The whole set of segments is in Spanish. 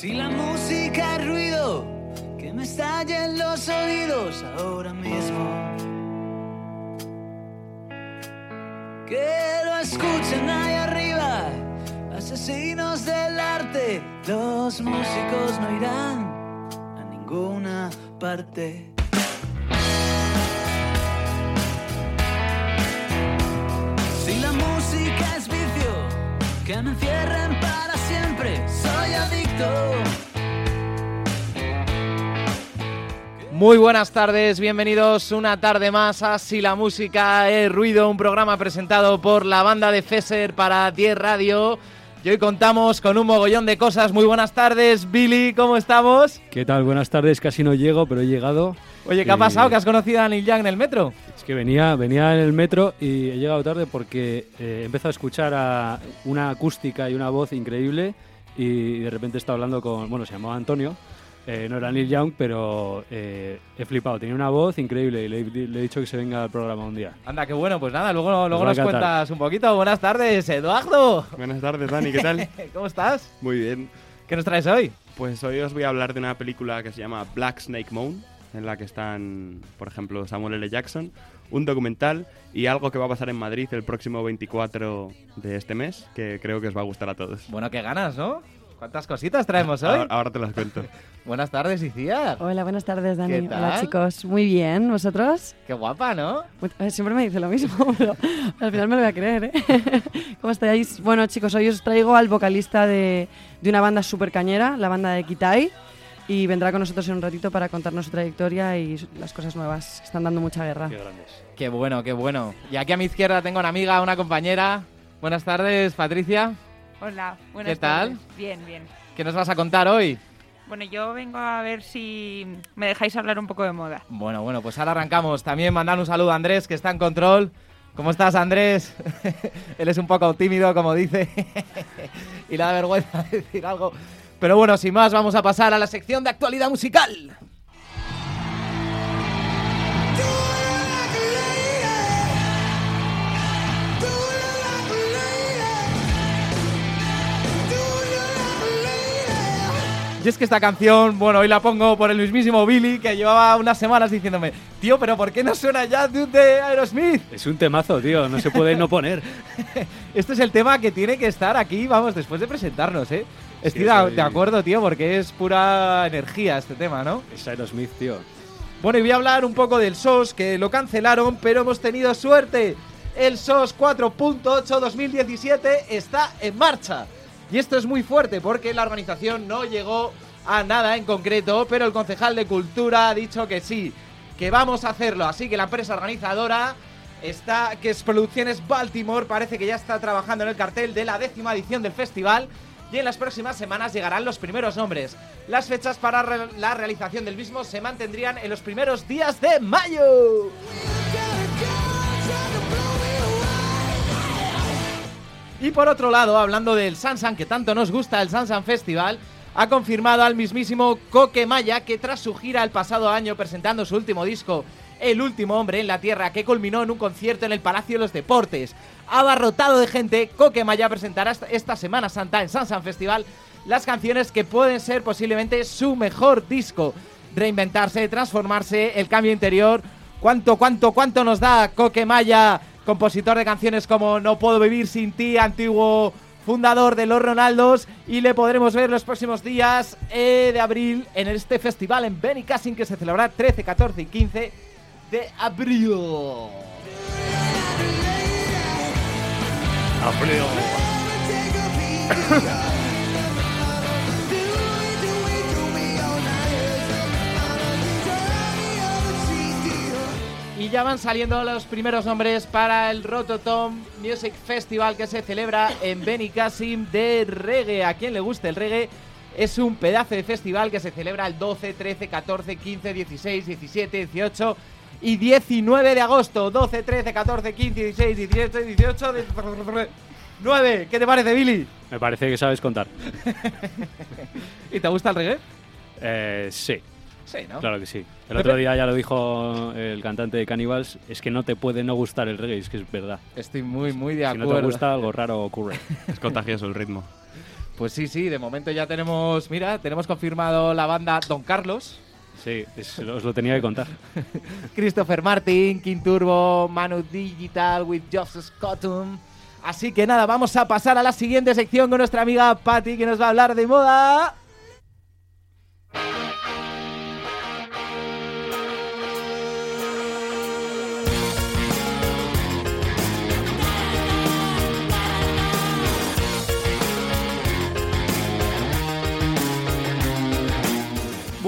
Si la música es ruido que me estalla en los oídos ahora mismo. Que lo escuchen ahí arriba, asesinos del arte. Los músicos no irán a ninguna parte. Si la música que me encierren para siempre, soy adicto. Muy buenas tardes, bienvenidos una tarde más a Si la música es ruido, un programa presentado por la banda de Feser para 10 Radio. Y hoy contamos con un mogollón de cosas. Muy buenas tardes, Billy, ¿cómo estamos? ¿Qué tal? Buenas tardes, casi no llego, pero he llegado. Oye, ¿qué ha pasado? ¿Que has conocido a Neil Young en el metro? Es que venía, venía en el metro y he llegado tarde porque eh, he empezado a escuchar a una acústica y una voz increíble y de repente estaba hablando con, bueno, se llamaba Antonio, eh, no era Neil Young, pero eh, he flipado, tenía una voz increíble y le, he- le he dicho que se venga al programa un día. Anda, qué bueno, pues nada, luego, luego a nos encantar. cuentas un poquito. Buenas tardes, Eduardo. Buenas tardes, Dani, ¿qué tal? ¿Cómo estás? Muy bien. ¿Qué nos traes hoy? Pues hoy os voy a hablar de una película que se llama Black Snake Moan, en la que están, por ejemplo, Samuel L. Jackson, un documental y algo que va a pasar en Madrid el próximo 24 de este mes, que creo que os va a gustar a todos. Bueno, qué ganas, ¿no? ¿Cuántas cositas traemos hoy? Ahora, ahora te las cuento. Buenas tardes, Iciar. Hola, buenas tardes, Dani. ¿Qué tal? Hola, chicos. Muy bien, ¿vosotros? Qué guapa, ¿no? Muy- eh, Siempre me dice lo mismo, pero al final me lo voy a creer, ¿eh? ¿Cómo estáis? Bueno, chicos, hoy os traigo al vocalista de, de una banda súper cañera, la banda de Kitai, y vendrá con nosotros en un ratito para contarnos su trayectoria y las cosas nuevas. Están dando mucha guerra. Qué grandes. Qué bueno, qué bueno. Y aquí a mi izquierda tengo una amiga, una compañera. Buenas tardes, Patricia. Hola, buenas ¿Qué tal? tardes. Bien, bien. ¿Qué nos vas a contar hoy? Bueno, yo vengo a ver si me dejáis hablar un poco de moda. Bueno, bueno, pues ahora arrancamos. También mandar un saludo a Andrés, que está en control. ¿Cómo estás, Andrés? Él es un poco tímido, como dice, y le da vergüenza decir algo. Pero bueno, sin más, vamos a pasar a la sección de actualidad musical. Y es que esta canción, bueno, hoy la pongo por el mismísimo Billy, que llevaba unas semanas diciéndome, tío, pero ¿por qué no suena ya de Aerosmith? Es un temazo, tío, no se puede no poner. Este es el tema que tiene que estar aquí, vamos, después de presentarnos, ¿eh? Estoy de- de acuerdo, tío, porque es pura energía este tema, ¿no? Es Aerosmith, tío. Bueno, y voy a hablar un poco del SOS, que lo cancelaron, pero hemos tenido suerte. El SOS 4.8 2017 está en marcha. Y esto es muy fuerte porque la organización no llegó a nada en concreto, pero el concejal de Cultura ha dicho que sí, que vamos a hacerlo. Así que la empresa organizadora está, que es Producciones Baltimore, parece que ya está trabajando en el cartel de la décima edición del festival. Y en las próximas semanas llegarán los primeros nombres. Las fechas para la realización del mismo se mantendrían en los primeros días de mayo. Y por otro lado, hablando del Sansan, que tanto nos gusta el Sansan Festival, ha confirmado al mismísimo Coque Maya que tras su gira el pasado año presentando su último disco, El último hombre en la Tierra, que culminó en un concierto en el Palacio de los Deportes, abarrotado de gente, Coque Maya presentará esta- Semana Santa en Sansan Festival las canciones que pueden ser posiblemente su mejor disco. Reinventarse, transformarse, el cambio interior. ¿Cuánto, cuánto, cuánto nos da Coque Maya, compositor de canciones como No puedo vivir sin ti, antiguo fundador de los Ronaldos? Y le podremos ver los próximos días eh, de abril en este festival en Benicassin que se celebrará 13, 14 y 15 de abril. Y ya van saliendo los primeros nombres para el Rototom Music Festival que se celebra en Benicassim de reggae. A quien le guste el reggae, es un pedazo de festival que se celebra el 12, 13, 14, 15, 16, 17, 18 y 19 de agosto. 12, 13, 14, 15, 16, 17, 18, 9. ¿Qué te parece, Billy? Me parece que sabes contar. ¿Y te gusta el reggae? Eh, sí, Sí, ¿no? claro que sí. El otro día ya lo dijo el cantante de Cannibals, es que no te puede no gustar el reggae, es que es verdad. Estoy muy, muy de Si acuerdo. no te gusta, algo raro ocurre. Es contagioso el ritmo. Pues sí, sí, de momento ya tenemos, mira, tenemos confirmado la banda Don Carlos, Sí, os lo tenía que contar. Christopher Martin, King Turbo, Manu Digital with Josh Scottum. Así que nada, vamos a pasar a la siguiente sección con nuestra amiga Patty que nos va a hablar de moda.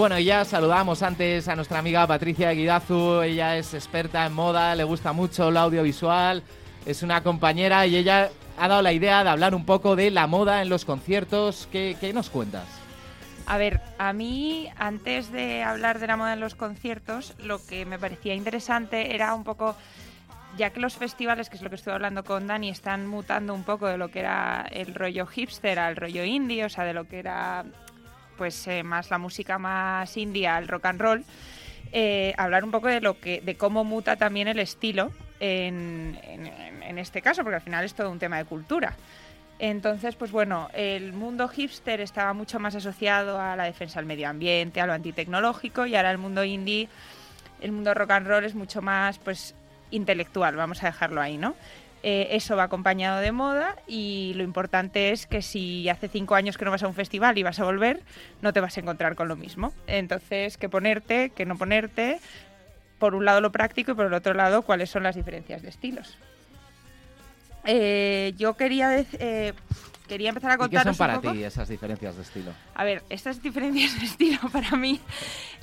Bueno, ya saludamos antes a nuestra amiga Patricia Guidazu. Ella es experta en moda, le gusta mucho el audiovisual, es una compañera y ella ha dado la idea de hablar un poco de la moda en los conciertos. ¿Qué, qué nos cuentas? A ver, a mí antes de hablar de la moda en los conciertos, lo que me parecía interesante era un poco, ya que los festivales, que es lo que estoy hablando con Dani, están mutando un poco de lo que era el rollo hipster al rollo indie, o sea, de lo que era pues eh, más la música más indie al rock and roll, eh, hablar un poco de lo que, de cómo muta también el estilo en- en este caso, porque al final es todo un tema de cultura. Entonces, pues bueno, el mundo hipster estaba mucho más asociado a la defensa del medio ambiente, a lo antitecnológico, y ahora el mundo indie, el mundo rock and roll es mucho más, pues, intelectual, vamos a dejarlo ahí, ¿no? Eh, eso va acompañado de moda y lo importante es que si hace cinco años que no vas a un festival y vas a volver, no te vas a encontrar con lo mismo. Entonces, que ponerte, que no ponerte, por un lado lo práctico y por el otro lado cuáles son las diferencias de estilos. Eh, yo quería, dec- eh, quería empezar a ¿Y qué contaros son para un poco. ti esas diferencias de estilo? A ver, estas diferencias de estilo para mí.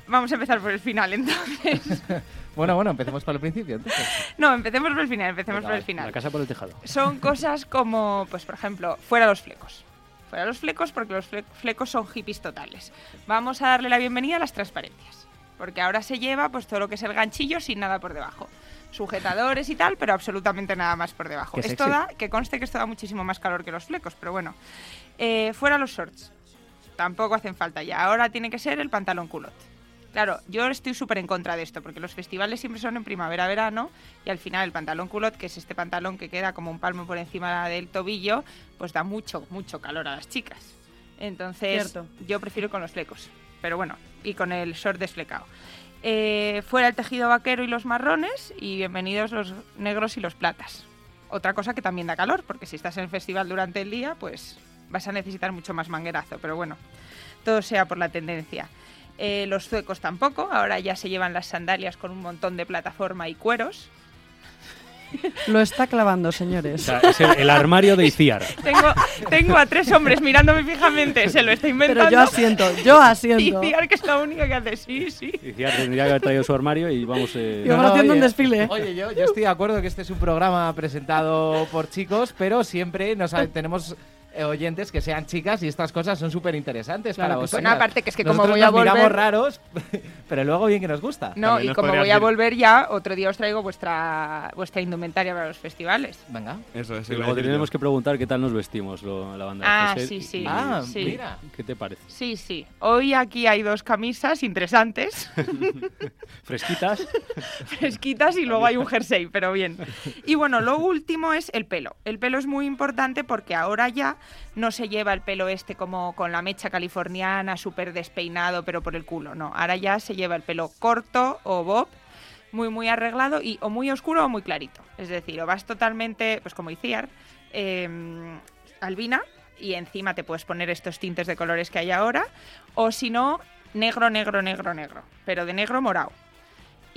Vamos a empezar por el final, entonces. Bueno, bueno, empecemos por el principio. Entonces. No, empecemos por el final, empecemos Venga, por el La final. casa por el tejado. Son cosas como, pues por ejemplo, fuera los flecos. Fuera los flecos porque los fle- flecos son hippies totales. Vamos a darle la bienvenida a las transparencias. Porque ahora se lleva pues todo lo que es el ganchillo sin nada por debajo. Sujetadores y tal, pero absolutamente nada más por debajo. Qué Esto sexy. da, que conste que esto da muchísimo más calor que los flecos, pero bueno. Eh, fuera los shorts. Tampoco hacen falta ya. Ahora tiene que ser el pantalón culot. Claro, yo estoy súper en contra de esto, porque los festivales siempre son en primavera-verano y al final el pantalón culot, que es este pantalón que queda como un palmo por encima del tobillo, pues da mucho, mucho calor a las chicas. Entonces, Cierto. yo prefiero con los flecos, pero bueno, y con el short desflecado. Eh, fuera el tejido vaquero y los marrones y bienvenidos los negros y los platas. Otra cosa que también da calor, porque si estás en el festival durante el día, pues vas a necesitar mucho más manguerazo, pero bueno, todo sea por la tendencia. Eh, los zuecos tampoco, ahora ya se llevan las sandalias con un montón de plataforma y cueros. Lo está clavando, O señores. sea, es el, el armario de Iciar. Tengo, tengo a tres hombres mirándome fijamente, se lo está inventando. Pero yo asiento, yo asiento. Ciar, que es la única que hace sí, sí. Iciar tendría que haber traído su armario y vamos... eh, Y vamos haciendo un desfile. Oye, yo, yo estoy de acuerdo que este es un programa presentado por chicos, pero siempre nos tenemos oyentes que sean chicas y estas cosas son súper interesantes Claro para vosotros. Bueno, aparte que es que como Nosotros voy a nos miramos volver- raros, pero luego bien que nos gusta. No, También y como voy a volver ya, otro día os traigo vuestra, vuestra indumentaria para los festivales. Venga. Eso es. y luego tenemos que preguntar qué tal nos vestimos lo- la banda. Ah, José, sí, y- sí. Ah, sí. mira. ¿Qué te parece? Sí, sí. Hoy aquí hay dos camisas interesantes, ¿Fresquitas? fresquitas, y luego hay un jersey, pero bien. Y bueno, lo último es el pelo. El pelo es muy importante porque ahora ya no se lleva el pelo este como con la mecha californiana, súper despeinado, pero por el culo. No, ahora ya se lleva el pelo corto o bob, muy, muy arreglado y o muy oscuro o muy clarito. Es decir, o vas totalmente, pues como Iciar, eh, albina y encima te puedes poner estos tintes de colores que hay ahora, o si no, negro, negro, negro, negro, pero de negro morado.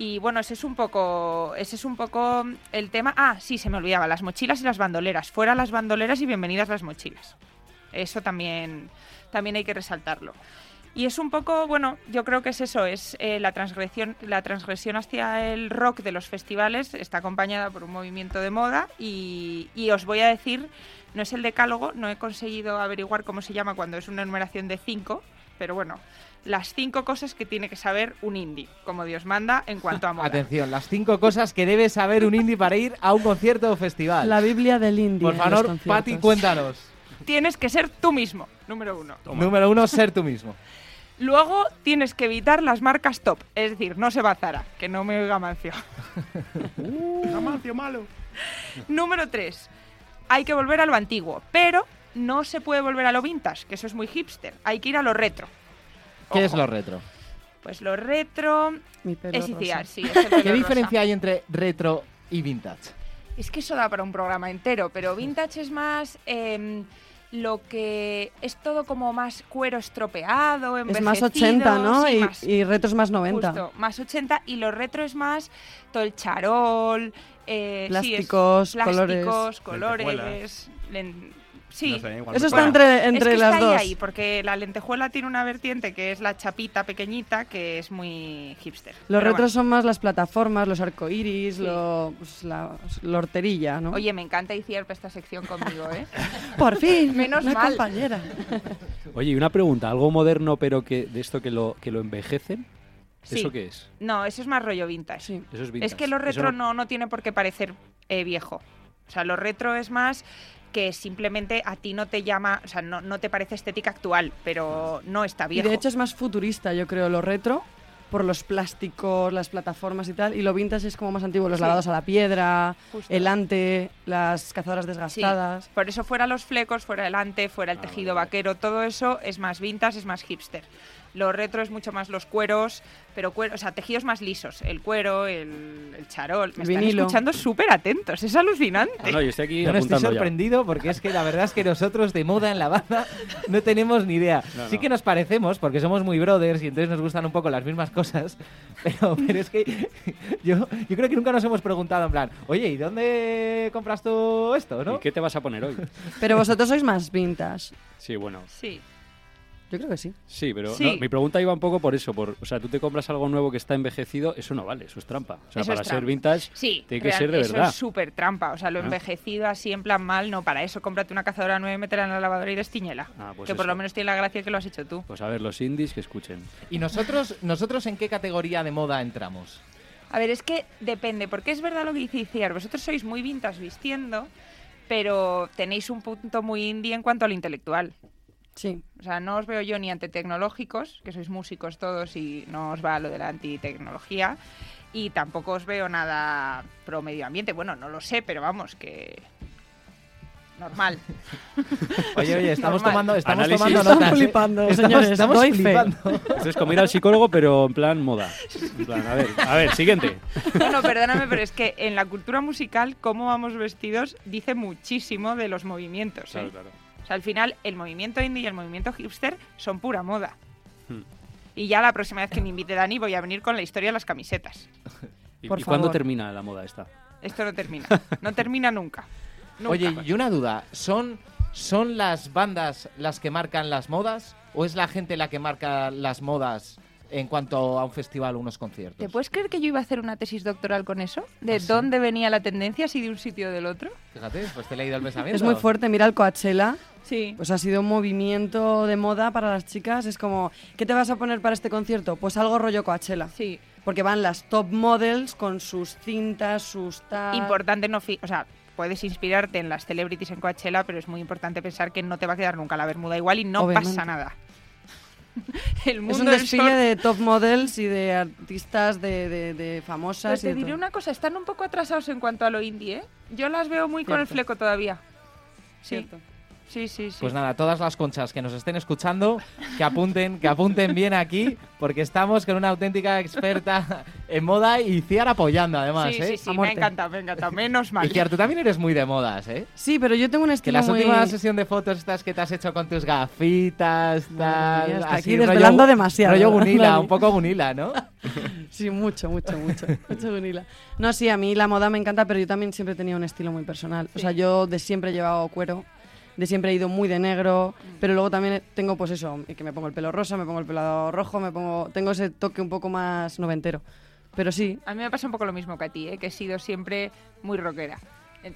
Y bueno, ese es un poco, ese es un poco el tema. Ah, sí, se me olvidaba, las mochilas y las bandoleras. Fuera las bandoleras y bienvenidas las mochilas. Eso también, también hay que resaltarlo. Y es un poco, bueno, yo creo que es eso, es eh, la transgresión, la transgresión hacia el rock de los festivales está acompañada por un movimiento de moda y, y os voy a decir, no es el decálogo, no he conseguido averiguar cómo se llama cuando es una numeración de cinco, pero bueno, las cinco cosas que tiene que saber un indie, como Dios manda, en cuanto a moda. Atención, las cinco cosas que debe saber un indie para ir a un concierto o festival. La Biblia del indie. Por favor. Pati, cuéntanos. Tienes que ser tú mismo, número uno. Número uno, ser tú mismo. Luego tienes que evitar las marcas top, es decir, no se va Zara, que no me oiga Mancio. Amancio malo. Número 3. Hay que volver a lo antiguo, pero no se puede volver a lo vintage, que eso es muy hipster. Hay que ir a lo retro. ¿Qué es lo retro? Pues lo retro Mi pelo es rosa. iniciar, sí. es el pelo ¿Qué rosa. diferencia hay entre retro y vintage? Es que eso da para un programa entero, pero vintage es más em, lo que es todo como más cuero estropeado, Es más envejecido, 80, ¿no? sí, y, más- y retro es más 90. Justo, más 80 y lo retro es más todo el charol, eh, sí, es Plásticos, colores. plásticos, colores, Lentejuelas. len- sí. No sé, igual Eso está entre, entre es que las está dos. ahí, ahí, porque la lentejuela tiene una vertiente que es la chapita pequeñita, que es muy hipster. Los Pero retros son más las plataformas, los arcoiris, Sí. lo, pues, la, la horterilla, ¿no? bueno. Oye, me encanta Iciar para esta sección conmigo, ¿eh? por fin, menos una mal. compañera. Oye, y una pregunta, algo moderno pero que de esto que lo, que lo envejecen, Sí. ¿eso qué es? No, eso es más rollo vintage. Sí. Eso es Es vintage. que lo retro no, no tiene por qué parecer eh, viejo. O sea, lo retro es más que simplemente a ti no te llama, o sea, no, no te parece estética actual, pero no está Y viejo. de hecho es más futurista, yo creo, lo retro, por los plásticos, las plataformas y tal. Y lo vintage es como más antiguo, los Sí. lavados a la piedra, Justo. el ante, las cazadoras Sí, desgastadas. por eso fuera los flecos, fuera el ante, fuera el Ah, tejido vale. vaquero, todo eso es más vintage, es más hipster. Lo retro es mucho más los cueros, pero cuero, o sea, tejidos más lisos, el cuero, el, el charol. Me El están vinilo. escuchando súper atentos, es alucinante. No, no, yo estoy aquí Yo no estoy ya. sorprendido porque es que la verdad es que nosotros de moda en la banda no tenemos ni idea. No, Sí no. que nos parecemos porque somos muy brothers y entonces nos gustan un poco las mismas cosas, pero, pero es que yo, yo creo que nunca nos hemos preguntado en plan, oye, ¿y dónde compras tú esto? ¿no? ¿Y qué te vas a poner hoy? Pero vosotros sois más vintage. Sí, bueno, Sí. Yo creo que sí. sí, pero Sí. no, mi pregunta iba un poco por eso, por, o sea, tú te compras algo nuevo que está envejecido, eso no vale, eso es trampa. O sea, Eso para ser vintage Sí, tiene que real- ser de eso verdad. es súper trampa. O sea, lo Ah. envejecido así en plan mal, no, para eso cómprate una cazadora nueva y métela en la lavadora y destíñela. Ah, pues que por eso. lo menos tiene la gracia que lo has hecho tú. Pues a ver, los indies que escuchen. ¿Y nosotros, nosotros en qué categoría de moda entramos? A ver, es que depende, porque es verdad lo que dice Iciar. Vosotros sois muy vintage vistiendo, pero tenéis un punto muy indie en cuanto al intelectual. Sí. O sea, no os veo yo ni antitecnológicos, que sois músicos todos y no os va lo de la antitecnología. Y tampoco os veo nada pro medio ambiente. Bueno, no lo sé, pero vamos, que. Normal. Oye, oye, estamos Normal. tomando, estamos Análisis. tomando notas. ¿eh? flipando, Estamos, señores, estamos doy fe. flipando. Esto es como ir al psicólogo, pero en plan moda. En plan, a ver, a ver, siguiente. Bueno, perdóname, pero es que en la cultura musical, cómo vamos vestidos dice muchísimo de los movimientos. ¿eh? Claro, claro. Sea, al final, el movimiento indie y el movimiento hipster son pura moda. Hmm. Y ya la próxima vez que me invite Dani voy a venir con la historia de las camisetas. ¿Y, Por y cuándo termina la moda esta? Esto no termina. No termina nunca. Nunca. Oye, y una duda, ¿son, ¿son las bandas las que marcan las modas o es la gente la que marca las modas en cuanto a un festival o unos conciertos? ¿Te puedes creer que yo iba a hacer una tesis doctoral con eso? ¿De ¿Ah, sí? dónde venía la tendencia, si de un sitio o del otro? Fíjate, pues te he leído el pensamiento. Es muy fuerte. Mira el Coachella. Sí. Pues ha sido un movimiento de moda para las chicas. Es como, ¿qué te vas a poner para este concierto? Pues algo rollo Coachella. Sí. Porque van las top models con sus cintas, sus tal. Importante no... fi- o sea, puedes inspirarte en las celebrities en Coachella, pero es muy importante pensar que no te va a quedar nunca la bermuda igual y no Obviamente. pasa nada. El mundo Es un desfile short- de top models y de artistas de, de- de Pues famosas. y te de diré todo. una cosa, están un poco atrasados en cuanto a lo indie, ¿eh? Yo las veo muy con el fleco todavía. Sí, Cierto. Sí, sí, sí. Pues nada, todas las conchas que nos estén escuchando, que apunten, que apunten bien aquí, porque estamos con una auténtica experta en moda y Ciar apoyando además, sí, ¿eh? sí, sí, me encanta, me encanta. Menos mal. Y Ciar, tú también eres muy de modas, ¿eh? Sí, pero yo tengo un Que estilo las muy... últimas sesión de fotos estas que te has hecho con tus gafitas, tal, así, aquí rollo- desvelando demasiado, Rollo Gunila, un poco Gunila, ¿no? Sí, mucho, mucho, mucho. mucho vinila. No, sí, a mí la moda me encanta, pero yo también siempre he tenido un estilo muy personal. O Sí. sea, yo de siempre he llevado cuero, de siempre he ido muy de negro, pero luego también tengo, pues eso, que me pongo el pelo rosa, me pongo el pelo rojo, me pongo... Tengo ese toque un poco más noventero. Pero sí, A mí me pasa un poco lo mismo que a ti, ¿eh? que he sido siempre muy rockera.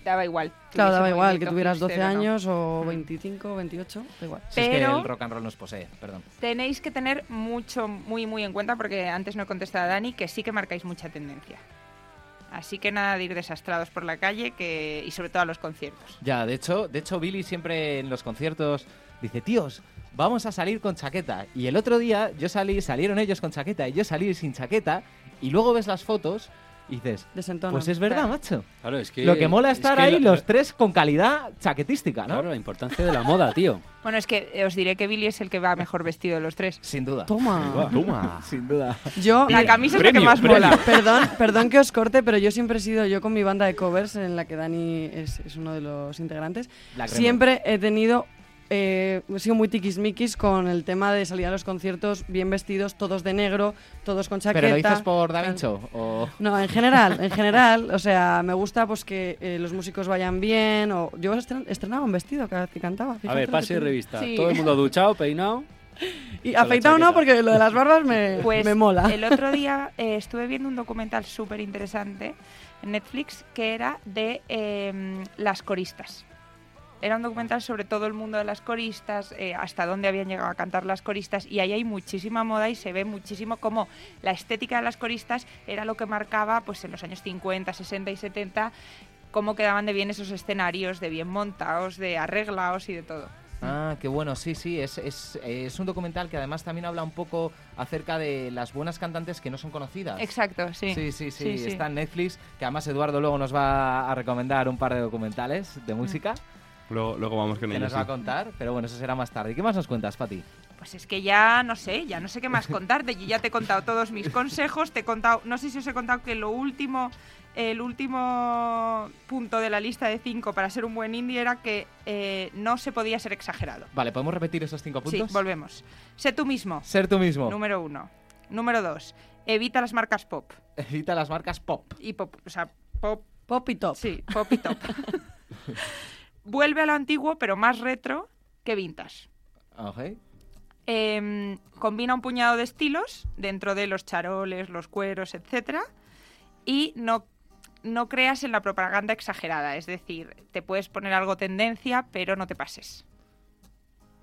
Daba igual. claro, daba igual que tuvieras 12 hipster o no. años o Mm. 25, 28, da igual. Si es que Pero- el rock and roll nos posee, perdón. Tenéis que tener mucho, muy, muy en cuenta, porque antes no he contestado a Dani, que sí que marcáis mucha tendencia. Así que nada de ir desastrados por la calle que, y sobre todo a los conciertos. Ya, de hecho, de hecho Billy siempre en los conciertos dice, tíos, vamos a salir con chaqueta. Y el otro día yo salí, salieron ellos con chaqueta y yo salí sin chaqueta y luego ves las fotos Y dices, Desentona. pues es verdad, Claro. macho. Claro, es que. Lo que mola es estar que ahí lo- los tres con calidad chaquetística, ¿no? Claro, la importancia de la moda, tío. Bueno, es que eh, os diré que Billy es el que va mejor vestido de los tres. Sin duda. Toma. Toma. Sin duda. Yo, La camisa es la que más premio. mola. Perdón, perdón que os corte, pero yo siempre he sido, yo con mi banda de covers, en la que Dani es, es uno de los integrantes, siempre he tenido, eh, he sido muy tiquismiquis con el tema de salir a los conciertos bien vestidos, todos de negro, todos con chaqueta. ¿Pero lo dices por Da. Vinci? O... No, en general, en general, o sea, me gusta pues que eh, los músicos vayan bien, o yo estren- estrenaba un vestido cada vez que cantaba. A ver, pase te- revista. Sí. Todo el mundo duchado, peinado. Y afeitado no, porque lo de las barbas me, Pues me mola. el otro día eh, estuve viendo un documental súper interesante en Netflix que era de em, las coristas. Era un documental sobre todo el mundo de las coristas, eh, hasta dónde habían llegado a cantar las coristas, y ahí hay muchísima moda y se ve muchísimo cómo la estética de las coristas era lo que marcaba pues en los años 50, 60 y 70 cómo quedaban de bien esos escenarios, de bien montados, de arreglados y de todo. Ah, qué bueno, sí, sí, es, es, es un documental que además también habla un poco acerca de las buenas cantantes que no son conocidas. Exacto, sí. Sí, sí, sí, Sí, sí. está en Netflix, que además Eduardo luego nos va a recomendar un par de documentales de música Luego, luego vamos con que ellos. nos va a contar, pero bueno, eso será más tarde. ¿Y qué más nos cuentas, Pati? Pues es que ya no sé, ya no sé qué más contarte. Yo ya te he contado todos mis consejos, te he contado, no sé si os he contado que lo último, el último punto de la lista de cinco para ser un buen indie era que eh, no se podía ser exagerado. Vale, ¿podemos repetir esos cinco puntos? Sí, volvemos. Sé tú mismo, Ser tú mismo. número uno. Número dos, evita las marcas pop. Evita las marcas pop. Y pop, o sea, pop, Pop y top. sí, pop y top. Vuelve a lo antiguo, pero más retro que vintage. Ok. Em, combina un puñado de estilos dentro de los charoles, los cueros, etcétera, y no, no creas en la propaganda exagerada. Es decir, te puedes poner algo tendencia, pero no te pases.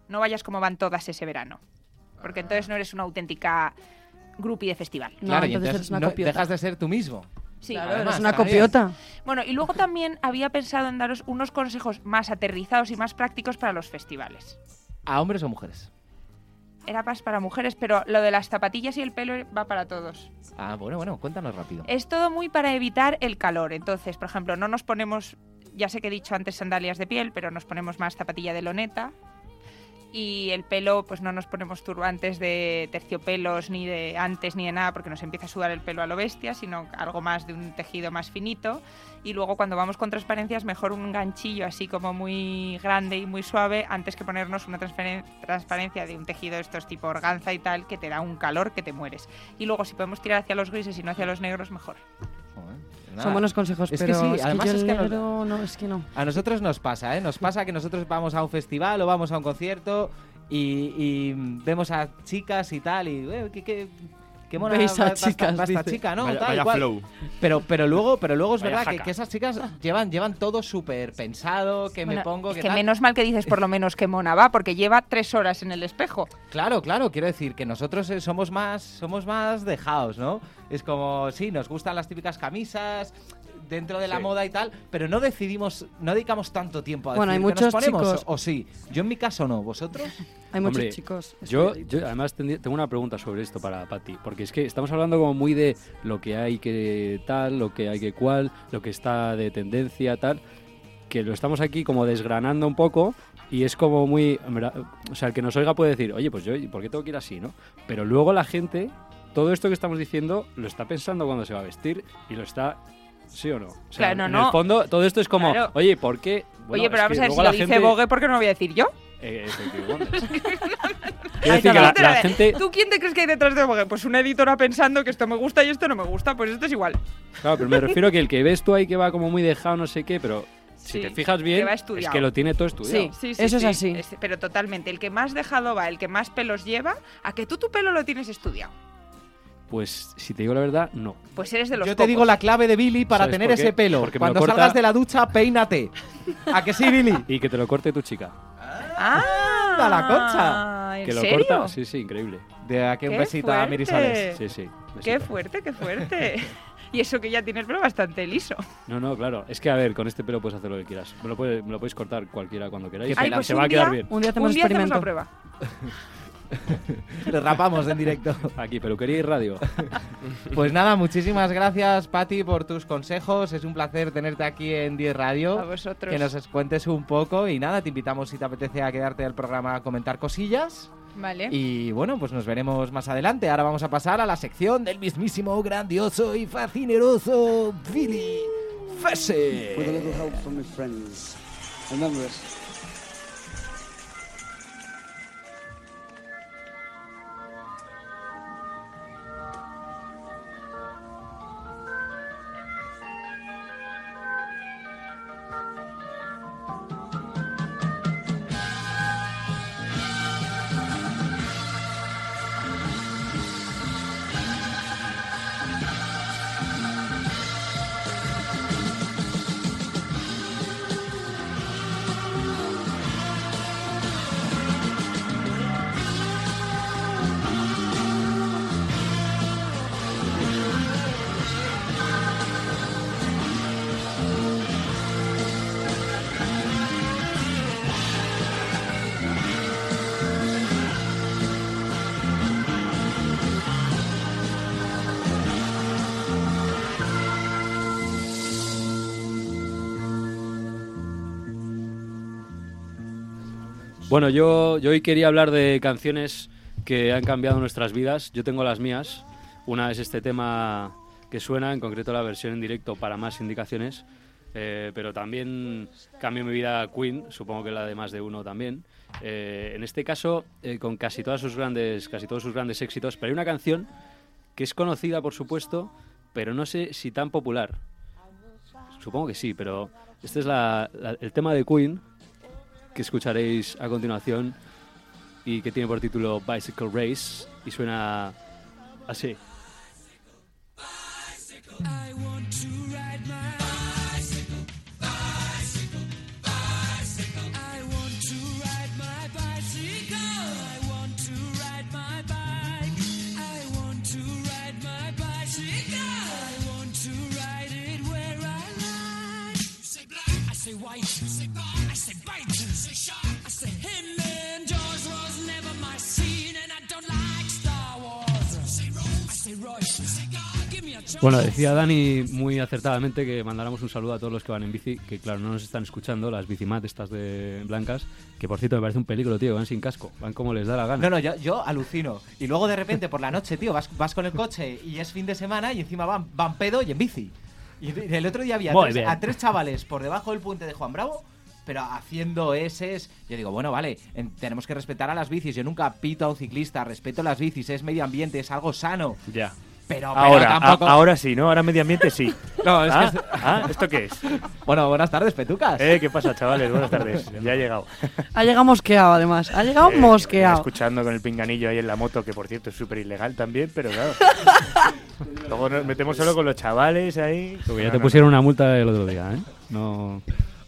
No vayas como van todas ese verano, porque entonces no eres una auténtica groupie de festival. No, claro, y entonces entonces eres una no- dejas de ser tú mismo. Sí. Claro, Además, eres una copiota. Bueno, y luego también había pensado en daros unos consejos más aterrizados y más prácticos para los festivales. ¿A hombres o mujeres? Era más para mujeres, pero lo de las zapatillas y el pelo va para todos. Ah, bueno, bueno, cuéntanos rápido. Es todo muy para evitar el calor. Entonces, por ejemplo, no nos ponemos, ya sé que he dicho antes sandalias de piel, pero nos ponemos más zapatilla de loneta. Y el pelo, pues no nos ponemos turbantes de terciopelos ni de antes ni de nada, porque nos empieza a sudar el pelo a lo bestia, sino algo más de un tejido más finito. Y luego cuando vamos con transparencias, mejor un ganchillo así como muy grande y muy suave, antes que ponernos una transparencia de un tejido de estos tipo organza y tal, que te da un calor que te mueres. Y luego si podemos tirar hacia los grises y no hacia los negros, mejor. Nada. Son buenos consejos, Es que pero sí, es que además yo es que nos- negro no, es que no. A nosotros nos pasa, ¿eh? Nos pasa que nosotros vamos a un festival o vamos a un concierto y, y vemos a chicas y tal y... eh, ¿qué, qué, qué mona Veis a va- va esta- chicas, va esta dice. chica, ¿no? Vaya, Tal, vaya cual. flow. Pero, pero, luego, pero luego es Vaya verdad que, jaca. que esas chicas llevan, llevan todo súper pensado, que me Bueno, pongo, es que que tal. menos mal que dices por lo menos que mona va, porque lleva tres horas en el espejo. Claro, claro, quiero decir que nosotros eh, somos más, somos más dejados, ¿no? Es como, sí, nos gustan las típicas camisas dentro de la Sí. moda y tal, pero no decidimos, no dedicamos tanto tiempo a Bueno, hay qué nos muchos ponemos, chicos- o, o sí. Yo en mi caso no, ¿vosotros? Hay muchos Hombre, chicos. Yo, yo además tendría- tengo una pregunta sobre esto para Patti, porque es que estamos hablando como muy de lo que hay que tal, lo que hay que cual, lo que está de tendencia tal, que lo estamos aquí como desgranando un poco y es como muy, o sea, el que nos oiga puede decir, oye, pues yo, ¿y ¿por qué tengo que ir así, no? Pero luego la gente, todo esto que estamos diciendo, lo está pensando cuando se va a vestir y lo está, ¿sí o no? O sea, Claro, no, en no. el fondo, todo esto es como, Claro. oye, ¿por qué? Bueno, Oye, pero vamos que a ver, si lo la dice gente- Vogue, ¿por qué no lo voy a decir yo? Eh, decir que la, la gente... ¿Tú quién te crees que hay detrás de Vogue? Pues una editora pensando que esto me gusta y esto no me gusta, pues esto es igual. Claro, pero me refiero a que el que ves tú ahí que va como muy dejado, no sé qué, pero si Sí, te fijas que bien, va es que lo tiene todo estudiado. Sí. Eso es así. pero totalmente. El que más dejado va, el que más pelos lleva, a que tú tu pelo lo tienes estudiado. Pues si te digo la verdad, no. Pues eres de los Yo te digo la clave de Billy para ¿Sabes tener por qué? ese pelo. Porque me lo Cuando corta- salgas de la ducha, peínate. ¿A que sí, Billy? Y que te lo corte tu chica. ¡Ah! ¡Anda, la concha! ¿En que lo serio? corta, sí, sí, increíble. De aquí un ¡Qué besito a Miri fuerte! Sales. Sí, sí. ¡Qué besito. fuerte, qué fuerte! y eso que ya tienes pelo bastante liso. No, no, claro. Es que a ver, con este pelo puedes hacer lo que quieras. Me lo, puede- me lo podéis cortar cualquiera cuando queráis. Qué pelazo. se pues va a un quedar día- bien. Un día hacemos Un día hacemos experimento. la prueba. Le rapamos en directo. Aquí, peluquería y radio. Pues nada, muchísimas gracias, Pati, por tus consejos. Es un placer tenerte aquí en 10 Radio. A vosotros. Que nos cuentes un poco y nada, te invitamos si te apetece a quedarte al programa a comentar cosillas. Vale. Y bueno, pues nos veremos más adelante. Ahora vamos a pasar a la sección del mismísimo, grandioso y fascineroso Billy With Bueno, yo, yo hoy quería hablar de canciones que han cambiado nuestras vidas. Yo tengo las mías. Una es este tema que suena, en concreto la versión en directo para más indicaciones. Eh, pero también cambió mi vida Queen, supongo que la de más de uno también. Eh, en este caso, eh, con casi todas sus grandes, casi todos sus grandes éxitos. Pero hay una canción que es conocida, por supuesto, pero no sé si tan popular. Supongo que sí, pero este es la- el tema de Queen que escucharéis a continuación y que tiene por título Bicycle Race y suena así. Bueno, decía Dani muy acertadamente que mandáramos un saludo a todos los que van en bici, que claro, no nos están escuchando, las bicimat estas de blancas, que por cierto me parece un peligro, tío, van sin casco, van como les da la gana. No, no, yo, yo alucino. Y luego de repente por la noche, tío, vas, vas con el coche y es fin de semana y encima van, van pedo y en bici. Y el otro día había tres- a tres chavales por debajo del puente de Juan Bravo, pero haciendo S. Yo digo, bueno, vale, en- tenemos que respetar a las bicis. Yo nunca pito a un ciclista, respeto las bicis, es medio ambiente, es algo sano. Ya. Pero, pero Ahora, tampoco. a- ahora sí, ¿no? Ahora medio ambiente sí. No, es ah, es- ah, ¿Esto qué es? Bueno, buenas tardes, Petucas. Eh, ¿Qué pasa, chavales? Buenas tardes. Ya he llegado. Ha llegado mosqueado, además. Ha llegado Eh, mosqueado. Escuchando con el pinganillo ahí en la moto, que por cierto es súper ilegal también, pero claro. Luego nos metemos solo con los chavales ahí. Porque No, ya te no, pusieron no. una multa el otro día, ¿eh? No...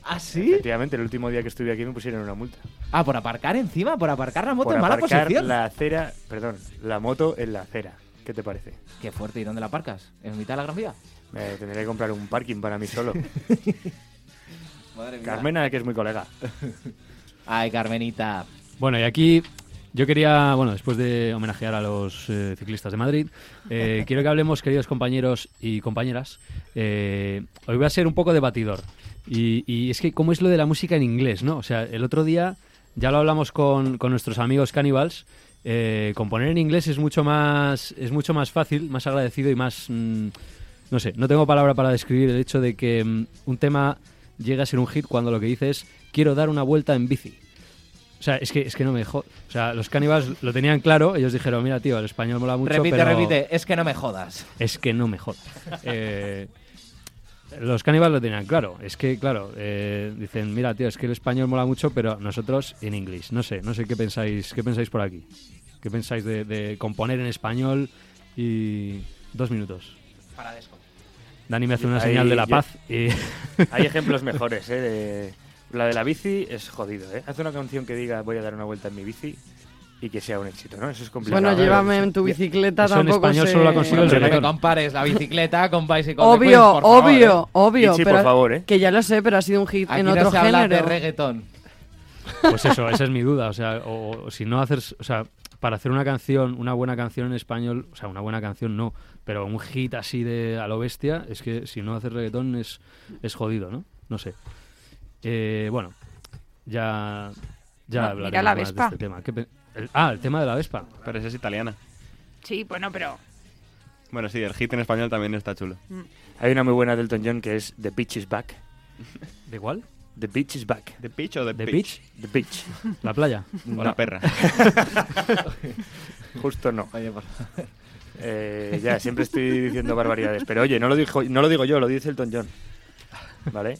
¿Ah, sí? Efectivamente, el último día que estuve aquí me pusieron una multa. Ah, por aparcar encima, por aparcar la moto por en mala aparcar posición. la acera, perdón, la moto en la acera. ¿Qué te parece? Qué fuerte, ¿y dónde la aparcas? ¿En mitad de la gran vía? Me tendré que comprar un parking para mí solo. Madre mía. Carmena, que es muy colega. Ay, Carmenita. Bueno, y aquí yo quería, bueno, después de homenajear a los eh, ciclistas de Madrid, eh, quiero que hablemos, queridos compañeros y compañeras. eh, hoy voy a ser un poco debatidor. Y, y es que, ¿cómo es lo de la música en inglés, no? O sea, el otro día ya lo hablamos con, con nuestros amigos Cannibals. Eh, componer en inglés es mucho más es mucho más fácil, más agradecido y más mm, no sé, no tengo palabra para describir el hecho de que mm, un tema llegue a ser un hit cuando lo que dice es quiero dar una vuelta en bici. O sea, es que, es que no me dejó. O sea, los Cannibals lo tenían claro. Ellos dijeron, mira, tío, el español mola mucho, repite, pero repite, es que no me jodas. es que no me jodas. Eh, los Cannibals lo tenían claro. Es que, claro, eh, dicen, mira, tío, es que el español mola mucho, pero nosotros en inglés. No sé, no sé qué pensáis, qué pensáis por aquí. ¿Qué pensáis de, de componer en español y dos minutos? Paradesco. Dani me hace una Ahí señal de la yo- paz y Hay ejemplos mejores, ¿eh? de- La de la bici es jodido, ¿eh? Haz una canción que diga voy a dar una vuelta en mi bici y que sea un éxito, ¿no? Eso es complicado. Bueno, llévame en tu bicicleta Eso en tampoco español sé- solo la consigo el Pero no reggaetón. compares la bicicleta con Bicycle Obvio, Queens, por favor, obvio, ¿eh? obvio. Ichi, pero por favor, ¿eh? Que ya lo sé, pero ha sido un hit Aquí en no otro se habla de género. reggaetón. Pues eso, esa es mi duda. O sea, o, o si no haces. O sea, para hacer una canción, una buena canción en español, o sea, una buena canción no, pero un hit así de a lo bestia, es que si no haces reggaetón es, es jodido, ¿no? No sé. Eh, bueno, ya, ya No, hablaremos más de Vespa. este tema. ¿Qué el- ah, el tema de la Vespa. Pero esa es italiana. Sí, bueno, pero Bueno, sí, el hit en español también está chulo. Hay una muy buena de Elton John que es The Beach is Back. ¿De cuál? The Beach is Back. ¿The Beach o The, ¿The Beach? The Beach. La playa. O la perra. Justo no. Oye, por favor. Eh, ya, siempre estoy diciendo barbaridades. Pero oye, no lo, dijo, no lo digo yo, lo dice Elton John. ¿Vale?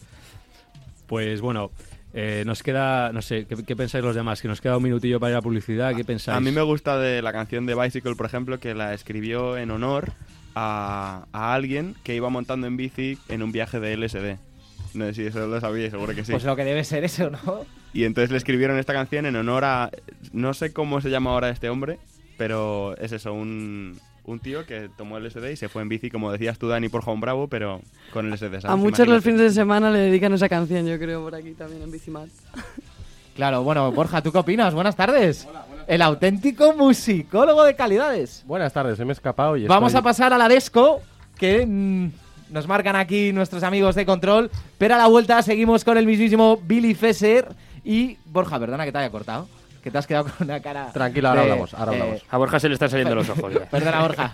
Pues bueno, eh, nos queda, no sé, ¿qué, qué pensáis los demás? Que nos queda un minutillo para ir a publicidad, ¿qué pensáis? A mí me gusta de la canción de Bicycle, por ejemplo, que la escribió en honor a, a alguien que iba montando en bici en un viaje de LSD. No sé si eso lo sabíais, seguro que sí. Pues lo que debe ser eso, ¿no? Y entonces le escribieron esta canción en honor a... No sé cómo se llama ahora este hombre, pero es eso, un, un tío que tomó LSD y se fue en bici, como decías tú, Dani, por Juan Bravo, pero con LSD, ¿sabes? A muchos los Imagínate. fines de semana le dedican esa canción, yo creo, por aquí también en Bicimat. Claro, bueno, Borja, ¿tú qué opinas? Buenas tardes. El auténtico musicólogo de calidades. Buenas tardes, se me he escapado y Vamos estoy- a pasar a la Desco, que mm, nos marcan aquí nuestros amigos de control. Pero a la vuelta seguimos con el mismísimo Billy Fesser. Y Borja, perdona que te haya cortado. Que te has quedado con una cara. Tranquilo, ahora de- hablamos, ahora eh, hablamos. A Borja se le están saliendo los ojos. ya. Perdona, Borja.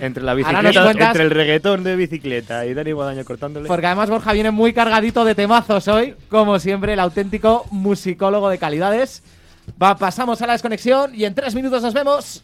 Entre la bicicleta, cuentas- entre el reggaetón de bicicleta y Dani Guadaño cortándole. Porque además Borja viene muy cargadito de temazos hoy. Como siempre, el auténtico musicólogo de calidades. Va, pasamos a la desconexión y en tres minutos nos vemos.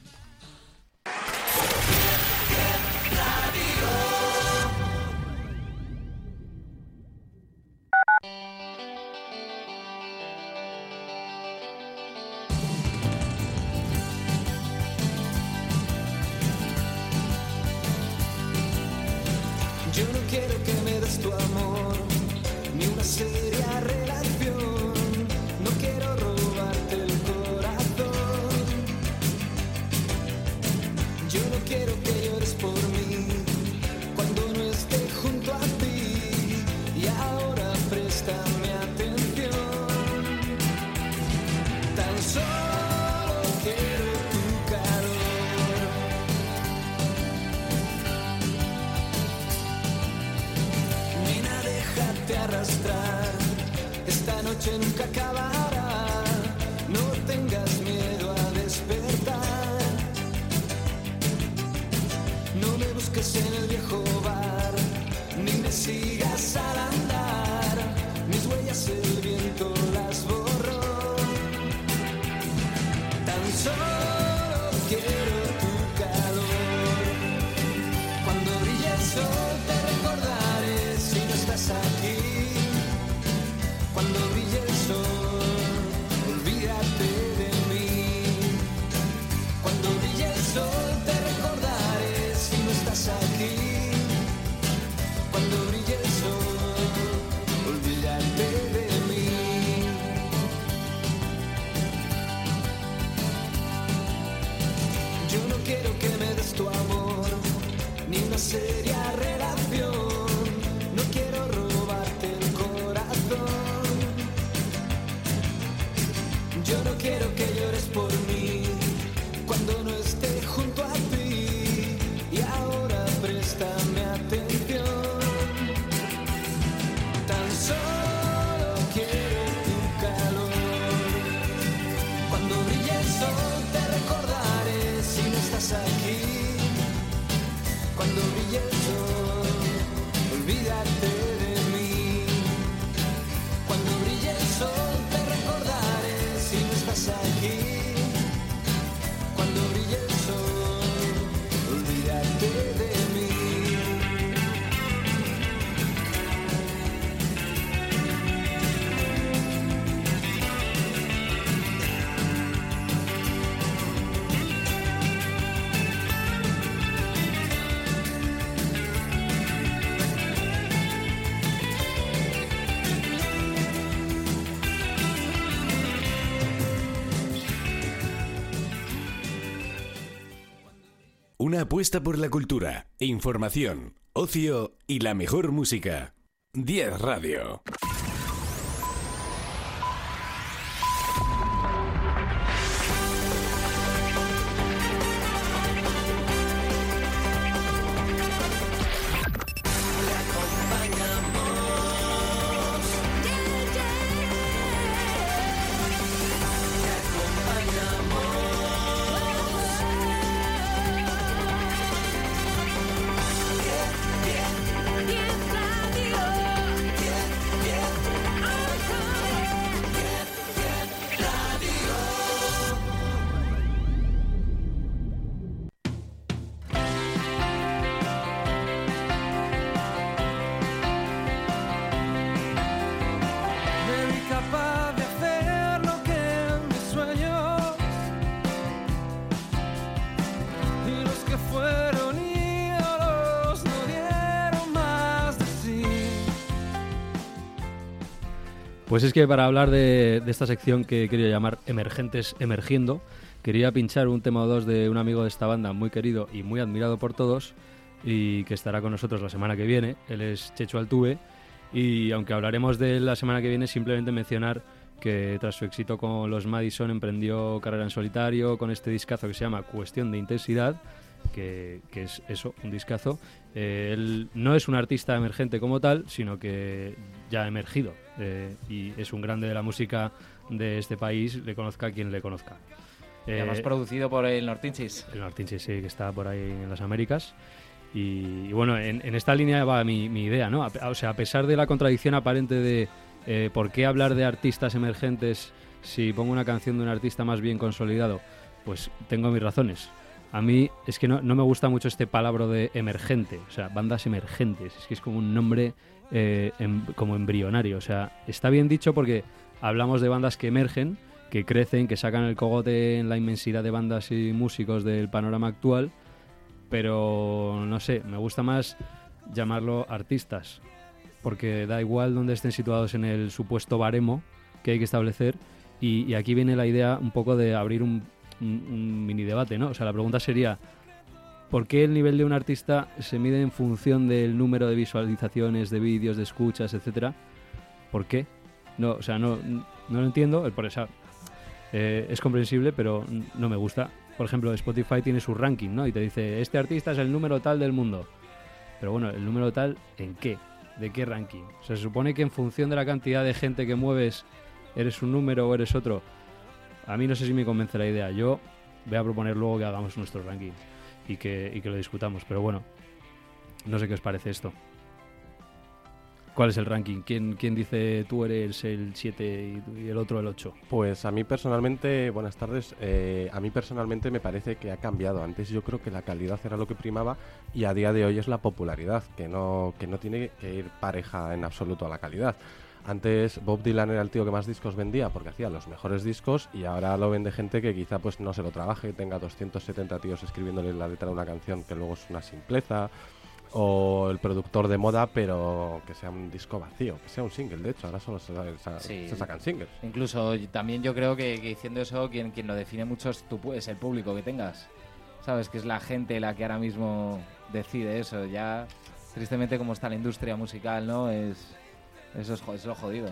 Apuesta por la cultura, información, ocio y la mejor música. 10 Radio. Pues es que para hablar de, de esta sección que quería llamar Emergentes Emergiendo, quería pinchar un tema o dos de un amigo de esta banda muy querido y muy admirado por todos y que estará con nosotros la semana que viene. Él es Checho Altuve y aunque hablaremos de él la semana que viene, simplemente mencionar que tras su éxito con los Madison emprendió carrera en solitario con este discazo que se llama Cuestión de Intensidad, que, que es eso, un discazo. Eh, él no es un artista emergente como tal, sino que ya ha emergido eh, y es un grande de la música de este país, le conozca quien le conozca. Y además Eh, producido por el Nortinchis. el Martín sí, que está por ahí en las Américas. Y, y bueno, en, en esta línea va mi, mi idea, ¿no? A o sea, a pesar de la contradicción aparente de eh, por qué hablar de artistas emergentes si pongo una canción de un artista más bien consolidado, pues tengo mis razones. A mí es que no, no me gusta mucho este palabra de emergente, o sea, bandas emergentes. Es que es como un nombre eh, como embrionario. O sea, está bien dicho porque hablamos de bandas que emergen, que crecen, que sacan el cogote en la inmensidad de bandas y músicos del panorama actual, pero no sé, me gusta más llamarlo artistas, porque da igual donde estén situados en el supuesto baremo que hay que establecer, y, y aquí viene la idea un poco de abrir un, un- un mini debate, ¿no? O sea, la pregunta sería, ¿por qué el nivel de un artista se mide en función del número de visualizaciones, de vídeos, de escuchas, etcétera? ¿Por qué? No, o sea, no, no lo entiendo, el por esa eh, es comprensible, pero no me gusta. Por ejemplo, Spotify tiene su ranking, ¿no? Y te dice, este artista es el número tal del mundo. Pero bueno, ¿el número tal en qué? ¿De qué ranking? Se supone que en función de la cantidad de gente que mueves, eres un número o eres otro. A mí no sé si me convence la idea. Yo voy a proponer luego que hagamos nuestro ranking y que, y que lo discutamos. Pero bueno, no sé qué os parece esto. ¿Cuál es el ranking? ¿Quién, quién dice tú eres el 7 y, el otro el 8? Pues a mí personalmente, buenas tardes, eh, a mí personalmente me parece que ha cambiado. Antes yo creo que la calidad era lo que primaba y a día de hoy es la popularidad, que no, que no tiene que ir pareja en absoluto a la calidad. Antes Bob Dylan era el tío que más discos vendía porque hacía los mejores discos y ahora lo vende gente que quizá pues no se lo trabaje, tenga 270 tíos escribiéndole la letra de una canción que luego es una simpleza o el productor de moda pero que sea un disco vacío, que sea un single, de hecho ahora solo se, sa- Sí. se sacan singles. Incluso también yo creo que, que diciendo eso, quien, quien lo define mucho es, tu, pu- es el público que tengas. ¿Sabes? Que es la gente la que ahora mismo decide eso. Ya, tristemente, como está la industria musical, ¿no? Es, eso es, lo jodido.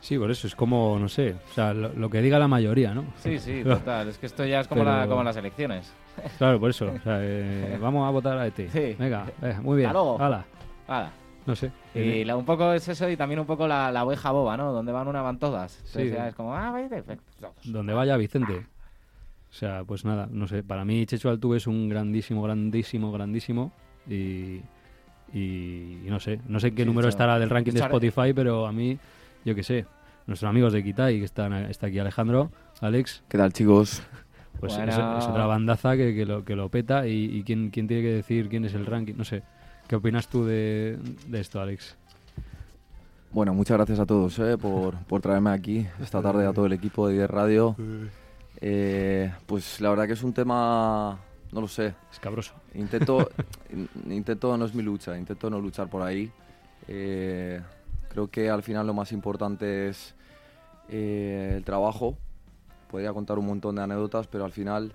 Sí, por eso es como, no sé, o sea, lo, lo que diga la mayoría, ¿no? Sí, sí, total. Es que esto ya es como, la- Pero- como las elecciones. Claro, por eso. o sea, eh, vamos a votar a ET. Sí. Venga, eh, muy bien. Hala. Hala. No sé. Y la- un poco es eso y también un poco la, la oveja boba, ¿no? Donde van una van todas. Entonces Sí. ya es como, ah, todos. Donde vaya Vicente. O sea, pues nada, no sé. Para mí Checho Altuve es un grandísimo, grandísimo, grandísimo. Y, y, y no sé. No sé qué Sí, número estará del ranking de Spotify, pero a mí, yo qué sé. Nuestros amigos de Kitai, que están, está aquí Alejandro, Alex, ¿Qué tal, chicos? pues Bueno. es, es otra bandaza que, que lo, que lo peta. Y, y quién, quién tiene que decir quién es el ranking. No sé. ¿Qué opinas tú de, de esto, Alex? Bueno, muchas gracias a todos eh, por, por traerme aquí esta tarde a todo el equipo de 10 Radio. Eh, pues la verdad que es un tema, no lo sé. Escabroso. Intento, in- intento no es mi lucha, intento no luchar por ahí. Eh, creo que al final lo más importante es eh, el trabajo. Podría contar un montón de anécdotas, pero al final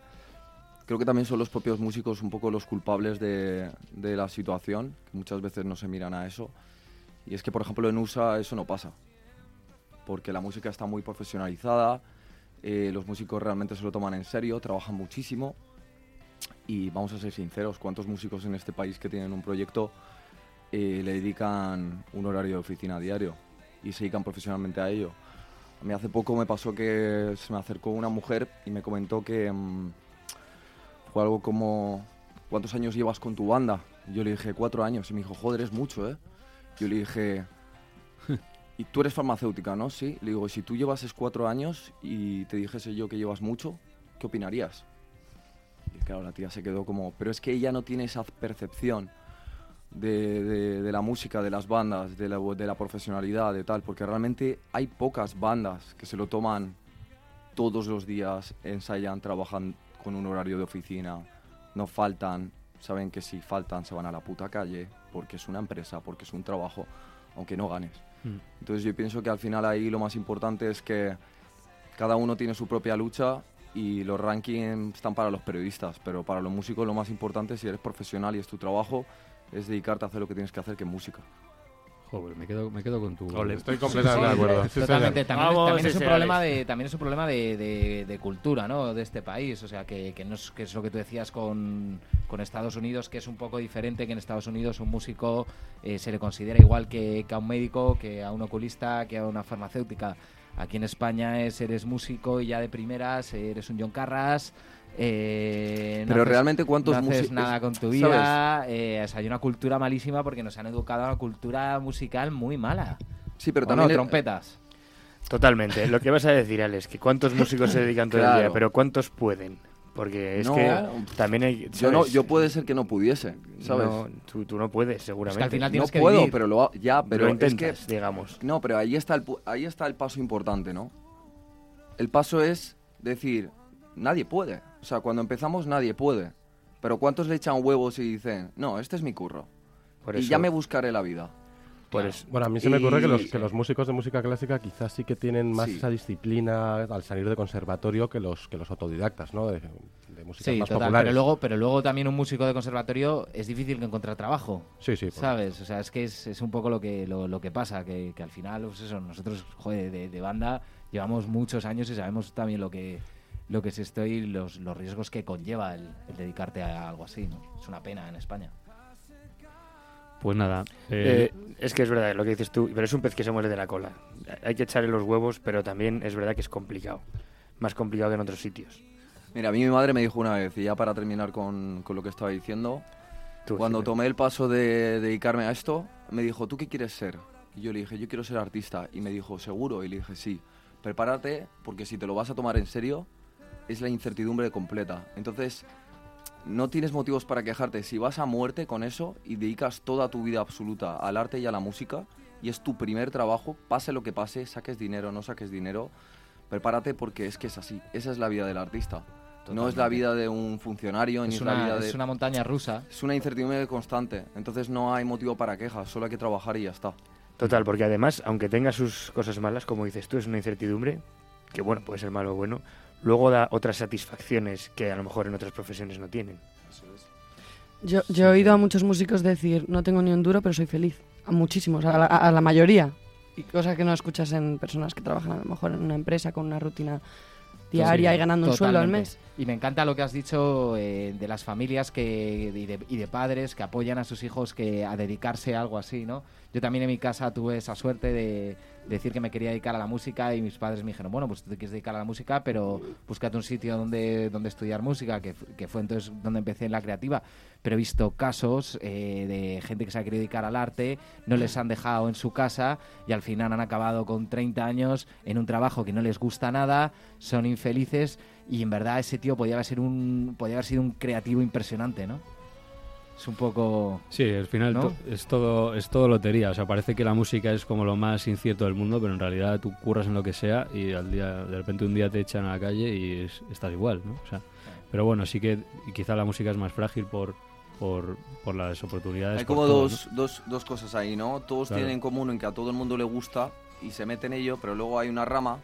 creo que también son los propios músicos un poco los culpables de, de la situación, que muchas veces no se miran a eso. Y es que, por ejemplo, en USA eso no pasa, porque la música está muy profesionalizada, eh, los músicos realmente se lo toman en serio, trabajan muchísimo. Y vamos a ser sinceros, ¿cuántos músicos en este país que tienen un proyecto eh, le dedican un horario de oficina diario y se dedican profesionalmente a ello? A hace poco me pasó que se me acercó una mujer y me comentó que mm, fue algo como, ¿cuántos años llevas con tu banda? Yo le dije, cuatro años. Y me dijo, joder, es mucho, ¿eh? Yo le dije, ¿y tú eres farmacéutica, no? Sí. Le digo, "Y si tú llevases cuatro años y te dijese yo que llevas mucho, ¿qué opinarías? Y claro, la tía se quedó como, pero es que ella no tiene esa percepción de, de- de la música, de las bandas, de la, de la profesionalidad, de tal, porque realmente hay pocas bandas que se lo toman todos los días, ensayan, trabajan con un horario de oficina, no faltan, saben que si faltan se van a la puta calle, porque es una empresa, porque es un trabajo. aunque no ganes. Mm. Entonces yo pienso que al final ahí lo más importante es que cada uno tiene su propia lucha y los rankings están para los periodistas, pero para los músicos lo más importante, si eres profesional y es tu trabajo, es dedicarte a hacer lo que tienes que hacer, que es música. Joder, me quedo, me quedo con tu... Ole. Estoy completamente de acuerdo. Totalmente. También, Vamos, también es un problema de también es un problema de, de- de cultura, ¿no? De este país, o sea que, que no es que es lo que tú decías con, con Estados Unidos, que es un poco diferente, que en Estados Unidos un músico eh, se le considera igual que, que a un médico, que a un oculista, que a una farmacéutica. Aquí en España es eres músico y ya de primeras eres un John Carras. eh, no Pero haces- realmente cuántos no haces músicos- nada con tu vida. eh, o sea, hay una cultura malísima porque nos han educado a una cultura musical muy mala. Sí, pero ¿O no? también... trompetas. Totalmente. Lo que vas a decir, Alex, que cuántos músicos se dedican todo el día, Claro. pero cuántos pueden. Porque es No, que también hay. Yo, no, yo puede ser que no pudiese, ¿sabes? No, tú, tú no puedes, seguramente. al final no tienes que puedo, vivir. pero lo ha- ya, pero Lo es que intentas, digamos. no, pero ahí está el pu- ahí está el paso importante, ¿no? El paso es decir, nadie puede. O sea, cuando empezamos nadie puede. Pero ¿cuántos le echan huevos y dicen, "No, este es mi curro"? Por y eso, ya me buscaré la vida. Por eso. Bueno, a mí se me ocurre que los, que los músicos de música clásica quizás sí que tienen más Sí. esa disciplina al salir de conservatorio que los, que los autodidactas, ¿no? De, de música Sí, más total, populares. pero luego, pero luego también un músico de conservatorio es difícil que encontrar trabajo, Sí, sí. ¿sabes? O sea, es que es, es un poco lo que, lo, lo que pasa, que, que al final, pues eso, nosotros, joder, de, de banda llevamos muchos años y sabemos también lo que lo que es esto y los, los riesgos que conlleva el, el dedicarte a algo así, ¿no? Es una pena en España. Pues nada. eh, Eh, es que es verdad lo que dices tú, pero es un pez que se muere de la cola. Hay que echarle los huevos, pero también es verdad que es complicado. Más complicado que en otros sitios. Mira, a mí mi madre me dijo una vez, y ya para terminar con, con lo que estaba diciendo, Tú, cuando Jimé. tomé el paso de dedicarme a esto, me dijo, ¿tú qué quieres ser? Y yo le dije, yo quiero ser artista. Y me dijo, ¿seguro? Y le dije, sí. Prepárate, porque si te lo vas a tomar en serio, es la incertidumbre completa. Entonces, no tienes motivos para quejarte. Si vas a muerte con eso y dedicas toda tu vida absoluta al arte y a la música, y es tu primer trabajo, pase lo que pase, saques dinero, no saques dinero, prepárate porque es que es así. Esa es la vida del artista. No es la vida de un funcionario, ni Es es la una, vida de... es una montaña rusa. Es una incertidumbre constante, entonces no hay motivo para quejas, solo hay que trabajar y ya está. Total, porque además, aunque tenga sus cosas malas, como dices tú, es una incertidumbre, que bueno, puede ser malo o bueno, luego da otras satisfacciones que a lo mejor en otras profesiones no tienen. Yo, yo he oído a muchos músicos decir, no tengo ni un duro, pero soy feliz. A muchísimos, a la, a la mayoría. Y cosa que no escuchas en personas que trabajan a lo mejor en una empresa con una rutina diaria Sí, y ganando un sueldo al mes. Y me encanta lo que has dicho eh, de las familias que, y, de, y de padres que apoyan a sus hijos que a dedicarse a algo así, ¿no? Yo también en mi casa tuve esa suerte de decir que me quería dedicar a la música y mis padres me dijeron, bueno, pues tú te quieres dedicar a la música, pero búscate un sitio donde, donde estudiar música, que, que fue entonces donde empecé en la creativa. Pero he visto casos eh, de gente que se ha querido dedicar al arte, no les han dejado en su casa y al final han acabado con 30 años en un trabajo que no les gusta nada, son infelices y en verdad ese tío podía haber sido un, podía haber sido un creativo impresionante, ¿no? Es un poco... Sí, al final ¿No? es todo es todo lotería. O sea, parece que la música es como lo más incierto del mundo, pero en realidad tú curras en lo que sea y al día de repente un día te echan a la calle y es- estás igual, ¿no? O sea, pero bueno, sí que quizá la música es más frágil por por, por las oportunidades. Hay como todo, dos, dos, dos cosas ahí, ¿no? Todos Claro. tienen en común en que a todo el mundo le gusta y se mete en ello, pero luego hay una rama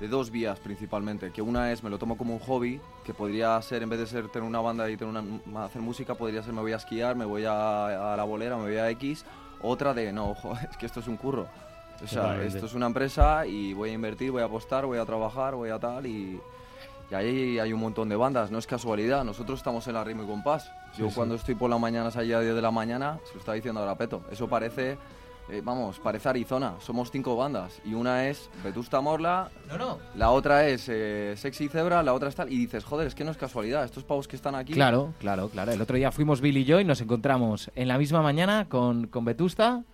de dos vías principalmente, que una es me lo tomo como un hobby, que podría ser, en vez de ser tener una banda y tener una, hacer música, podría ser me voy a esquiar, me voy a, a la bolera, me voy a X, otra de no, ojo, es que esto es un curro. O sea, esto es una empresa y voy a invertir, voy a apostar, voy a trabajar, voy a tal y... Y ahí hay un montón de bandas, no es casualidad. Nosotros estamos en la ritmo y compás. Yo Sí, sí. cuando estoy por las mañanas allá a 10 de la mañana, se lo está diciendo ahora Peto. Eso parece, eh, vamos, parece Arizona. Somos cinco bandas. Y una es Vetusta Morla, No, no. la otra es eh, Sexy Zebra, la otra es tal. Y dices, joder, es que no es casualidad. Estos pavos que están aquí. Claro, claro, claro. El otro día fuimos Billy y yo y nos encontramos en la misma mañana con, con Vetusta,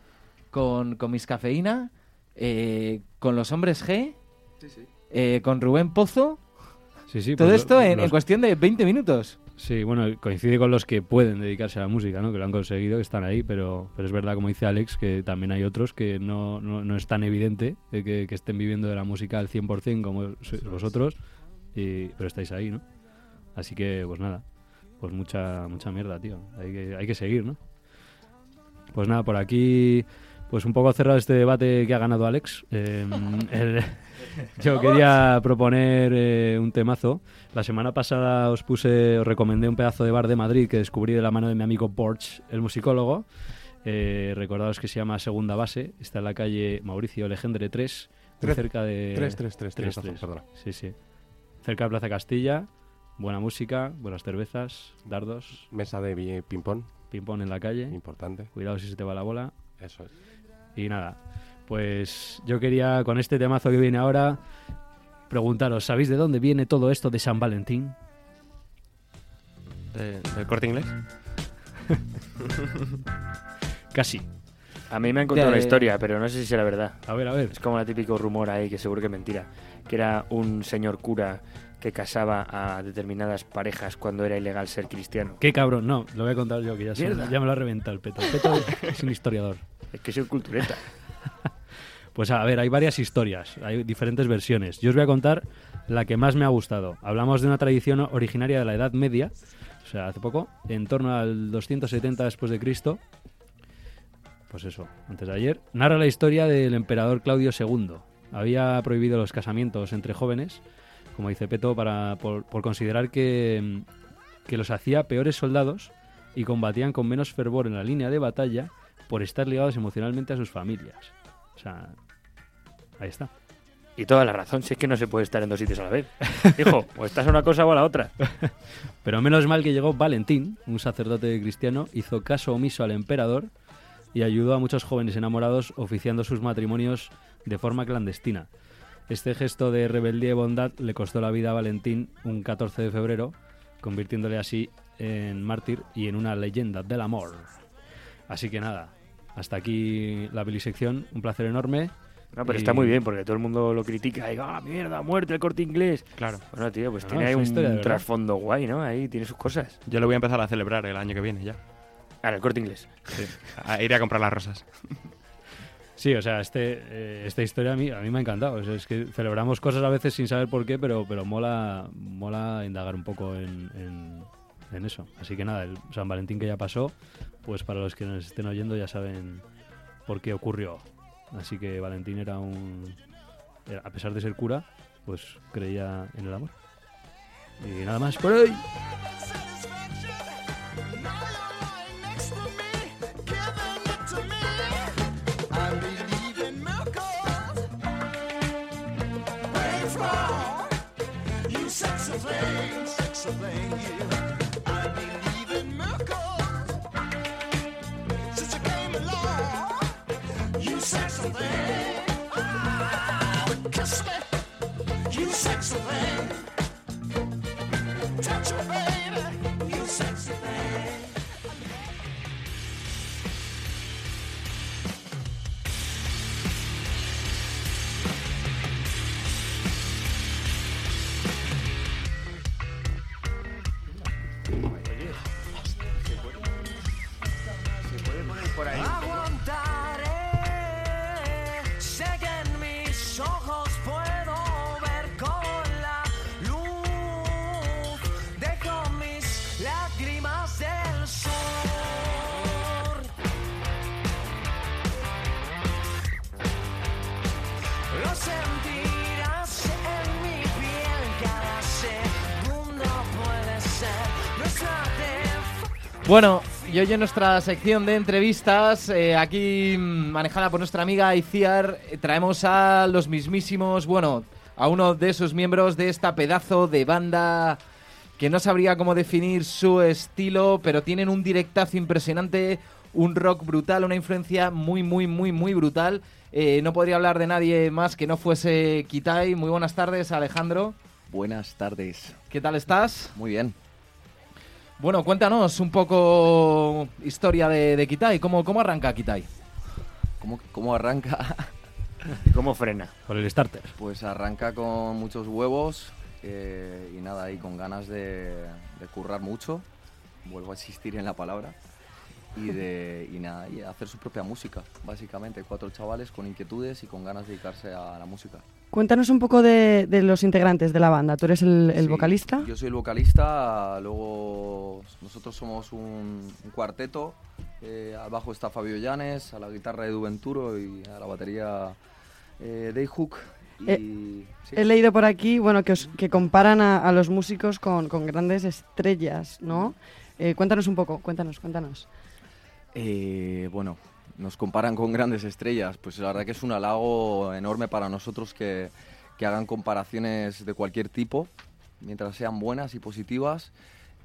con, con Miss Cafeína, eh, con los hombres G, Sí, sí. eh, con Rubén Pozo. Sí, sí, Todo pues esto en, cuestión de 20 minutos. Sí, bueno, coincide con los que pueden dedicarse a la música, ¿no? Que lo han conseguido, que están ahí, pero, pero es verdad, como dice Alex, que también hay otros que no, no, no es tan evidente de que, que estén viviendo de la música al 100% como vosotros, y, pero estáis ahí, ¿no? Así que, pues nada, pues mucha mucha mierda, tío. Hay que, hay que seguir, ¿no? Pues nada, por aquí Pues un poco cerrado este debate que ha ganado Alex. eh, el- yo quería proponer eh, un temazo. La semana pasada os puse, os recomendé un pedazo de bar de Madrid que descubrí de la mano de mi amigo Borch, el musicólogo. Eh, recordaos que se llama Segunda Base. Está en la calle Mauricio Legendre 3, muy Tres- cerca de... tres, tres, tres, tienes razón, 3. perdona. Sí, sí. Cerca de Plaza Castilla. Buena música, buenas cervezas, dardos, Mesa de ping-pong, ping-pong en la calle. importante. Cuidado si se te va la bola. Eso es. Y nada, pues yo quería con este temazo que viene ahora preguntaros, ¿sabéis de dónde viene todo esto de San Valentín? ¿De- ¿Del corte inglés? Casi. A mí me han contado De- una historia, pero no sé si será verdad. A ver, a ver. Es como el típico rumor ahí, que seguro que es mentira. Que era un señor cura que casaba a determinadas parejas cuando era ilegal ser cristiano. Qué cabrón, no, lo voy a contar yo, que ya, se- Mierda. ya me lo ha reventado el peto. El peto es un historiador. Es que soy cultureta. Pues a ver, hay varias historias, hay diferentes versiones. Yo os voy a contar la que más me ha gustado. Hablamos de una tradición originaria de la Edad Media, o sea, hace poco, en torno al 270 después de Cristo. Pues eso, antes de ayer. Narra la historia del emperador Claudio II. Había prohibido los casamientos entre jóvenes, como dice Peto, para, por, por considerar que, que los hacía peores soldados y combatían con menos fervor en la línea de batalla por estar ligados emocionalmente a sus familias. O sea, ahí está. Y toda la razón, si es que no se puede estar en dos sitios a la vez. Hijo, o estás a una cosa o a la otra. Pero menos mal que llegó Valentín, un sacerdote cristiano, hizo caso omiso al emperador y ayudó a muchos jóvenes enamorados oficiando sus matrimonios de forma clandestina. Este gesto de rebeldía y bondad le costó la vida a Valentín un 14 de febrero, convirtiéndole así en mártir y en una leyenda del amor. Así que nada, hasta aquí la bilisección, un placer enorme. No, pero Y- está muy bien, porque todo el mundo lo critica y ah, mierda, muerte el corte inglés. Claro. Bueno, tío, pues No, tiene ahí un historia trasfondo guay, ¿no? Ahí tiene sus cosas. Yo lo voy a empezar a celebrar el año que viene ya. Ahora, el corte inglés. A ir a comprar las rosas. Sí, o sea, este, eh, esta historia a mí, a mí me ha encantado. O sea, es que celebramos cosas a veces sin saber por qué, pero, pero mola, mola indagar un poco en, en- en eso. Así que nada, el San Valentín que ya pasó, pues para los que nos estén oyendo ya saben por qué ocurrió. Así que Valentín era un... a pesar de ser cura, pues creía en el amor. Y nada más por hoy. I believe Bueno, y hoy en nuestra sección de entrevistas, eh, aquí mm, manejada por nuestra amiga Iciar, eh, traemos a los mismísimos, bueno, a uno de sus miembros de esta pedazo de banda que no sabría cómo definir su estilo, pero tienen un directazo impresionante, un rock brutal, una influencia muy, muy, muy, muy brutal. Eh, no podría hablar de nadie más que no fuese Kitai. Muy buenas tardes, Alejandro. Buenas tardes. ¿Qué tal estás? Muy bien. Bueno, cuéntanos un poco historia de, de Kitai. ¿Cómo, ¿Cómo arranca Kitai? ¿Cómo, cómo arranca? ¿Y cómo frena? Por el starter. Pues arranca con muchos huevos eh, y nada, y con ganas de, de currar mucho. Vuelvo a insistir en la palabra. Y de y nada, y hacer su propia música, básicamente. Cuatro chavales con inquietudes y con ganas de dedicarse a la música. Cuéntanos un poco de, de los integrantes de la banda. ¿Tú eres el, el Sí, vocalista? Yo soy el vocalista, luego nosotros somos un, un cuarteto Eh, al bajo está Fabio Llanes, a la guitarra Edu Venturo y a la batería eh, Dave Hook. Y, Eh, sí. He leído por aquí, bueno, que, os- que comparan a, a los músicos con, con grandes estrellas, ¿no? Eh, cuéntanos un poco, cuéntanos, cuéntanos. Eh, bueno, nos comparan con grandes estrellas. Pues la verdad que es un halago enorme para nosotros que, que hagan comparaciones de cualquier tipo, mientras sean buenas y positivas.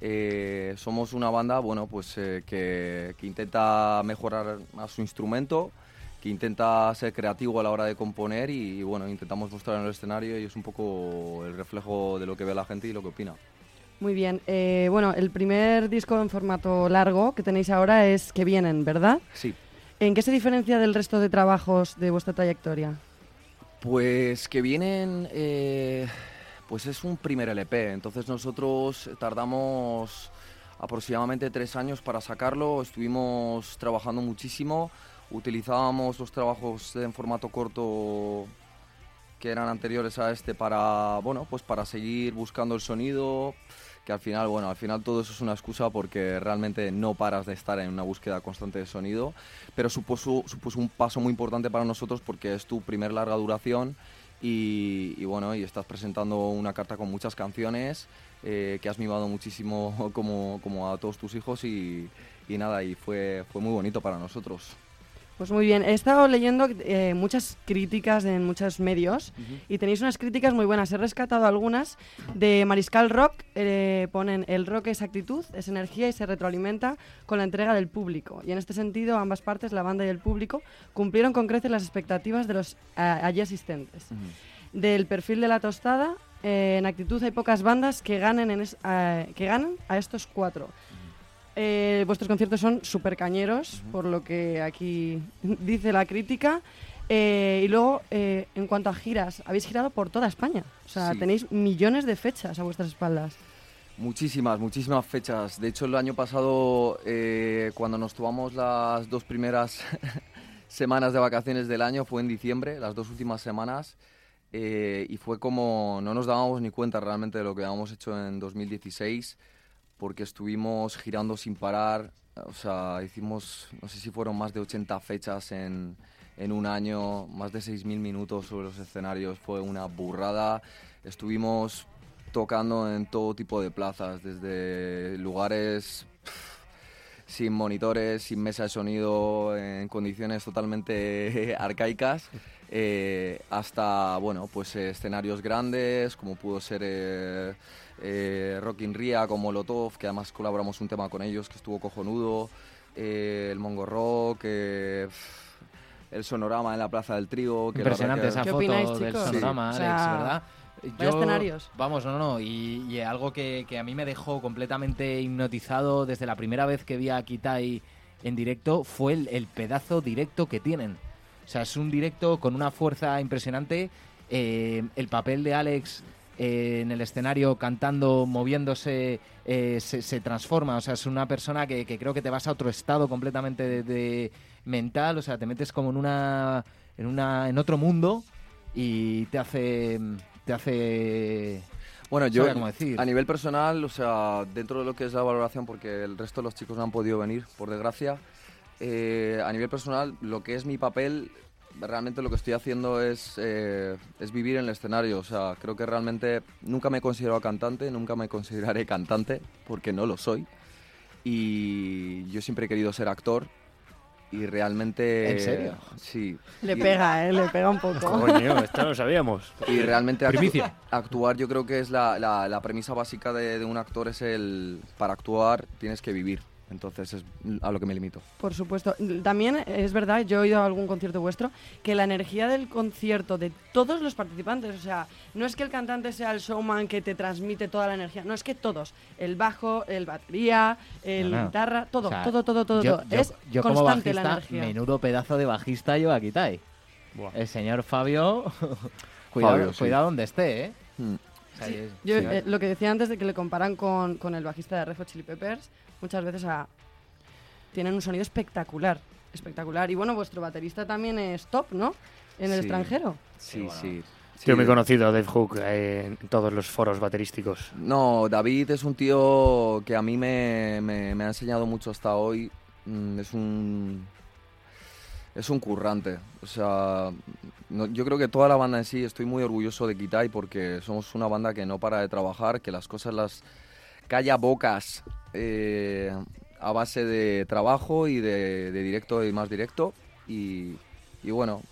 Eh, somos una banda, bueno, pues eh, que, que intenta mejorar a su instrumento, que intenta ser creativo a la hora de componer y, bueno, intentamos mostrar en el escenario y es un poco el reflejo de lo que ve la gente y lo que opina. Muy bien, eh, bueno, el primer disco en formato largo que tenéis ahora es Que Vienen, ¿verdad? Sí. ¿En qué se diferencia del resto de trabajos de vuestra trayectoria? Pues que vienen, eh, pues es un primer LP, entonces nosotros tardamos aproximadamente tres años para sacarlo, estuvimos trabajando muchísimo, utilizábamos los trabajos en formato corto que eran anteriores a este para, bueno, pues para seguir buscando el sonido, que al final, bueno, al final todo eso es una excusa porque realmente no paras de estar en una búsqueda constante de sonido, pero supuso, supuso un paso muy importante para nosotros porque es tu primer larga duración y, bueno, y estás presentando una carta con muchas canciones eh, que has mimado muchísimo como, como a todos tus hijos y, y nada, y fue, fue muy bonito para nosotros. Pues muy bien, he estado leyendo eh, muchas críticas en muchos medios y tenéis unas críticas muy buenas. He rescatado algunas de Mariscal Rock. eh, ponen el rock es actitud, es energía y se retroalimenta con la entrega del público. Y en este sentido, ambas partes, la banda y el público, cumplieron con creces las expectativas de los ah, allí asistentes. Del perfil de la tostada, eh, en actitud hay pocas bandas que ganen, en es- que ganen a estos cuatro. Eh, vuestros conciertos son súper cañeros, por lo que aquí dice la crítica. Eh, y luego, eh, en cuanto a giras, habéis girado por toda España. O sea, Sí. tenéis millones de fechas a vuestras espaldas. Muchísimas, muchísimas fechas. De hecho, el año pasado, eh, cuando nos tomamos las dos primeras semanas de vacaciones del año, fue en diciembre, las dos últimas semanas, eh, y fue como no nos dábamos ni cuenta realmente de lo que habíamos hecho en 2016, porque estuvimos girando sin parar. O sea, hicimos, no sé si fueron más de 80 fechas en, en un año, más de 6.000 minutos sobre los escenarios, fue una burrada. Estuvimos tocando en todo tipo de plazas, desde lugares sin monitores, sin mesa de sonido, en condiciones totalmente arcaicas, eh, hasta bueno, pues eh, escenarios grandes, como pudo ser eh, eh, Rock in Ria con Molotov, que además colaboramos un tema con ellos que estuvo cojonudo, eh, el Mongo Rock, eh, el sonorama en la Plaza del Trigo. Que Impresionante que- esa ¿Qué foto opináis, del chicos? sonorama, Alex, sea, ¿verdad? escenarios. Vamos, no, no, y, y algo que, que a mí me dejó completamente hipnotizado desde la primera vez que vi a Kitai en directo fue el, el pedazo directo que tienen. O sea, es un directo con una fuerza impresionante. eh, el papel de Alex eh, en el escenario cantando, moviéndose, eh, se, se transforma. O sea, es una persona que, que creo que te vas a otro estado completamente de, de mental. O sea, te metes como en una, en una, en otro mundo y te hace, te hace. Bueno, no yo a nivel personal, o sea, dentro de lo que es la valoración, porque el resto de los chicos no han podido venir, por desgracia, eh, a nivel personal, lo que es mi papel, realmente lo que estoy haciendo es, eh, es vivir en el escenario. O sea, creo que realmente nunca me he considerado cantante, nunca me consideraré cantante, porque no lo soy. Y yo siempre he querido ser actor. Y realmente... ¿En serio? Sí. Le Y- pega, ¿eh? Le pega un poco. Coño, esto lo sabíamos. y realmente actu- actuar yo creo que es la, la- la premisa básica de, de un actor es el para actuar tienes que vivir entonces es a lo que me limito Por supuesto. También es verdad, yo he oído algún concierto vuestro, que la energía del concierto de todos los participantes, o sea, no es que el cantante sea el showman que te transmite toda la energía, no es que todos, el bajo, el batería, el No, no. guitarra, todo, O sea, todo, todo, todo, yo, todo. yo- es yo como constante la bajista, energía. menudo pedazo de bajista yo a Kitai. El señor Fabio, cuidado, Fabio, sí. cuidado donde esté, ¿eh? Mm. Sea, es- Yo, sí. eh, lo que decía antes de que le comparan con, con el bajista de Red Hot Chili Peppers, muchas veces a- tienen un sonido espectacular, espectacular. Y bueno, vuestro baterista también es top, ¿no? En el Sí. extranjero. sí sí, me he conocido a Dave Hook eh, en todos los foros baterísticos. no David es un tío que a mí me, me- me ha enseñado mucho hasta hoy mm, es un es un currante. O sea, no- yo creo que toda la banda en sí estoy muy orgulloso de Kitai porque somos una banda que no para de trabajar, que las cosas las calla bocas eh, a base de trabajo y de, directo y más directo. Y, bueno,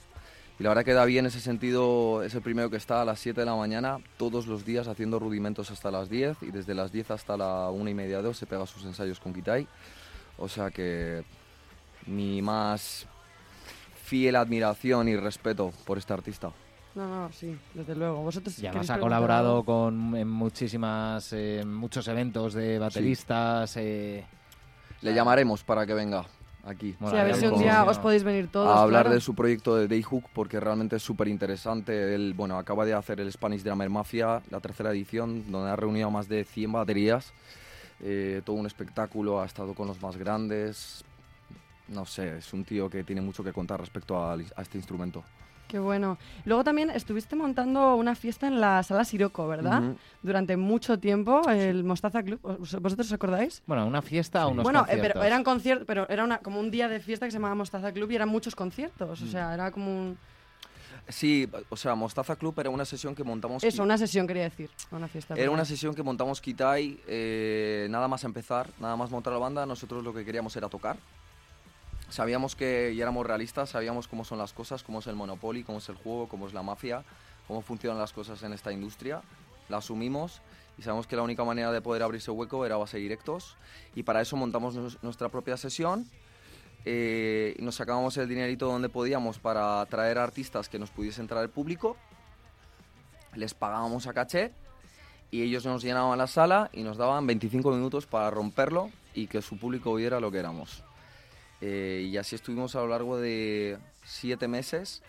y la verdad que David en ese sentido es el primero que está a las 7 de la mañana todos los días haciendo rudimentos hasta las 10 y desde las 10 hasta la 1 y media, 2 se pega sus ensayos con Kitai. O sea que mi más fiel admiración y respeto por este artista. No, no, sí, desde luego. Vosotros Y queréis además ha colaborado algo? con en muchísimas, eh, muchos eventos de bateristas. eh, Le llamaremos para que venga aquí. Sí, a ver si un día os podéis venir todos. a hablar claro. de su proyecto de Dayhook porque realmente es súper interesante. Él, bueno, acaba de hacer el Spanish Drummer Mafia, la tercera edición, donde ha reunido a más de 100 baterías. Eh, todo un espectáculo, ha estado con los más grandes. No sé, es un tío que tiene mucho que contar respecto a, a este instrumento. Qué bueno. Luego también estuviste montando una fiesta en la sala Siroco, ¿verdad? Durante mucho tiempo, el Mostaza Club. ¿Os- ¿Vosotros os acordáis? bueno, una fiesta o unos bueno, eh, conciertos. pero eran conciertos, pero era una, como un día de fiesta que se llamaba Mostaza Club y eran muchos conciertos. O Mm. sea, era como un... Sí, o sea, Mostaza Club era una sesión que montamos. Eso, una sesión quería decir. Una fiesta. Era una sesión que montamos Kitai, eh, nada más empezar, nada más montar la banda, nosotros lo que queríamos era tocar. Sabíamos que, y éramos realistas, sabíamos cómo son las cosas, cómo es el Monopoly, cómo es el juego, cómo es la mafia, cómo funcionan las cosas en esta industria. La asumimos y sabemos que la única manera de poder abrirse hueco era base directos. Y para eso montamos nuestra propia sesión eh, nos sacábamos el dinerito donde podíamos para traer artistas que nos pudiesen traer el público. Les pagábamos a caché y ellos nos llenaban la sala y nos daban 25 minutos para romperlo y que su público viera lo que éramos. Eh, y así estuvimos a lo largo de siete meses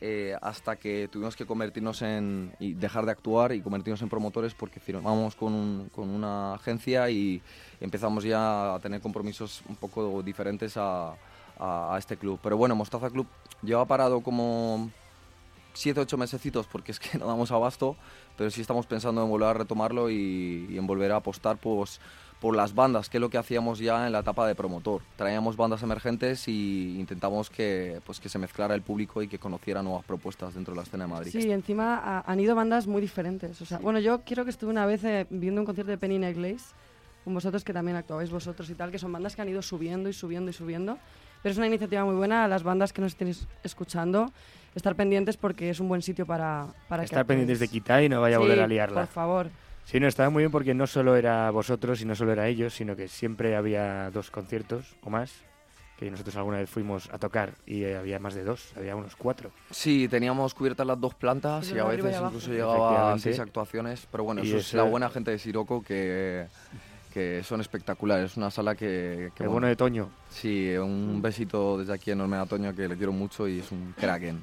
eh, hasta que tuvimos que convertirnos en y dejar de actuar y convertirnos en promotores porque firmamos con, con una agencia y empezamos ya a tener compromisos un poco diferentes a, a- este club. Pero bueno, Mostaza Club lleva parado como siete, ocho mesecitos porque es que no damos abasto, pero sí estamos pensando en volver a retomarlo y, y en volver a apostar pues, por las bandas, que es lo que hacíamos ya en la etapa de promotor. Traíamos bandas emergentes y intentamos que, pues, que se mezclara el público y que conociera nuevas propuestas dentro de la escena de Madrid. Sí, encima ha- han ido bandas muy diferentes. O sea, bueno, yo quiero que estuve una vez eh, viendo un concierto de Penny Necklace con vosotros, que también actuabais vosotros y tal, que son bandas que han ido subiendo y subiendo y subiendo. Pero es una iniciativa muy buena a las bandas que nos estén es- escuchando, estar pendientes porque es un buen sitio para, para que Estar pendientes de quitar y no vaya a volver Sí, a liarla. por favor. Sí, no, estaba muy bien porque no solo era vosotros y no solo era ellos, sino que siempre había dos conciertos o más, que nosotros alguna vez fuimos a tocar y eh, había más de dos, había unos cuatro. Sí, teníamos cubiertas las dos plantas y a veces incluso llegaba a seis actuaciones, pero bueno, Y eso es la buena gente de Siroco que, que son espectaculares. Es una sala que... que El bueno de Toño. Sí, un besito desde aquí enorme a Toño que le quiero mucho y es un kraken.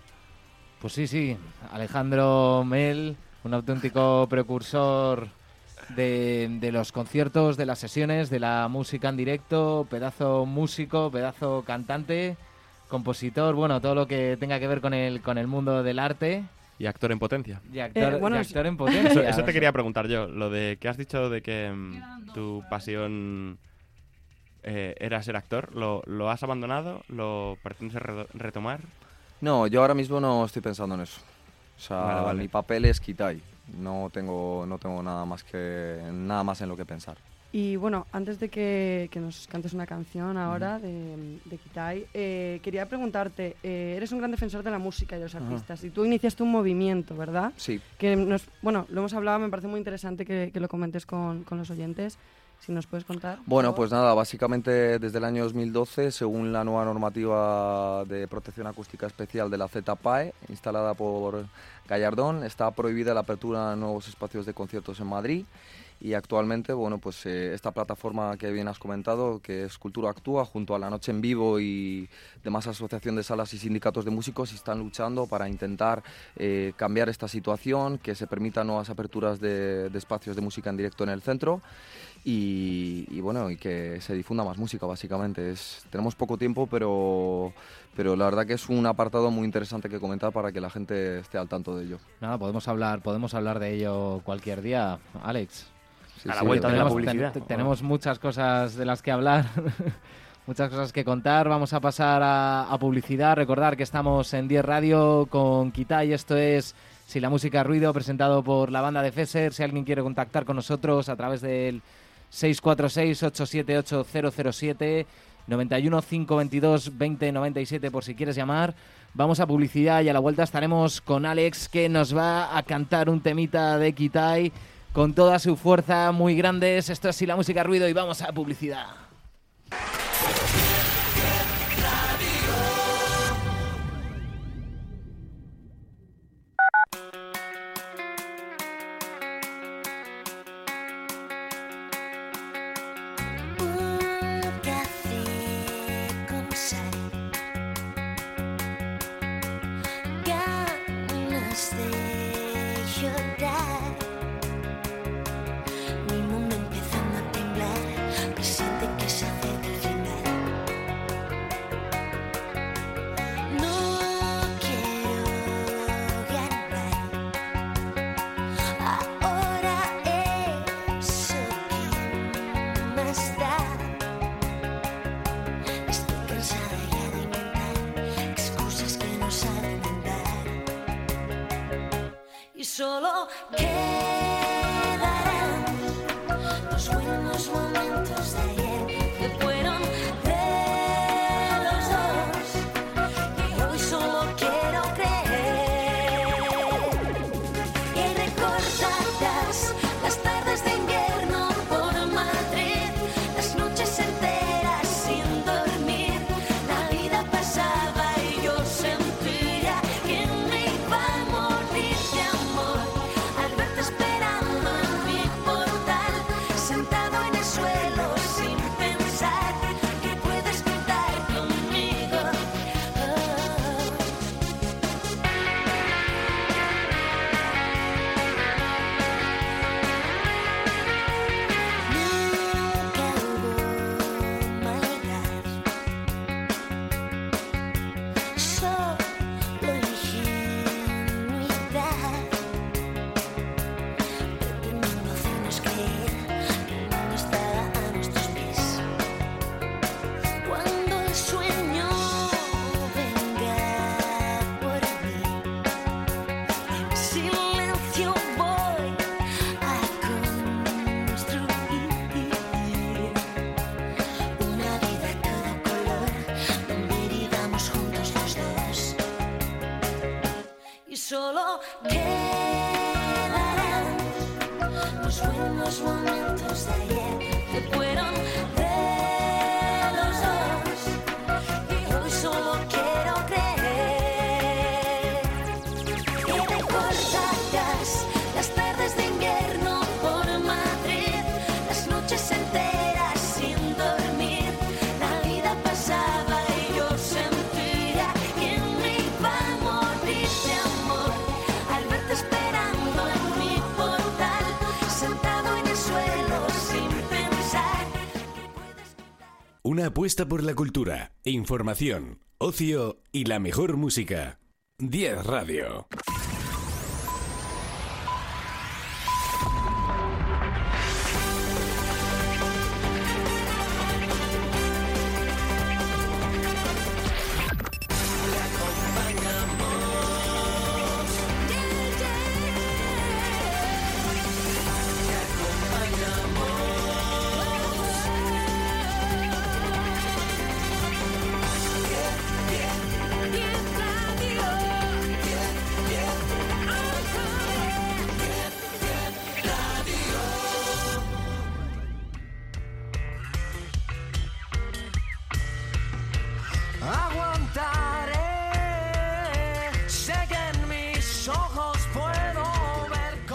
Pues sí, sí. Alejandro Mel, un auténtico precursor de, de los conciertos, de las sesiones, de la música en directo, pedazo músico, pedazo cantante, compositor, bueno, todo lo que tenga que ver con el, con el mundo del arte. Y actor en potencia. Y actor, Eh, bueno, y actor en Eso, potencia. eso te quería preguntar yo. Lo de que has dicho de que mm, tu pasión eh, era ser actor, ¿lo, lo has abandonado? ¿Lo pretendes re- retomar? No, yo ahora mismo no estoy pensando en eso. O sea, Vale, vale. mi papel es Kitai. No tengo, no tengo nada más que nada más en lo que pensar. Y bueno, antes de que, que nos cantes una canción ahora de, de Kitai, eh, quería preguntarte, eh, eres un gran defensor de la música y de los artistas, y tú iniciaste un movimiento, ¿verdad? Sí. Que nos, bueno, lo hemos hablado, me parece muy interesante que, que lo comentes con, con los oyentes. Si nos puedes contar. Bueno, pues nada, básicamente desde el año 2012, según la nueva normativa de protección acústica especial de la ZPAE, instalada por Gallardón, está prohibida la apertura de nuevos espacios de conciertos en Madrid. Y actualmente, bueno, pues eh, esta plataforma que bien has comentado, que es Cultura Actúa, junto a La Noche en Vivo y demás asociación de salas y sindicatos de músicos, están luchando para intentar eh, cambiar esta situación, que se permitan nuevas aperturas de, de espacios de música en directo en el centro y, y bueno, y que se difunda más música, básicamente. Es, tenemos poco tiempo, pero, pero la verdad que es un apartado muy interesante que comentar para que la gente esté al tanto de ello. Nada, podemos hablar, podemos hablar de ello cualquier día, Alex. Sí, A la sí, vuelta de la tenemos, publicidad. ten- tenemos muchas cosas de las que hablar. muchas cosas que contar. Vamos a pasar a, a publicidad. Recordar que estamos en 10 Radio con Kitai. Esto es Si la música ruido, presentado por la banda de Fesser. Si alguien quiere contactar con nosotros a través del 646-878-007, 91 522 2097 por si quieres llamar. Vamos a publicidad y a la vuelta estaremos con Alex que nos va a cantar un temita de Kitai con toda su fuerza muy grandes. Esto es Si la música ruido y vamos a publicidad. Apuesta por la cultura, información, ocio y la mejor música. 10 Radio.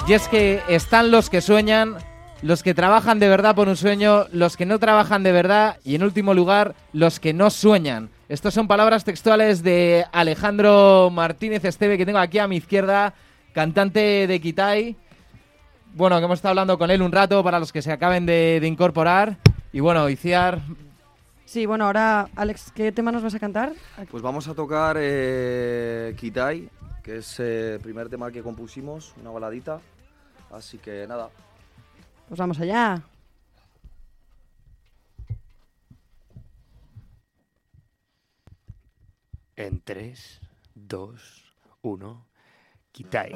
Y es que están los que sueñan, los que trabajan de verdad por un sueño, los que no trabajan de verdad y en último lugar, los que no sueñan. Estas son palabras textuales de Alejandro Martínez Esteve, que tengo aquí a mi izquierda, cantante de Kitai. Bueno, que hemos estado hablando con él un rato para los que se acaben de, de incorporar. Y bueno, Iciar, Sí, bueno, ahora, Alex, ¿qué tema nos vas a cantar? Pues vamos a tocar eh, Kitai, que es eh, el primer tema que compusimos, una baladita. Así que nada. Pues vamos allá. En 3, 2, 1, quitáis.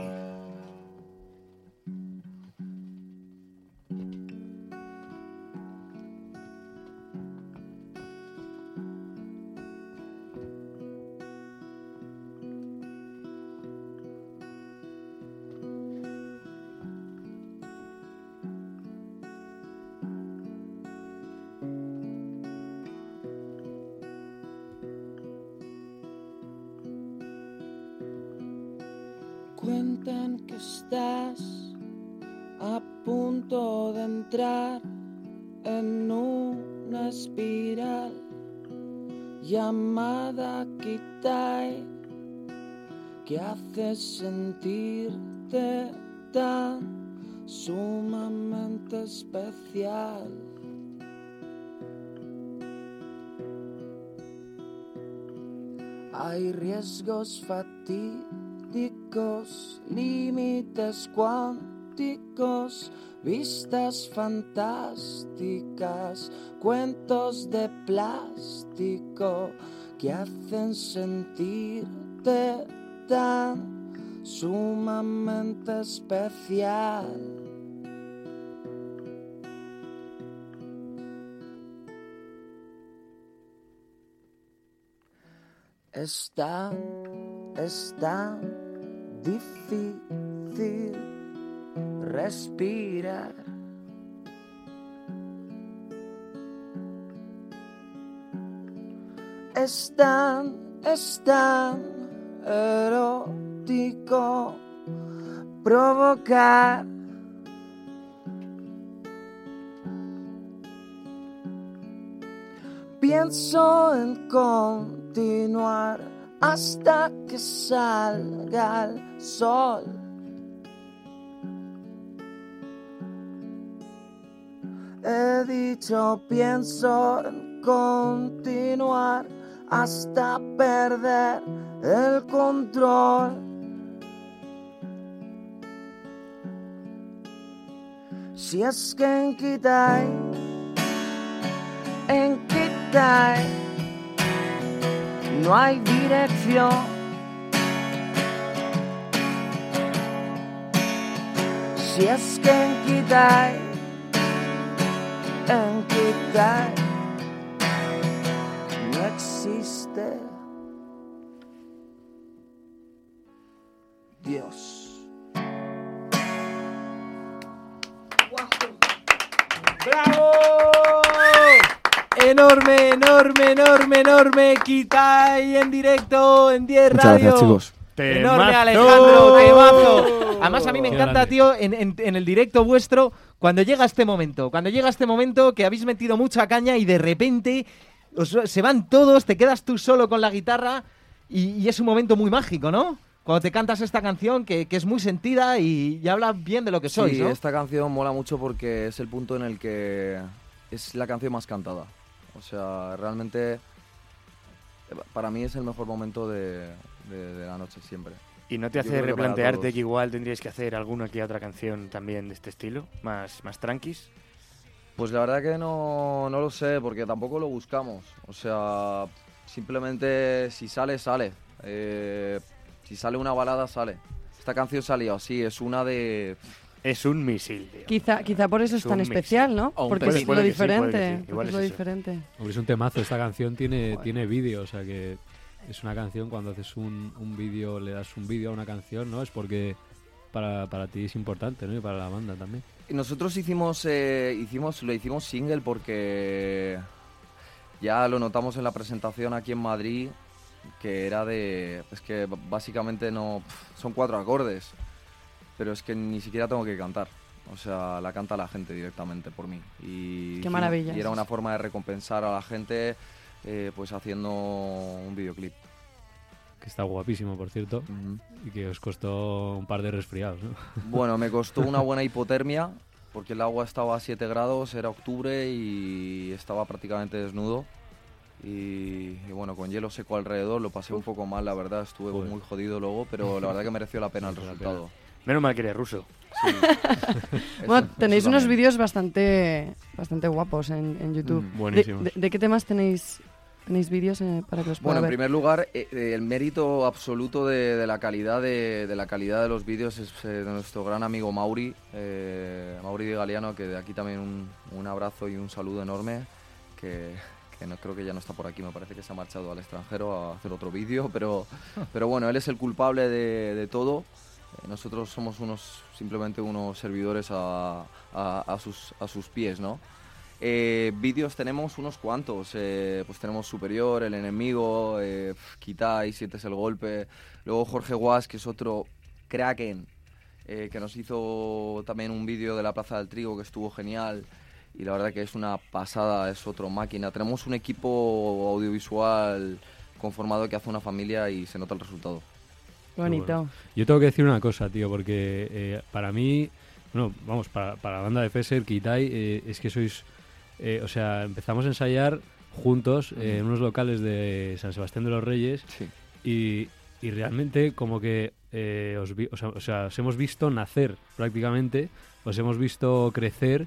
Entrar en una espiral llamada Kitai que hace sentirte tan sumamente especial. Hay riesgos fatídicos, límites cuánticos, vistas fantásticas, cuentos de plástico que hacen sentirte tan sumamente especial. Es tan, es tan difícil respirar. Es tan, erótico provocar. Pienso en continuar hasta que salga el sol. He dicho, pienso en continuar hasta perder el control. Si es que en Kitai, en Kitai, no hay dirección. Si es que en Kitai, en Kitai, no existe Dios. ¡Bravo! Enorme, enorme, enorme, enorme. Kitai en directo en 10 Muchas Radio. gracias, chicos. Enorme. Alejandro, temazo. Además, a mí me encanta, tío, en, en- en el directo vuestro, cuando llega este momento. Cuando llega este momento que habéis metido mucha caña y de repente os- se van todos, te quedas tú solo con la guitarra y, y es un momento muy mágico, ¿no? Cuando te cantas esta canción que, que es muy sentida y, y habla bien de lo que sois, sí, ¿no? esta canción mola mucho porque es el punto en el que es la canción más cantada. O sea, realmente eh, para mí es el mejor momento de, de- de la noche siempre. ¿Y no te hace que replantearte que igual tendríais que hacer alguna que otra canción también de este estilo? Más, más tranquis. Pues la verdad que no, no lo sé, porque tampoco lo buscamos. O sea, simplemente si sale, sale. Eh, si sale una balada, sale. Esta canción salió así, es una de... Es un misil, tío. Quizá, quizá por eso es Es tan especial, ¿no? O un Porque puede- es lo diferente. sí. porque Igual es es lo eso. diferente. Hombre, es un temazo. Esta canción tiene, tiene vídeo, o sea que es una canción. Cuando haces un, un vídeo, le das un vídeo a una canción, ¿no? Es porque para, para ti es importante, ¿no? Y para la banda también. Nosotros hicimos, eh, hicimos, lo hicimos single porque ya lo notamos en la presentación aquí en Madrid, que era de, es que básicamente no, son cuatro acordes, pero es que ni siquiera tengo que cantar. O sea, la canta la gente directamente por mí. Y, hicimos- maravilla. Y era una forma de recompensar a la gente, eh, pues haciendo un videoclip. Que está guapísimo, por cierto. Y que os costó un par de resfriados, ¿no? Bueno, me costó una buena hipotermia porque el agua estaba a 7 grados, era octubre y estaba prácticamente desnudo. Y, y bueno, con hielo seco alrededor lo pasé un poco mal, la verdad, estuve muy jodido luego, pero la verdad que mereció la pena el resultado. Menos mal que eres ruso. Bueno, Eso- tenéis unos vídeos bastante, bastante guapos en, en YouTube. Mm, ¿De- buenísimos. De, de qué temas tenéis ¿Tenéis vídeos eh, para que los pueda Bueno, en ver? primer lugar, eh, eh, el mérito absoluto de, de la calidad de, de la calidad de los vídeos es eh, de nuestro gran amigo Mauri, eh, Mauri de Galeano, que de aquí también un, un abrazo y un saludo enorme, que, que no creo que ya no está por aquí, me parece que se ha marchado al extranjero a hacer otro vídeo, pero, pero bueno, él es el culpable de, de todo. Nosotros somos unos simplemente unos servidores a, a- a sus, a sus pies, ¿no? Eh, vídeos tenemos unos cuantos. eh, pues tenemos Superior, El Enemigo, eh, Kitai, Sientes el Golpe. Luego Jorge Guas, que es otro Kraken, eh, que nos hizo también un vídeo de la Plaza del Trigo que estuvo genial. Y la verdad que es una pasada, es otro máquina. Tenemos un equipo audiovisual conformado que hace una familia y se nota el resultado. Qué bonito. Yo tengo que decir una cosa, tío, porque eh, para mí, bueno, vamos, para, para la banda de Fesser, Kitai, eh, es que sois, eh, o sea, empezamos a ensayar juntos eh, en unos locales de San Sebastián de los Reyes y, y realmente como que eh, os, vi- o, sea, o sea, os hemos visto nacer prácticamente, os hemos visto crecer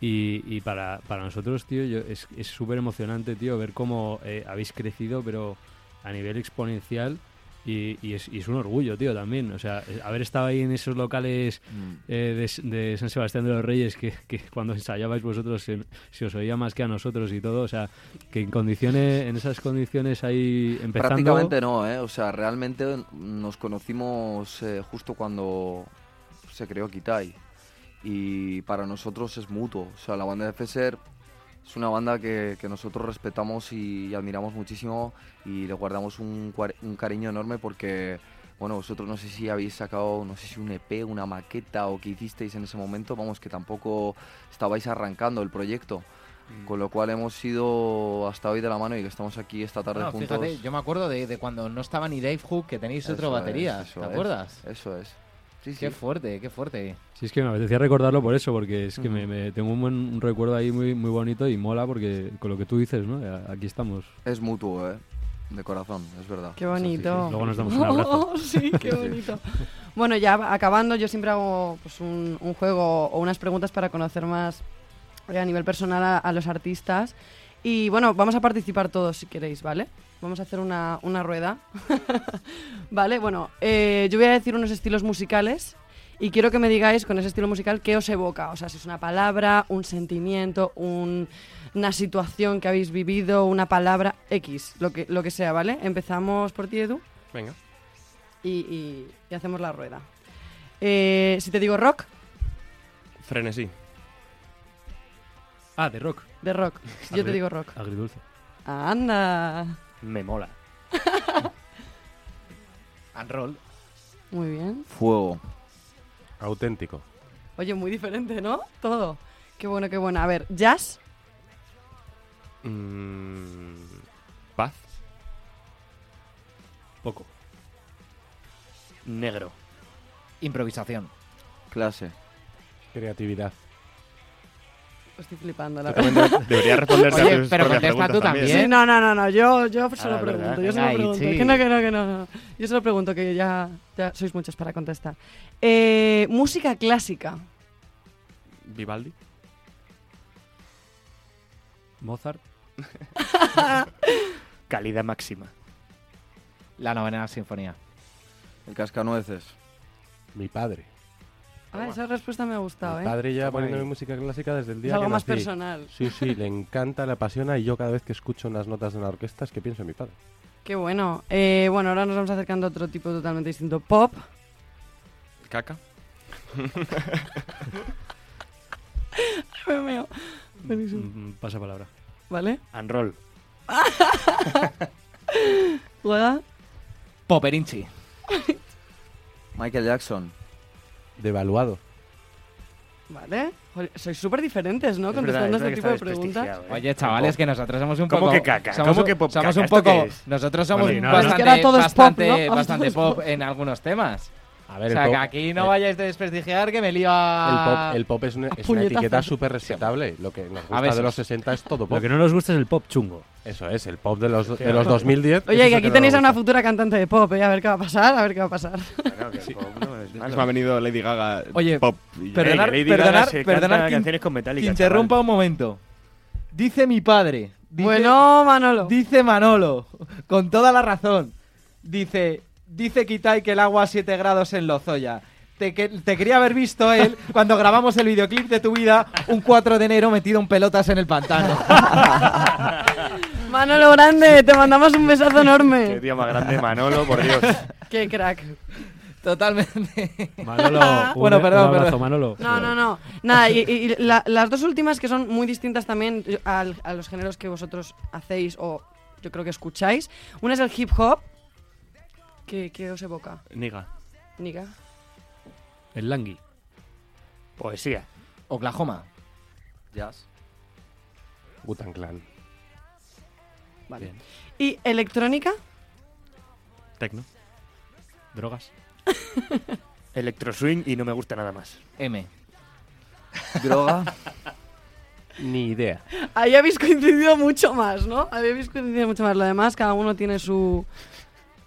y, y para, para nosotros, tío, yo, es es súper emocionante, tío, ver cómo eh, habéis crecido, pero a nivel exponencial. Y, y es, y es un orgullo, tío, también. O sea, eh, haber estado ahí en esos locales eh, de, San Sebastián de los Reyes, que, que cuando ensayabais vosotros se, se os oía más que a nosotros y todo. O sea, que en condiciones, en esas condiciones ahí empezando. Prácticamente no, ¿eh? O sea, realmente nos conocimos eh, justo cuando se creó Kitai. Y para nosotros es mutuo. O sea, la banda de Fesser es una banda que, que nosotros respetamos y, admiramos muchísimo y le guardamos un, un cariño enorme porque, bueno, vosotros no sé si habéis sacado, no sé si un EP, una maqueta o qué hicisteis en ese momento. Vamos, que tampoco estabais arrancando el proyecto. Con lo cual hemos ido hasta hoy de la mano y que estamos aquí esta tarde No, juntos. fíjate, yo me acuerdo de, de cuando no estaba ni Dave Hook, que tenéis otro Eso es, batería. eso ¿Te es, acuerdas? Eso es. Sí, Qué sí. fuerte, qué fuerte. Sí, es que me apetecía recordarlo por eso, porque es que me, me- tengo un buen un recuerdo ahí muy, muy bonito y mola porque con lo que tú dices, ¿no? Aquí estamos. Es mutuo, ¿eh? De corazón, es verdad. Qué bonito. Luego nos damos un abrazo. sí, qué bonito. Bueno, ya acabando, yo siempre hago pues, un, un juego o unas preguntas para conocer más eh, a nivel personal a, a los artistas. Y bueno, vamos a participar todos si queréis, ¿vale? Vamos a hacer una, una rueda. ¿Vale? Bueno, eh, yo voy a decir unos estilos musicales y quiero que me digáis con ese estilo musical qué os evoca. O sea, si es una palabra, un sentimiento, un- una situación que habéis vivido, una palabra X, lo que, lo que sea, ¿vale? Empezamos por ti, Edu Venga. y, y- y hacemos la rueda. Eh, si te digo rock, Frenesí. Ah, de rock. de rock. Yo te digo rock. Agridulce. Anda. Me mola. Unroll. Muy bien. Fuego. Auténtico. Oye, muy diferente, ¿no? Todo. Qué bueno, qué bueno. A ver, jazz, Mm, paz. Poco. Negro. Improvisación. Clase. Creatividad. Estoy flipando, la Tú también verdad. debe- deberías responderte a Oye, tus pero contesta tú también. Sí, no, no, no, no, yo, yo solo Ah, ¿verdad? pregunto, yo solo Venga, pregunto. Que no, que no, que no, no. Yo solo pregunto, que ya, ya sois muchos para contestar. Eh, música clásica. Vivaldi. Mozart. Calidad máxima. La novena sinfonía. El cascanueces. Mi padre. Ah, esa respuesta me ha gustado, Mi ¿eh? padre ya poniéndome música clásica desde el día Es algo que más nací. personal. Sí, sí, le encanta, le apasiona y yo cada vez que escucho unas notas de una orquesta es que pienso en mi padre. Qué bueno. Eh, bueno, ahora nos vamos acercando a otro tipo totalmente distinto. Pop. Caca. Me meo. Buenísimo. Mm, Pasa palabra. ¿Vale? Unroll. ¿Juega? Poperinchi. Michael Jackson. Devaluado. ¿Vale? Sois súper diferentes, ¿no? Es Contestando verdad, este es tipo de preguntas. ¿eh? Oye, chavales, que nosotros somos un ¿Cómo poco. que caca? Somos, ¿Cómo que pop somos caca? un ¿Esto poco. Nosotros somos bastante, pop en algunos temas. A O ver, sea, el que aquí no vayáis a desprestigiar que me lío El a. pop, el pop es una, es una puñetazos. etiqueta súper respetable. Lo que nos gusta veces. de los 60 es todo pop. Lo que no nos gusta es el pop chungo. Eso es, el pop de los, de los 2010. Oye, que es aquí que no tenéis a una futura cantante de pop, ¿eh? A ver qué va a pasar, a ver qué va a pasar. Claro, que el pop no es malo. Me ha venido Lady Gaga. Oye, pop. Perdonar, Lady Gaga perdonar, se perdonar canciones con que Metallica, interrumpa chaval. un momento. Dice mi padre, Dice- Bueno, Manolo. Dice Manolo, con toda la razón. Dice, dice Kitai que el agua a 7 grados en Lozoya. Te, que- te quería haber visto él cuando grabamos el videoclip de tu vida un 4 de enero metido en pelotas en el pantano. Manolo Grande, te mandamos un besazo Qué enorme. tío más grande, Manolo, por Dios. Qué crack. Totalmente. Manolo, un- bueno, un perdón, abrazo, perdón. Manolo. No, no, no. Nada, y, y la- las dos últimas que son muy distintas también al- a los géneros que vosotros hacéis o yo creo que escucháis. Una es el hip hop. ¿Qué, qué os evoca? Niga. Niga. El Langui. Poesía. Oklahoma. Jazz. Butan Clan. Vale. ¿Y electrónica? Tecno. Drogas. Electro swing y no me gusta nada más. M. Droga. Ni idea. Ahí habéis coincidido mucho más, ¿no? Ahí habéis coincidido mucho más. Lo demás, cada uno tiene su,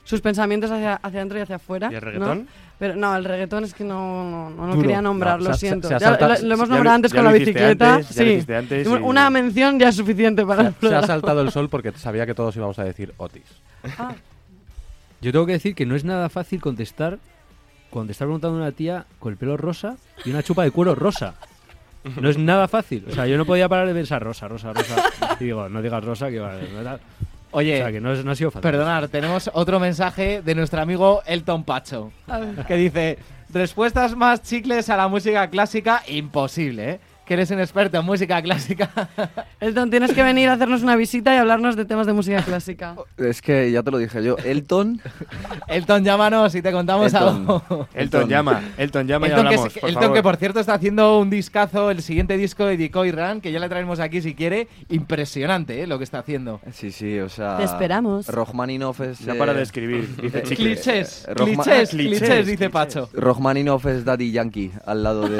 sus pensamientos hacia, hacia adentro y hacia afuera. ¿Y el ¿no? reggaetón? Pero no, el reggaetón es que no, no, no, no Duro. quería nombrar, No, lo se se- siento. se Ya lo, lo hemos nombrado antes ya con la bicicleta. antes, sí. hiciste antes y- Una mención ya es suficiente para el Se ha saltado el sol porque sabía que todos íbamos a decir Otis. Ah, Yo tengo que decir que no es nada fácil contestar cuando te está preguntando una tía con el pelo rosa y una chupa de cuero rosa. No es nada fácil. O sea, yo no podía parar de pensar rosa, rosa, rosa. Y digo, no digas rosa, que va. no Oye, o sea, que no, es- no ha sido fácil. Perdonar, tenemos otro mensaje de nuestro amigo Elton Pacho. a ver. Que dice, respuestas más chicles a la música clásica, imposible, ¿eh? Que eres un experto en música clásica. Elton, tienes que venir a hacernos una visita y hablarnos de temas de música clásica. Es que ya te lo dije yo. Elton. Elton, llámanos y te contamos Elton. algo. Elton, llama. Elton, llama y Elton, hablamos, por Elton, favor. que por cierto está haciendo un discazo, el siguiente disco de Decoy Run, que ya le traemos aquí si quiere. Impresionante, ¿eh? Lo que está haciendo. Sí, sí, o sea. Te esperamos. Rachmaninov es. No eh, para de escribir. Dice eh. Clichés, eh, Rockma- clichés, clichés, dice clichés. Pacho. Rachmaninov es Daddy Yankee al lado de,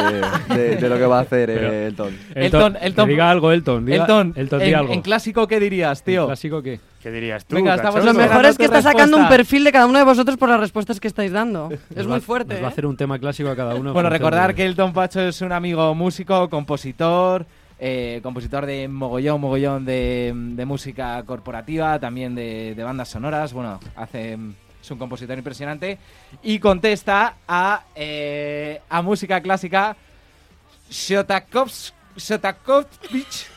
de- de lo que va a hacer eh, Elton. Elton, Elton- diga algo, Elton. Diga, Elton, Elton, di en, algo. en clásico, ¿qué dirías, ¿En tío? clásico qué? ¿Qué dirías tú? Venga, estamos? Lo mejor es que está sacando un perfil de cada uno de vosotros por las respuestas que estáis dando. Es muy fuerte. Nos va a ¿eh? hacer un tema clásico a cada uno. en Bueno, recordar de- que Elton Pacho es un amigo músico, compositor, eh, compositor de mogollón, mogollón de, de música corporativa, también de, de bandas sonoras. Bueno, hace es un compositor impresionante y contesta a, eh, a música clásica Shostakovich, Shostakovich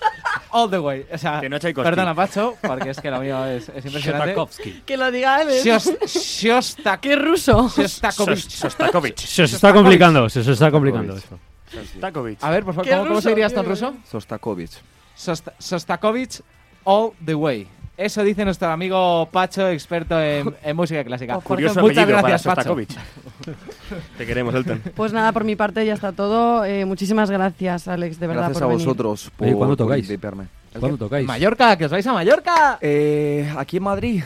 all the way. O sea, Que no perdona, Pacho, porque es que lo mío es, es impresionante. Shostakovsky. Que lo diga él. ¿eh? Shos- Shostak- ¡Qué ruso! Shostakovich. Sostakovich. Se os está complicando, se os está complicando esto. Sostakovich. A ver, por favor, Qué ¿cómo, cómo se ruso, diría esto en ruso? Sostakovich. Sosta- Sostakovich all the way. Eso dice nuestro amigo Pacho, experto en, en música clásica. Oh, por Curioso Muchas para gracias, Pacho. Sostakovich. Te queremos, Elton. Pues nada, por mi parte ya está todo. Eh, muchísimas gracias, Alex, de verdad, Gracias por a venir. vosotros por, Oye, ¿cuándo por tocáis? invitarme. ¿El ¿Cuándo tocáis? Mallorca, que os vais a Mallorca. Eh, aquí en Madrid.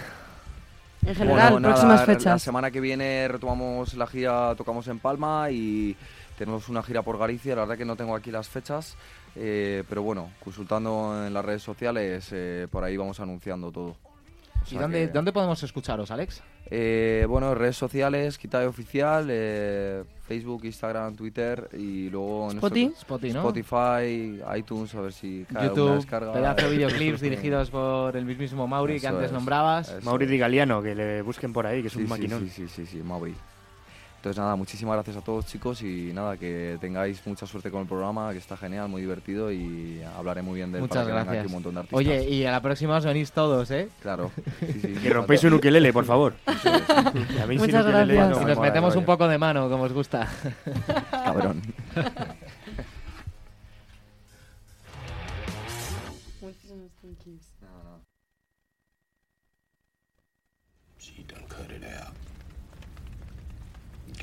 En general, Bueno, nada, próximas La fechas. semana que viene retomamos la gira, tocamos en Palma y tenemos una gira por Galicia. La verdad que no tengo aquí las fechas, eh, pero bueno, consultando en las redes sociales, eh, por ahí vamos anunciando todo. O ¿Y dónde, que- dónde podemos escucharos, Alex? Eh, bueno, redes sociales, Quitae Oficial, eh, Facebook, Instagram, Twitter y luego en Spotify. nuestro- Spotify, ¿no? Spotify, iTunes, a ver si cae YouTube, descarga. pedazo de videoclips dirigidos por el mismísimo Mauri que antes es, nombrabas. Mauri. Di Galiano, que le busquen por ahí, que es Sí, un sí, maquinón. Sí, sí, sí, sí, Mauri. Entonces nada, muchísimas gracias a todos chicos y nada, que tengáis mucha suerte con el programa, que está genial, muy divertido y hablaré muy bien de él Muchas para que venga gracias. aquí un montón de artistas. Oye, y a la próxima os venís todos, ¿eh? Claro. Sí, sí, Que rompéis un ukelele, por favor. Muchas gracias. no y nos metemos un poco de mano, como os gusta. Cabrón.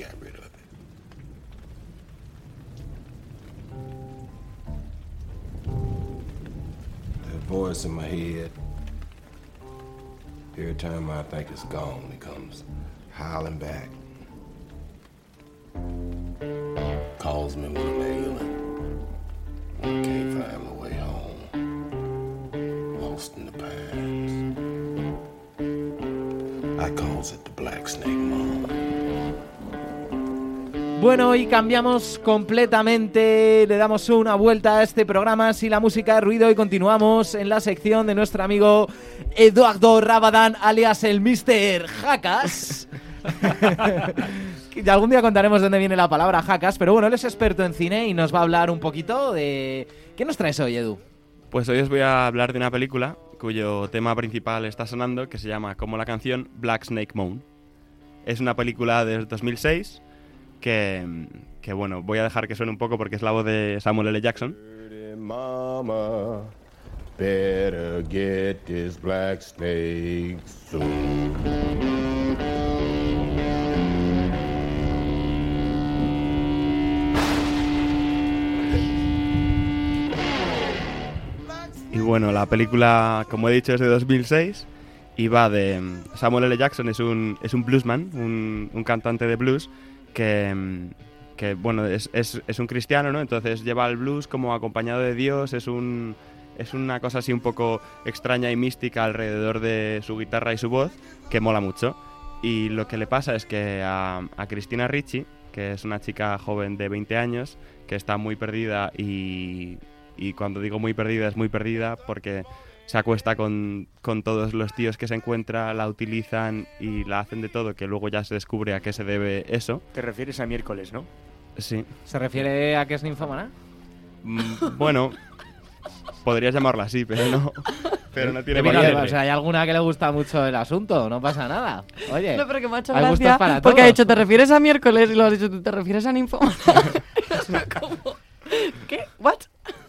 Got rid of it. That voice in my head. Every time I think it's gone, it comes howling back. Calls me when I'm ailing. Can't find my way home. Lost in the pines. I calls it the Black Snake Moan. Bueno, y cambiamos completamente, le damos una vuelta a este programa sin la música de ruido y continuamos en la sección de nuestro amigo Eduardo Rabadán, alias el Mr. Jacas. Algún día contaremos de dónde viene la palabra Jacas, pero bueno, él es experto en cine y nos va a hablar un poquito de... ¿Qué nos traes hoy, Edu? Pues hoy os voy a hablar de una película cuyo tema principal está sonando, que se llama, como la canción, Black Snake Moan. Es una película de 2006 que, que, bueno, voy a dejar que suene un poco porque es la voz de Samuel L. Jackson. Mama, better get this black snake soon. Y bueno, la película, como he dicho, es de 2006 y va de... Samuel L. Jackson es un, es un bluesman, un, un cantante de blues que, mm, que bueno, es, es- es un cristiano, ¿no? Entonces lleva el blues como acompañado de Dios, es un... Es una cosa así un poco extraña y mística alrededor de su guitarra y su voz que mola mucho. Y lo que le pasa es que a, a Cristina Ricci, que es una chica joven de 20 años, que está muy perdida y, y cuando digo muy perdida es muy perdida porque se acuesta con, con todos los tíos que se encuentra, la utilizan y la hacen de todo, que luego ya se descubre a qué se debe eso. Te refieres a miércoles, ¿no? Sí. ¿Se refiere a que es ninfómana? Mm, bueno, podrías llamarla así, pero no. Pero no tiene qué. O sea, hay alguna que le gusta mucho el asunto, no pasa nada. Oye, No, pero que me ha hecho hay gustos gracia para porque ha dicho, ¿te refieres a miércoles? Y lo has dicho tú, ¿te refieres a ninfo? ¿Cómo? ¿Qué? ¿What?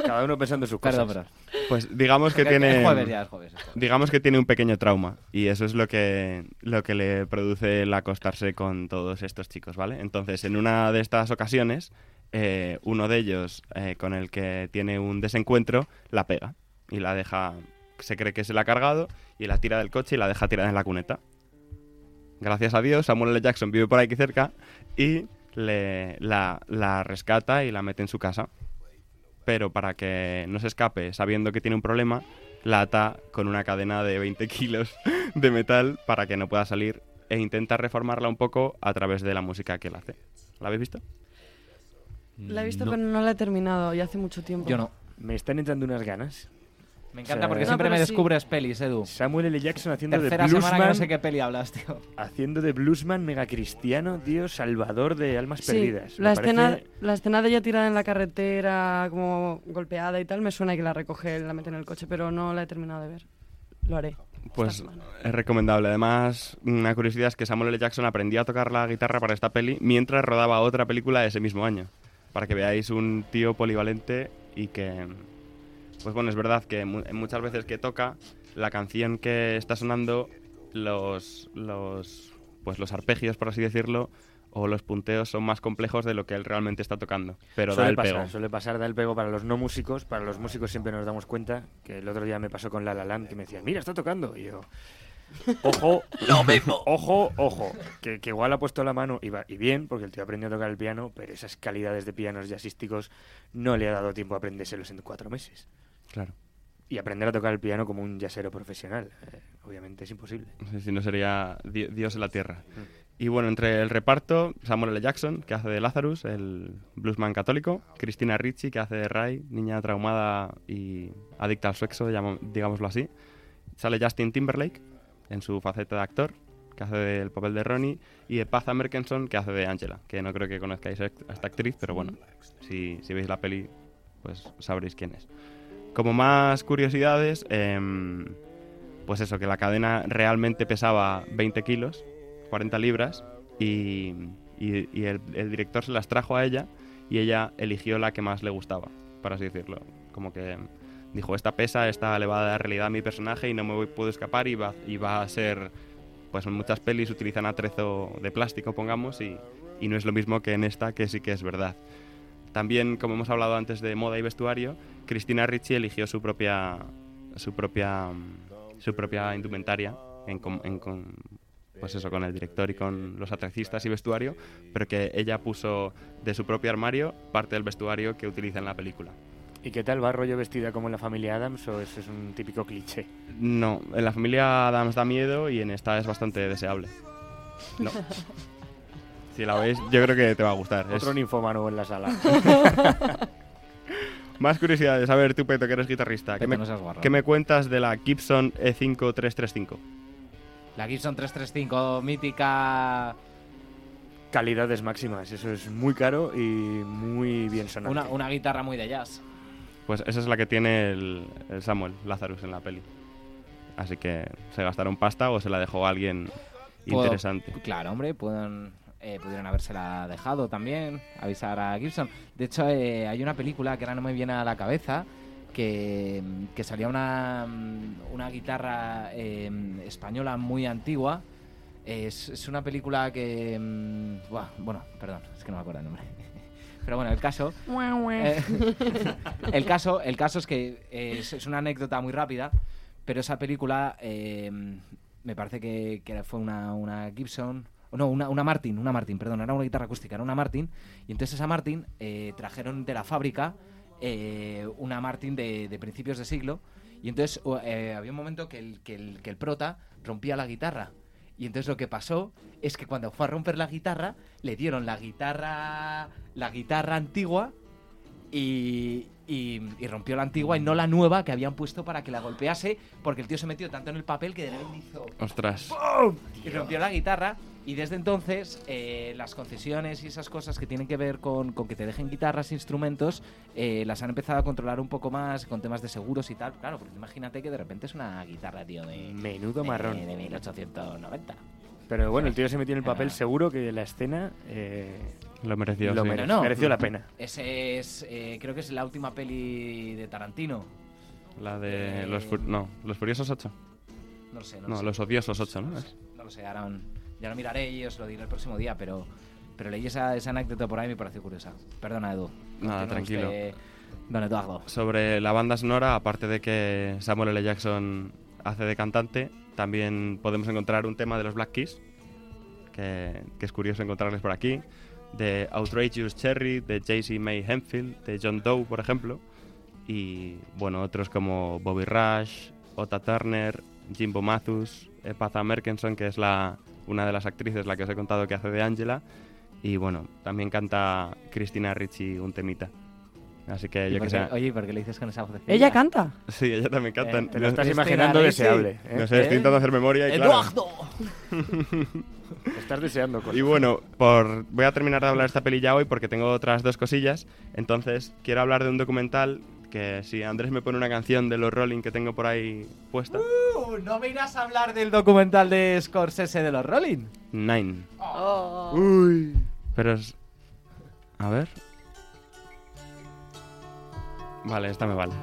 Cada uno pensando en sus cosas. Perdón, perdón. Pues digamos que tiene. jueves ya, es jueves, es jueves. Digamos que tiene un pequeño trauma. Y eso es lo que, lo que le produce el acostarse con todos estos chicos, ¿vale? Entonces, en una de estas ocasiones, eh, uno de ellos, eh, con el que tiene un desencuentro, la pega. Y la deja. Se cree que se la ha cargado y la tira del coche y la deja tirada en la cuneta. Gracias a Dios, Samuel L. Jackson vive por aquí cerca y le, la, la rescata y la mete en su casa pero para que no se escape sabiendo que tiene un problema, la ata con una cadena de 20 kilos de metal para que no pueda salir e intenta reformarla un poco a través de la música que él hace. ¿La habéis visto? La he visto, No. pero no la he terminado y hace mucho tiempo. Yo no. Me están entrando unas ganas. Me encanta O sea, porque No, siempre me sí. descubres pelis, Edu. Samuel L. Jackson haciendo Tercera de semana que no bluesman, sé qué peli hablas, tío. haciendo de bluesman mega cristiano, tío, salvador de almas Sí, perdidas. Me la parece- escena, la escena de ella tirada en la carretera, como golpeada y tal, me suena que la recoge, la mete en el coche, pero no la he terminado de ver. Lo haré. Pues es recomendable. Además, una curiosidad es que Samuel L. Jackson aprendió a tocar la guitarra para esta peli mientras rodaba otra película ese mismo año. Para que veáis un tío polivalente y que... Pues bueno, es verdad que mu- muchas veces que toca, la canción que está sonando, los, los, pues los arpegios, por así decirlo, o los punteos son más complejos de lo que él realmente está tocando. Pero da suele el pasar, pego. suele pasar, da el pego para los no músicos. Para los músicos siempre nos damos cuenta que el otro día me pasó con La La Land que me decían, mira, está tocando. Y yo, ojo, Lo mismo. ojo, ojo, que, que igual ha puesto la mano y, va- y bien, porque el tío aprendió a tocar el piano, pero esas calidades de pianos jazzísticos no le ha dado tiempo a aprendérselos en cuatro meses. Claro. Y aprender a tocar el piano como un jazzero profesional, eh, obviamente es imposible. Sí, Si no sería di- Dios en la tierra. Y bueno, entre el reparto, Samuel L. Jackson, que hace de Lazarus, el bluesman católico, Cristina Ricci, que hace de Ray, niña traumada y adicta al sexo, digámoslo así. Sale Justin Timberlake, en su faceta de actor, que hace del papel de Ronnie, y Paz Merkenson, que hace de Angela, que no creo que conozcáis a esta actriz, pero bueno, si, si veis la peli, pues sabréis quién es. Como más curiosidades, em, pues eso, que la cadena realmente pesaba 20 kilos, 40 libras, y, y- y el, el director se las trajo a ella y ella eligió la que más le gustaba, por así decirlo. Como que dijo, esta pesa, esta le va a dar realidad a mi personaje y no me voy- puedo escapar y va, y va a ser... Pues en muchas pelis utilizan atrezo de plástico, pongamos, y, y no es lo mismo que en esta, que sí que es verdad. También, como hemos hablado antes de moda y vestuario, Cristina Ricci eligió su propia su propia su propia indumentaria en, en com- pues eso con el director y con los atrecistas y vestuario, pero que ella puso de su propio armario parte del vestuario que utiliza en la película. ¿Y qué tal va rollo vestida como en la familia Adams o eso es un típico cliché? No, en la familia Adams da miedo y en esta es bastante deseable. No. Si la veis, yo creo que te va a gustar. Es- Otro ninfómano en la sala. Más curiosidades. A ver, tú, Peto, que eres guitarrista. ¿Qué me, no qué me cuentas de la Gibson E E5335? La Gibson 335 mítica. Calidades máximas. Eso es muy caro y muy bien sonante. Una, una guitarra muy de jazz. Pues esa es la que tiene el, el Samuel Lazarus en la peli. Así que se gastaron pasta o se la dejó a alguien Puedo- interesante. Claro, hombre, pueden, eh, pudieron habérsela dejado también, avisar a Gibson. De hecho, eh, hay una película que ahora no me viene a la cabeza que, que salía una, mm, una guitarra eh, española muy antigua. Es, es una película que... mm, buah, bueno, perdón, es que no me acuerdo el nombre. Pero bueno, el caso... eh, el caso, el caso es que eh, es, es una anécdota muy rápida, pero esa película eh, me parece que, que fue una, una Gibson, no, una, una Martin, una Martin, perdón, era una guitarra acústica, era una Martin, y entonces esa Martin eh, trajeron de la fábrica eh, una Martin de, de principios de siglo, y entonces eh, había un momento que el, que, el, que el prota rompía la guitarra. Y entonces lo que pasó es que cuando fue a romper la guitarra, le dieron la guitarra, la guitarra antigua y, y- y rompió la antigua y no la nueva que habían puesto para que la golpease, porque el tío se metió tanto en el papel que de repente hizo Ostras. ¡pum! y rompió la guitarra. Y desde entonces, eh, las concesiones y esas cosas que tienen que ver con, con que te dejen guitarras, instrumentos, eh, las han empezado a controlar un poco más con temas de seguros y tal. Claro, porque imagínate que de repente es una guitarra, tío, de. Menudo de- marrón. De 1890. Pero bueno, el tío se metió en el papel seguro que la escena eh, Lo mereció, lo sí. mere- No, no. mereció la pena. Ese es. eh, creo que es la última peli de Tarantino. La de Eh, los, no, los Furiosos 8. No lo sé, no, No, lo sé. los Odiosos 8, ¿no? No lo sé, ahora ya lo miraré y os lo diré el próximo día, pero, pero leí esa, esa anécdota por ahí y me pareció curiosa. Perdona, Edu. Nada, tranquilo. usted, Don Eduardo. Sobre la banda sonora, aparte de que Samuel L. Jackson hace de cantante, también podemos encontrar un tema de los Black Keys, que, que es curioso encontrarles por aquí, de Outrageous Cherry, de J.C. May Hemphill, de John Doe, por ejemplo, y bueno, otros como Bobby Rush, Ota Turner, Jimbo Mathus, eh, Patha Merkenson, que es la, una de las actrices, la que os he contado que hace de Angela, y bueno, también canta Christina Ricci un temita. Así que ¿Y yo que sé. Oye, ¿y ¿por qué le dices con esa voz? ¿Ella canta? Sí, ella también canta. Eh, te lo No- estás Cristina imaginando Ricci. deseable. ¿eh? No sé, estoy intentando hacer memoria y claro. ¡Eduardo! Estás deseando cosas. Y bueno, por, voy a terminar de hablar de esta peli ya hoy porque tengo otras dos cosillas. Entonces, quiero hablar de un documental que si Andrés me pone una canción de los Rolling que tengo por ahí puesta. Uh, no me irás a hablar del documental de Scorsese de los Rolling. Nine. Oh. Uy. Pero es... A ver. Vale, esta me vale.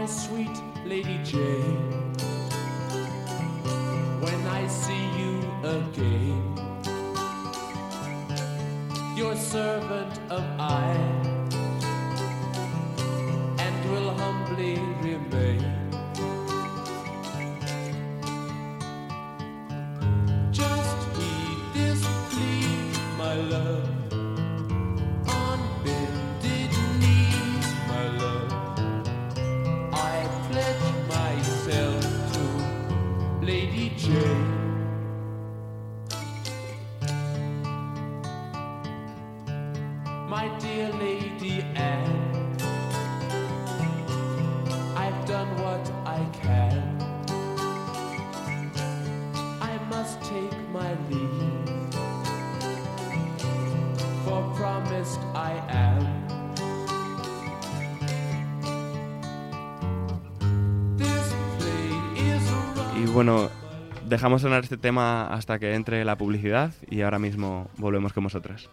My sweet Lady Jane. When I see you again, your servant am I, dejamos sonar este tema hasta que entre la publicidad y ahora mismo volvemos con vosotras.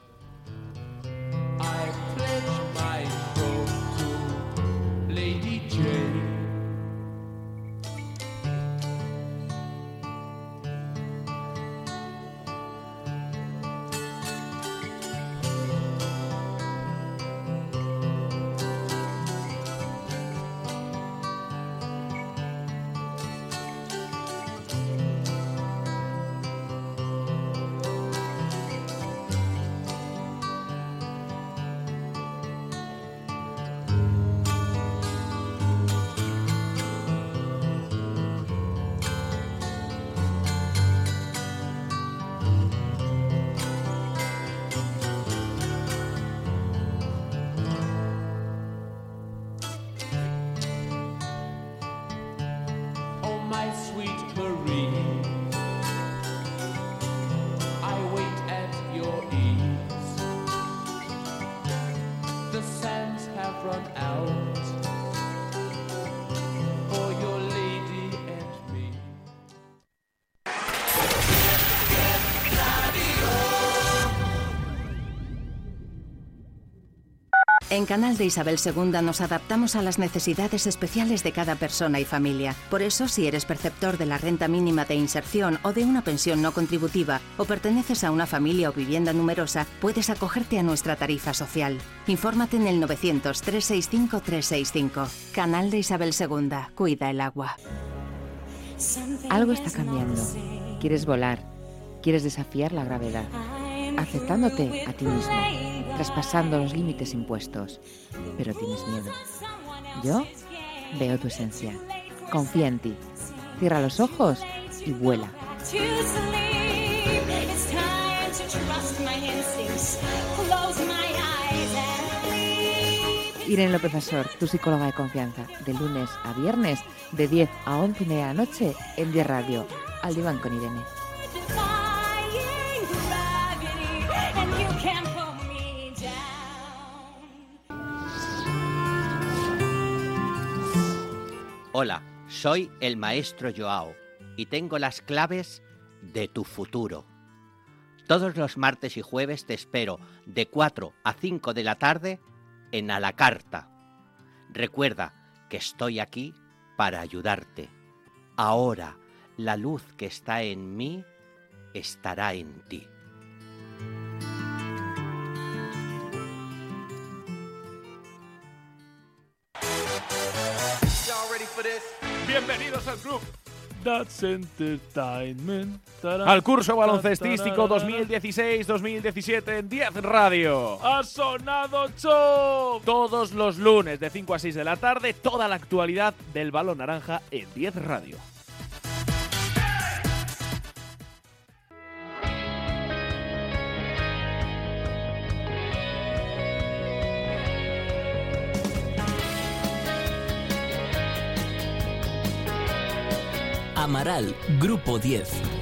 Canal de Isabel II nos adaptamos a las necesidades especiales de cada persona y familia. Por eso, si eres perceptor de la renta mínima de inserción o de una pensión no contributiva o perteneces a una familia o vivienda numerosa, puedes acogerte a nuestra tarifa social. Infórmate en el 900-365-365. Canal de Isabel II. Cuida el agua. Algo está cambiando. Quieres volar. Quieres desafiar la gravedad. Aceptándote a ti mismo. Traspasando los límites impuestos. Pero tienes miedo. Yo veo tu esencia. Confía en ti. Cierra los ojos y vuela. Irene López Asor, tu psicóloga de confianza, de lunes a viernes, de 10 a 11 y media de la noche, en 10 Radio, al diván con Irene. Hola, soy el maestro Joao y tengo las claves de tu futuro. Todos los martes y jueves te espero de 4 a 5 de la tarde en A la Carta. Recuerda que estoy aquí para ayudarte. Ahora, la luz que está en mí estará en ti. Bienvenidos al club. That's Entertainment. Al curso baloncestístico 2016-2017 en 10 Radio. ¡Ha sonado show! Todos los lunes de 5 a 6 de la tarde, toda la actualidad del balón naranja en 10 Radio. Amaral, Grupo 10.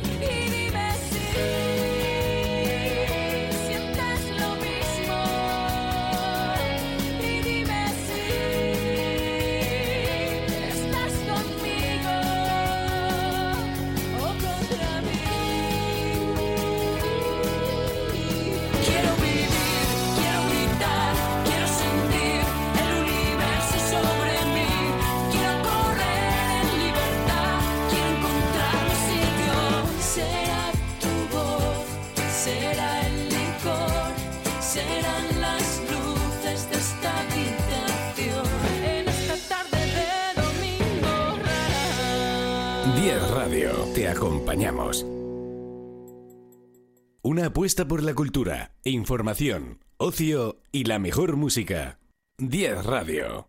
Apuesta por la cultura, información, ocio y la mejor música. 10 Radio.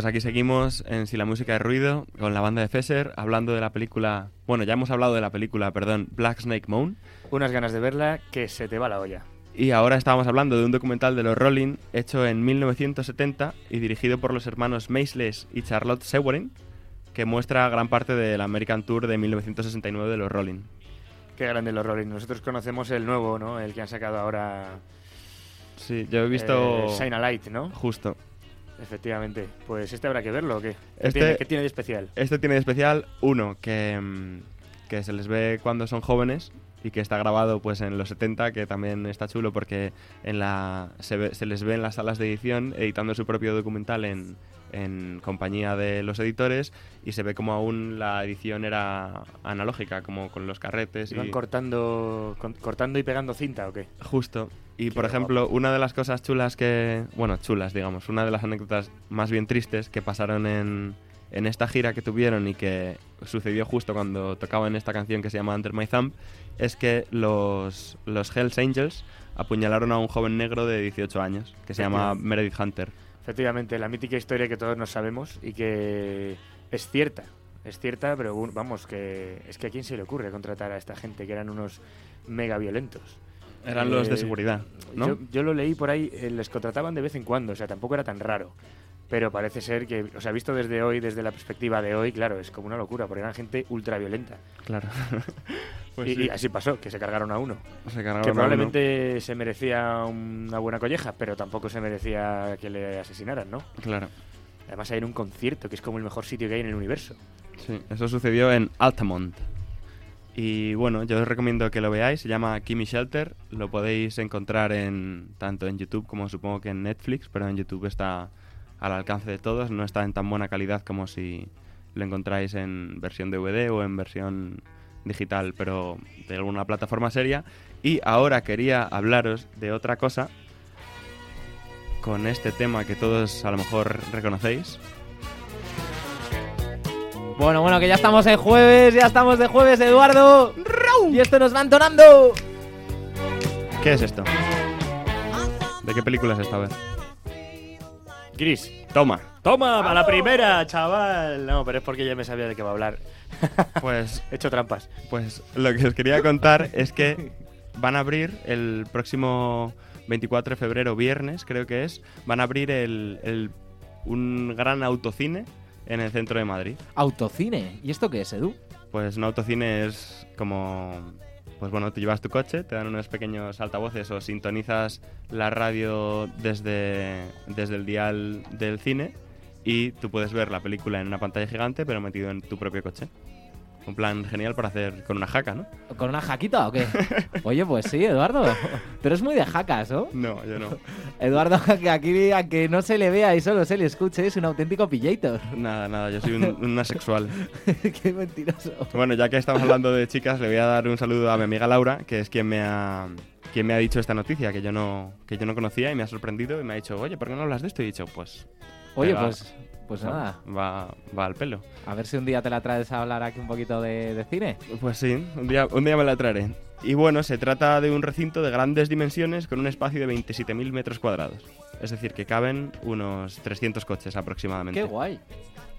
Pues aquí seguimos en Si la música es ruido con la banda de Fesser hablando de la película. Bueno, ya hemos hablado de la película, perdón, Black Snake Moon. Unas ganas de verla que se te va la olla. Y ahora estábamos hablando de un documental de los Rolling hecho en 1970 y dirigido por los hermanos Maisles y Charlotte Severin, que muestra gran parte del American Tour de 1969 de los Rolling. Qué grande los Rolling. Nosotros conocemos el nuevo, ¿no? El que han sacado ahora. Sí, yo he visto. Eh, Shine a Light, ¿no? Justo. Efectivamente. Pues este habrá que verlo, ¿o qué? ¿Qué, Este- tiene, qué tiene de especial? Este tiene de especial uno que, mm, que se les ve cuando son jóvenes y que está grabado pues en los 70, que también está chulo porque en la se, ve- se les ve en las salas de edición editando su propio documental en, en compañía de los editores y se ve como aún la edición era analógica, como con los carretes. ¿Iban y... cortando, con- cortando y pegando cinta o qué? Justo. Y por Qué ejemplo, una de las cosas chulas que. Bueno, chulas, digamos. Una de las anécdotas más bien tristes que pasaron en, en esta gira que tuvieron y que sucedió justo cuando tocaban esta canción que se llama Under My Thumb, es que los, los Hells Angels apuñalaron a un joven negro de 18 años, que se llama. Meredith Hunter. Efectivamente, la mítica historia que todos nos sabemos y que es cierta. Es cierta, pero vamos, que es que a quién se le ocurre contratar a esta gente que eran unos mega violentos. Eran los de seguridad, ¿no? Yo, yo lo leí por ahí, eh, les contrataban de vez en cuando, o sea, tampoco era tan raro. Pero parece ser que, o sea, visto desde hoy, desde la perspectiva de hoy, claro, es como una locura, porque eran gente ultra violenta. Claro. Pues y, sí. y así pasó, que se cargaron a uno. Se cargaron que a uno. probablemente se merecía una buena colleja, pero tampoco se merecía que le asesinaran, ¿no? Claro. Además hay en un concierto, que es como el mejor sitio que hay en el universo. Sí, eso sucedió en Altamont. Y bueno, yo os recomiendo que lo veáis, se llama Kimmy Shelter, lo podéis encontrar en tanto en YouTube como supongo que en Netflix, pero en YouTube está al alcance de todos, no está en tan buena calidad como si lo encontráis en versión DVD o en versión digital, pero de alguna plataforma seria. Y ahora quería hablaros de otra cosa con este tema que todos a lo mejor reconocéis. Bueno, bueno, que ya estamos en jueves, ya estamos de jueves, Eduardo. Y esto nos va entonando. ¿Qué es esto? ¿De qué película es esta vez? Gris. Toma. Toma, a la primera, chaval. No, pero es porque ya me sabía de qué va a hablar. Pues He hecho trampas. Pues lo que os quería contar es que van a abrir el próximo 24 de febrero, viernes, creo que es, van a abrir el, el- un gran autocine en el centro de Madrid. Autocine. ¿Y esto qué es, Edu? Pues un autocine es como... Pues bueno, tú llevas tu coche, te dan unos pequeños altavoces o sintonizas la radio desde, desde el dial del cine y tú puedes ver la película en una pantalla gigante pero metido en tu propio coche. Un plan genial para hacer con una jaca, ¿no? ¿Con una jaquita o qué? Oye, pues sí, Eduardo. Pero es muy de jacas, ¿no? No, yo no. Eduardo, que aquí, a que no se le vea y solo se le escuche, es un auténtico pillator. Nada, nada, yo soy un, un asexual. qué mentiroso. Bueno, ya que estamos hablando de chicas, le voy a dar un saludo a mi amiga Laura, que es quien me ha, quien me ha dicho esta noticia que yo no, que yo no conocía y me ha sorprendido y me ha dicho, oye, ¿por qué no hablas de esto? Y he dicho, pues. Oye, pues, pues nada. Va, va al pelo. A ver si un día te la traes a hablar aquí un poquito de, de cine. Pues sí, un día, un día me la traeré. Y bueno, se trata de un recinto de grandes dimensiones con un espacio de 27.000 metros cuadrados. Es decir, que caben unos 300 coches aproximadamente. Qué guay.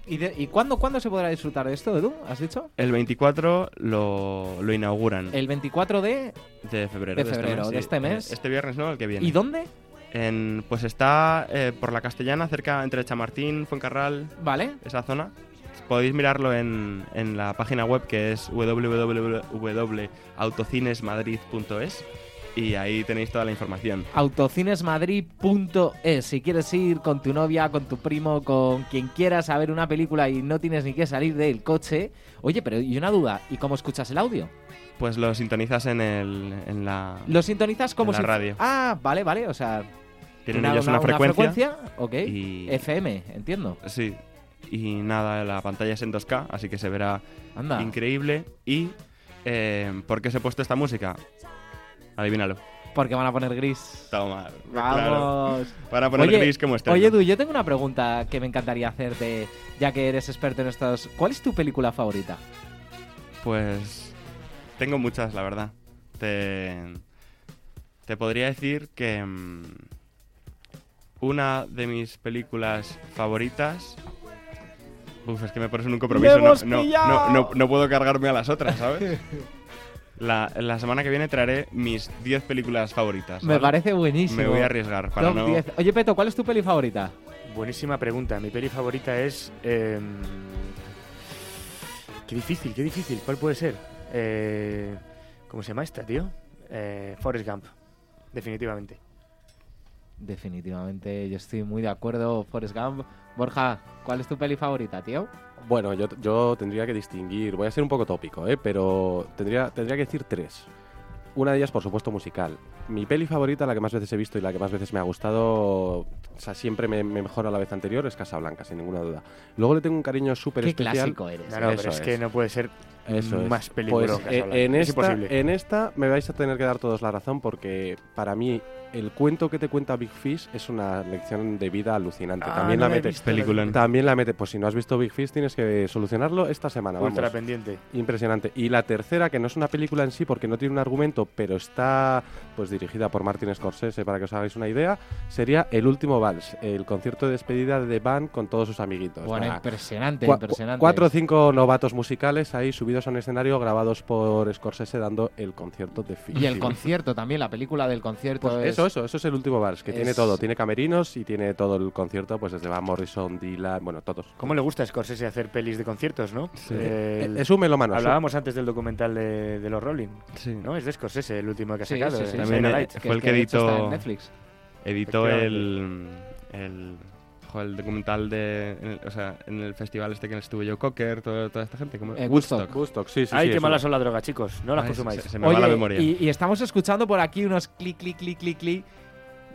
¿Y, de- y cuándo, cuándo se podrá disfrutar de esto, Edu? ¿Has dicho? El 24 lo, lo inauguran. El 24 de... De febrero. De este febrero, mes, de este mes. Este viernes, ¿no? El que viene. ¿Y dónde? En, pues está eh, por la Castellana, cerca entre Chamartín, Fuencarral. Vale. Esa zona. Podéis mirarlo en, en la página web que es www.autocinesmadrid.es y ahí tenéis toda la información. Autocinesmadrid.es Si quieres ir con tu novia, con tu primo, con quien quieras a ver una película y no tienes ni que salir del coche. Oye, pero y una duda, ¿y cómo escuchas el audio? Pues lo sintonizas en, el, en la, Lo sintonizas como en la si... radio. Ah, vale, vale, o sea... Tienen ellos una, frecuencia. ok. y- FM, entiendo. Sí. Y nada, la pantalla es en 2K, así que se verá Anda. increíble. ¿Y eh, por qué os he puesto esta música? Adivínalo. Porque van a poner gris. Toma. Vamos. Claro. Van a poner Oye, gris como estreno. Oye, Edu, yo tengo una pregunta que me encantaría hacerte, ya que eres experto en estos. ¿Cuál es tu película favorita? Pues tengo muchas, la verdad. Te, te podría decir que mm, una de mis películas favoritas... Uf, es que me pones en un compromiso. No, no, no, no, puedo cargarme a las otras, ¿sabes? La, la semana que viene traeré mis 10 películas favoritas. Me parece buenísimo. Me voy a arriesgar para Top no... 10. Oye, Peto, ¿cuál es tu peli favorita? Buenísima pregunta. Mi peli favorita es. eh, Qué difícil, qué difícil. ¿Cuál puede ser? Eh, ¿Cómo se llama esta, tío? Eh, Forrest Gump. Definitivamente. Definitivamente, yo estoy muy de acuerdo, Forrest Gump. Borja, ¿cuál es tu peli favorita, tío? Bueno, yo, yo tendría que distinguir, voy a ser un poco tópico, ¿eh? pero tendría, tendría que decir tres. Una de ellas, por supuesto, musical. Mi peli favorita, la que más veces he visto y la que más veces me ha gustado, o sea, siempre me, me mejora la vez anterior, es Casablanca, sin ninguna duda. Luego le tengo un cariño súper Qué especial. clásico eres. No, pero es, que no puede ser. Eso es. más Pues, eh, en, es esta, imposible. en esta me vais a tener que dar todos la razón porque para mí el cuento que te cuenta Big Fish es una lección de vida alucinante. Ah, también no la la he mete. visto, Peliculón. También la mete. Pues si no has visto Big Fish tienes que solucionarlo esta semana. Ultra vamos. pendiente. Impresionante. Y la tercera, que no es una película en sí porque no tiene un argumento, pero está pues dirigida por Martin Scorsese para que os hagáis una idea, sería El último vals, el concierto de despedida de The Band con todos sus amiguitos. Bueno, impresionante, impresionante. Cuatro o cinco novatos musicales ahí subidos a un escenario grabados por Scorsese dando el concierto de. Y el concierto también, la película del concierto. Pues es- eso, eso, eso es el último vals, que tiene todo, tiene camerinos y tiene todo el concierto, pues desde Van Morrison, Dylan, bueno, todos. ¿Cómo le gusta a Scorsese hacer pelis de conciertos, no? Sí. El- Es un melómano, Hablábamos antes del documental de, de los Rolling. Sí. ¿No? Es de Scorsese el último que ha sacado. sí, eh, sí. También a fue el que editó, editó el, joder, el documental de, en el- o sea, en el festival este que estuve yo, Cocker, todo- toda esta gente. ¿cómo? Eh, Woodstock. Woodstock, sí, sí, Ay, sí, qué es mala una- son la droga, chicos. No las Ay, consumáis. se- se me va la memoria. Y, y estamos escuchando por aquí unos clic, clic, clic, clic, clic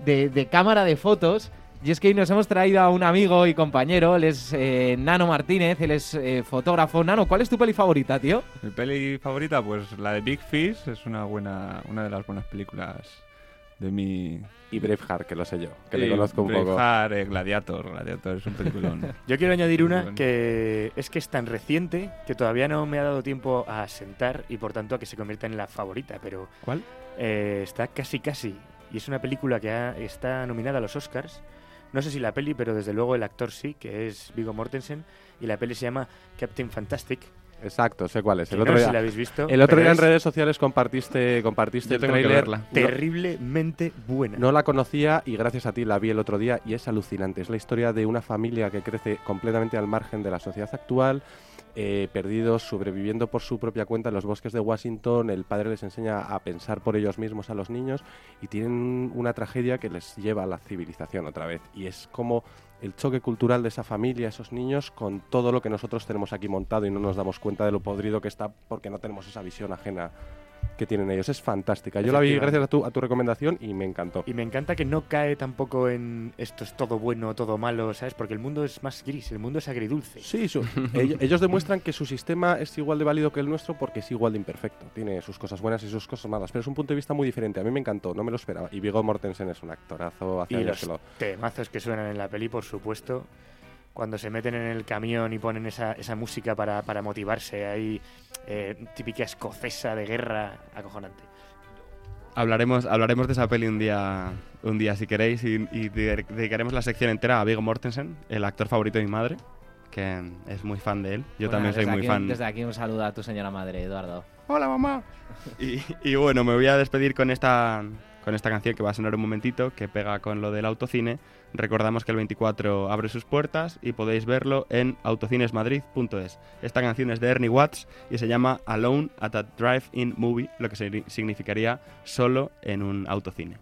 de, de cámara de fotos. Y es que hoy nos hemos traído a un amigo y compañero, él es eh, Nano Martínez, él es eh, fotógrafo. Nano, ¿cuál es tu peli favorita, tío? Mi peli favorita, pues la de Big Fish, es una buena, una de las buenas películas de mi... Y Braveheart, que lo sé yo, que Sí, le conozco un poco. Braveheart, eh, Gladiator, Gladiator es un peliculón. Yo quiero añadir una que es que es tan reciente que todavía no me ha dado tiempo a sentar y por tanto a que se convierta en la favorita, pero ¿Cuál? eh, está casi casi. Y es una película que ha- está nominada a los Oscars. No sé si la peli, pero desde luego el actor sí, que es Vigo Mortensen. Y la peli se llama Captain Fantastic. Exacto, sé cuál es. El otro no sé día, si la habéis visto, el otro en es redes sociales compartiste, compartiste Yo el tengo que tráiler. verla. No- terriblemente buena. No la conocía y gracias a ti la vi el otro día y es alucinante. Es la historia de una familia que crece completamente al margen de la sociedad actual, eh, perdidos, sobreviviendo por su propia cuenta en los bosques de Washington. El padre les enseña a pensar por ellos mismos a los niños y tienen una tragedia que les lleva a la civilización otra vez. Y es como el choque cultural de esa familia, esos niños, con todo lo que nosotros tenemos aquí montado y no nos damos cuenta de lo podrido que está porque no tenemos esa visión ajena que tienen ellos. Es fantástica. Yo la vi gracias a tu, a tu recomendación y me encantó. Y me encanta que no cae tampoco en esto es todo bueno, todo malo, ¿sabes? Porque el mundo es más gris, el mundo es agridulce. Sí, su- ellos, ellos demuestran que su sistema es igual de válido que el nuestro porque es igual de imperfecto. Tiene sus cosas buenas y sus cosas malas, pero es un punto de vista muy diferente. A mí me encantó, no me lo esperaba. Y Viggo Mortensen es un actorazo. Hace Y los que lo... temazos que suenan en la peli, por supuesto. Cuando se meten en el camión y ponen esa, esa música para, para motivarse ahí, eh, típica escocesa de guerra, acojonante. Hablaremos, hablaremos de esa peli un día, un día si queréis y, y de- dedicaremos la sección entera a Viggo Mortensen, el actor favorito de mi madre, que es muy fan de él. Yo Bueno, también soy muy aquí- fan. Desde aquí un saludo a tu señora madre, Eduardo. Hola, mamá. Y, y bueno, me voy a despedir con esta, con esta canción que va a sonar un momentito, que pega con lo del autocine. Recordamos que el 24 abre sus puertas y podéis verlo en autocinesmadrid.es. Esta canción es de Ernie Watts y se llama Alone at a Drive-In Movie, lo que significaría solo en un autocine.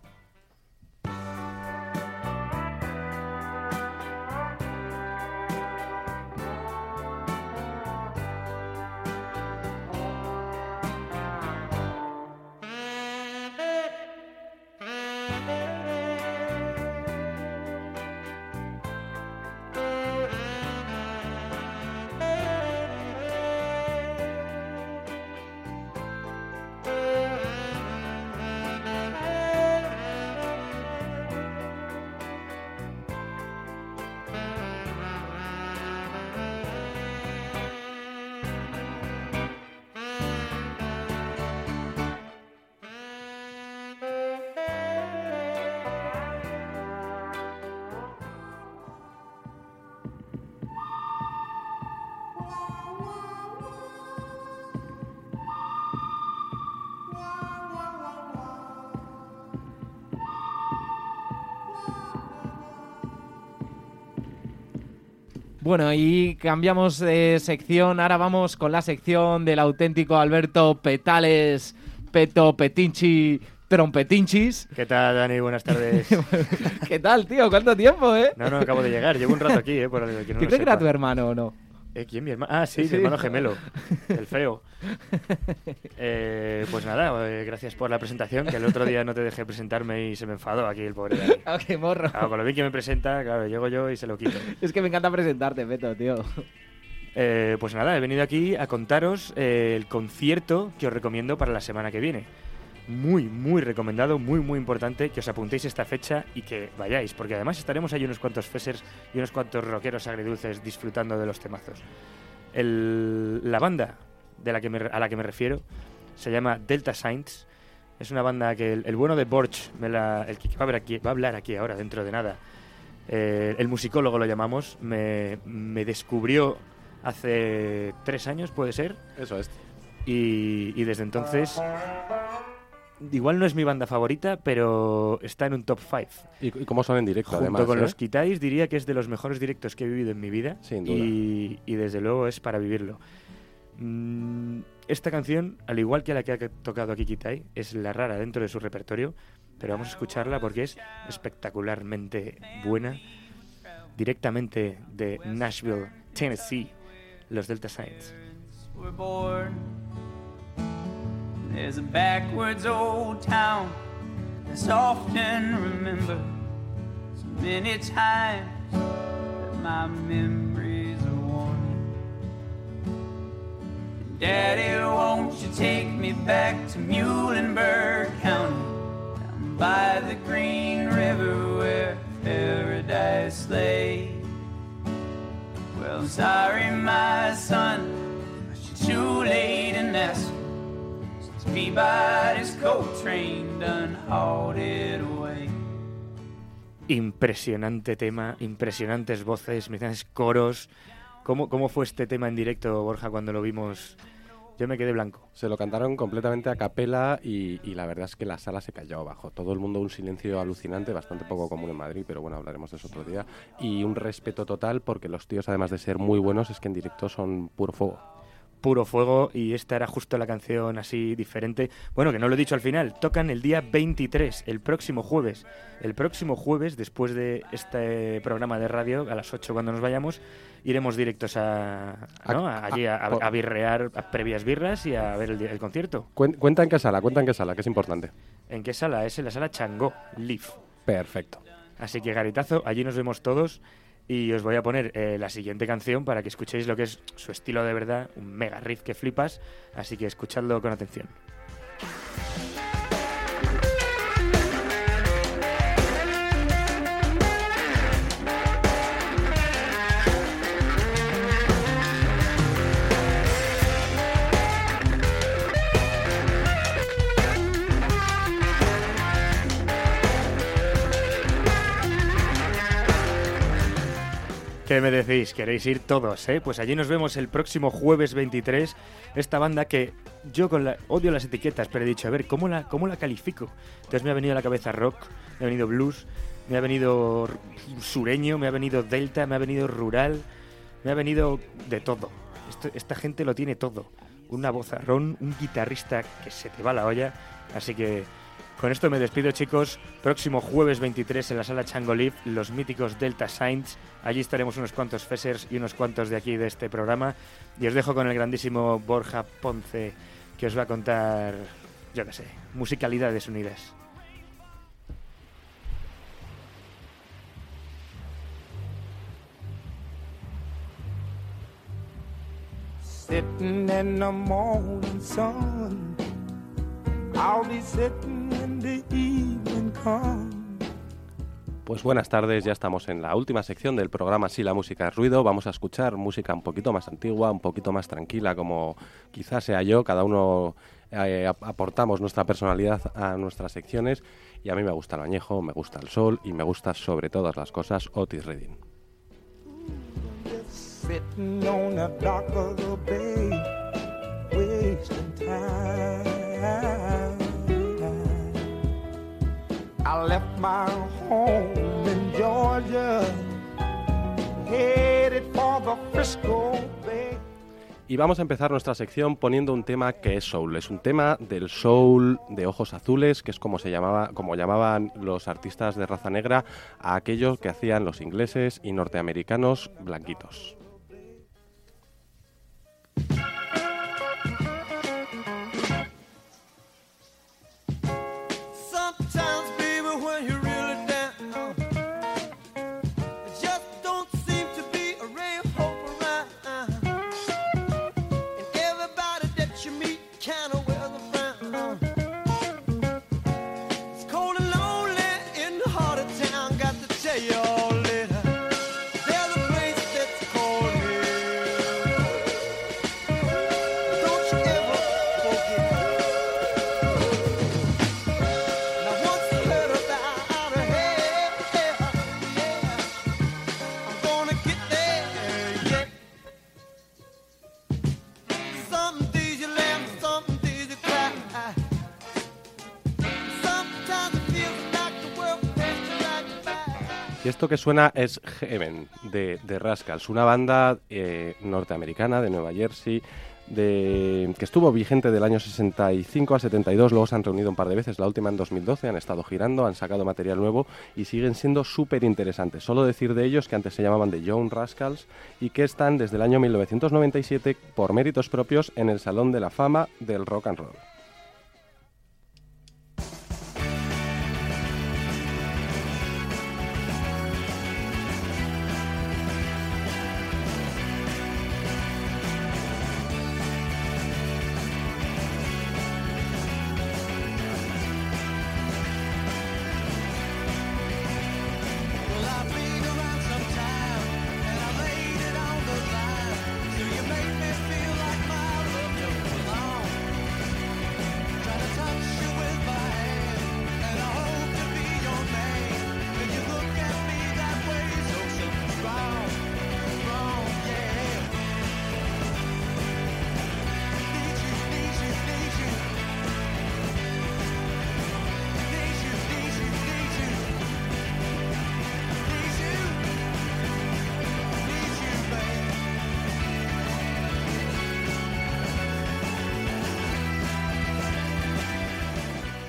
Bueno, y cambiamos de sección. Ahora vamos con la sección del auténtico Alberto Petales, Peto Petinchi, Trompetinchis. ¿Qué tal, Dani? Buenas tardes. ¿Qué tal, tío? ¿Cuánto tiempo, eh? No, no, acabo de llegar. Llevo un rato aquí, ¿eh? Por que no ¿Tú lo crees que era sepa. tu hermano o no? Eh, ¿Quién? Mi hermano. Ah, sí, Sí. mi hermano gemelo. El feo. Eh, pues nada, eh, gracias por la presentación, que el otro día no te dejé presentarme y se me enfadó aquí el pobre Dani. Ah, qué morro. Claro, con lo bien que me presenta, claro, llego yo y se lo quito. Es que me encanta presentarte, Peto, tío. Eh, pues nada, he venido aquí a contaros eh, el concierto que os recomiendo para la semana que viene. Muy, muy recomendado, muy, muy importante que os apuntéis esta fecha y que vayáis, porque además estaremos ahí unos cuantos fesers y unos cuantos rockeros agridulces disfrutando de los temazos. El- la banda de la que me a la que me refiero se llama Delta Saints. Es una banda que el, el bueno de Borch, me la- el que va a, hablar aquí, va a hablar aquí ahora, dentro de nada, eh, el musicólogo lo llamamos, me, me descubrió hace tres años, puede ser. Eso es. Y, y desde entonces, igual no es mi banda favorita, pero está en un top 5. ¿Y, y cómo son en directo, Junto además? con eh? los Kitais diría que es de los mejores directos que he vivido en mi vida. Sin duda. Y, y desde luego es para vivirlo. Mm, esta canción, al igual que la que ha tocado aquí Kitai, es la rara dentro de su repertorio, pero vamos a escucharla porque es espectacularmente buena. Directamente de Nashville, Tennessee, los Delta Saints. were born. There's a backwards old town that's often remembered. So many times that my memories are worn. Daddy, won't you take me back to Muhlenberg County, down by the Green River where paradise lay? Well, sorry, my son, Impresionante tema, impresionantes voces, impresionantes coros. ¿Cómo, ¿Cómo fue este tema en directo, Borja, cuando lo vimos? Yo me quedé blanco. Se lo cantaron completamente a capela y, y la verdad es que la sala se cayó abajo. Todo el mundo un silencio alucinante, bastante poco común en Madrid, pero bueno, hablaremos de eso otro día. Y un respeto total porque los tíos, además de ser muy buenos, es que en directo son puro fuego. Puro fuego y esta era justo la canción así diferente. Bueno, que no lo he dicho al final, tocan el día 23, el próximo jueves. El próximo jueves, después de este programa de radio, a las 8 cuando nos vayamos, iremos directos a, ¿no? A- allí a, a- birrear a previas birras y a ver el, concierto. Cuen- Cuenta en qué sala, cuenta en qué sala, que es importante. ¿En qué sala? Es en la sala Changó, Leaf. Perfecto. Así que garitazo, allí nos vemos todos y os voy a poner eh, la siguiente canción para que escuchéis lo que es su estilo de verdad, un mega riff que flipas, así que escuchadlo con atención. ¿Qué me decís? ¿Queréis ir todos, eh? Pues allí nos vemos el próximo jueves 23. Esta banda que yo con la, odio las etiquetas, pero he dicho, a ver, ¿cómo la, ¿cómo la califico? Entonces me ha venido a la cabeza rock, me ha venido blues, me ha venido sureño, me ha venido delta, me ha venido rural, me ha venido de todo. Esta gente lo tiene todo. Una vozarrón, un guitarrista que se te va la olla. Así que con esto me despido, chicos. Próximo jueves 23 en la sala Changoliv, los míticos Delta Saints. Allí estaremos unos cuantos Fessers y unos cuantos de aquí de este programa. Y os dejo con el grandísimo Borja Ponce, que os va a contar, yo qué sé, musicalidades unidas. Sitting in the morning sun. I'll be sitting Pues buenas tardes, ya estamos en la última sección del programa Si la música es ruido. Vamos a escuchar música un poquito más antigua, un poquito más tranquila, como quizás sea yo. Cada uno eh, ap- aportamos nuestra personalidad a nuestras secciones. Y a mí me gusta el añejo, me gusta el sol y me gusta sobre todas las cosas Otis Redding. I left my home in Georgia. Y vamos a empezar nuestra sección poniendo un tema que es soul. Es un tema del soul de ojos azules, que es como se llamaba, como llamaban los artistas de raza negra a aquellos que hacían los ingleses y norteamericanos blanquitos. Suena es Heaven de, de Rascals, una banda eh, norteamericana de Nueva Jersey de, que estuvo vigente del año 65 a 72, luego se han reunido un par de veces, la última en 2012, han estado girando, han sacado material nuevo y siguen siendo súper interesantes. Solo decir de ellos que antes se llamaban The Young Rascals y que están desde el año 1997 por méritos propios en el Salón de la Fama del Rock and Roll.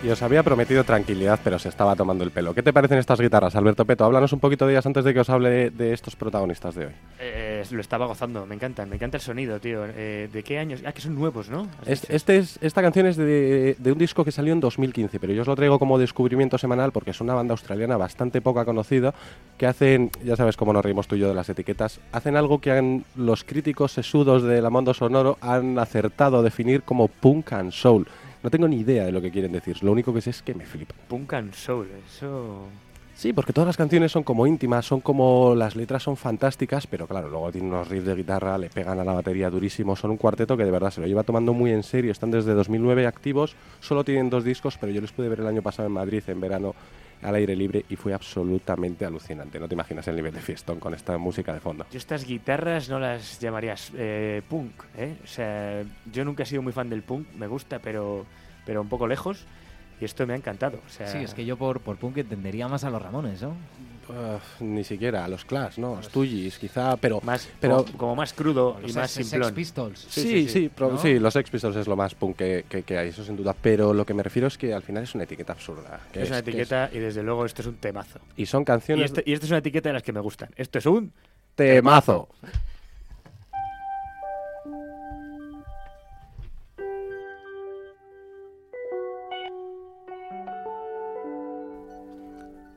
Y os había prometido tranquilidad, pero se estaba tomando el pelo. ¿Qué te parecen estas guitarras, Alberto Peto? Háblanos un poquito de ellas antes de que os hable de, estos protagonistas de hoy. Eh, lo estaba gozando, me encanta, me encanta el sonido, tío. Eh, ¿De qué años? Ah, que son nuevos, ¿no? Este es, esta canción es de, de un disco que salió en 2015, pero yo os lo traigo como descubrimiento semanal porque es una banda australiana bastante poca conocida que hacen, ya sabes cómo nos reímos tú y yo de las etiquetas, hacen algo que han- los críticos sesudos de la Mondo Sonoro han acertado a definir como punk and soul. No tengo ni idea de lo que quieren decir, lo único que sé es que me flipan. Punk and Soul, eso... Sí, porque todas las canciones son como íntimas, son como las letras son fantásticas, pero claro, luego tienen unos riffs de guitarra, le pegan a la batería durísimo, son un cuarteto que de verdad se lo lleva tomando muy en serio, están desde 2009 activos, solo tienen dos discos, pero yo les pude ver el año pasado en Madrid en verano al aire libre y fue absolutamente alucinante. No te imaginas el nivel de fiestón con esta música de fondo. Yo estas guitarras no las llamarías eh, punk, ¿eh? O sea, yo nunca he sido muy fan del punk, me gusta, pero, pero un poco lejos. Y esto me ha encantado. O sea, Sí, es que yo por, por punk entendería más a los Ramones, ¿no? Uf, ni siquiera a los Clash, ¿no? Los Stooges, quizá, pero... Más, pero como, como más crudo y más Sex- Sex simplón. Pistols. Sí, sí, sí, los Sex Pistols es lo más punk que, que- que hay, eso sin duda. Pero lo que me refiero es que al final es una etiqueta absurda. que Es una que etiqueta y desde luego esto es un temazo. y son Y canciones... este, y esta es una etiqueta de las que me gustan. Esto es un... Temazo.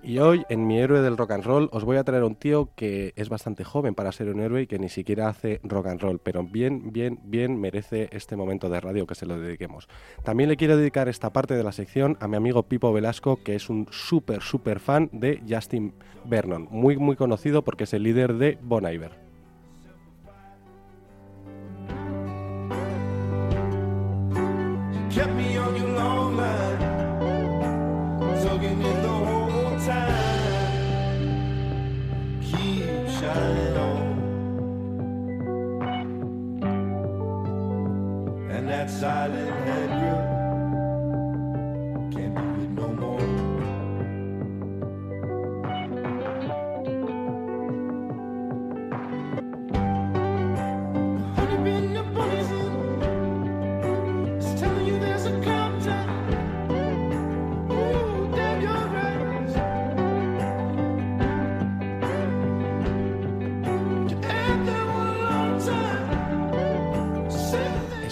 Y hoy, en mi héroe del rock and roll, os voy a traer a un tío que es bastante joven para ser un héroe y que ni siquiera hace rock and roll, pero bien, bien, bien merece este momento de radio que se lo dediquemos. También le quiero dedicar esta parte de la sección a mi amigo Pipo Velasco, que es un súper, súper fan de Justin Vernon, muy, muy conocido porque es el líder de Bon Iver.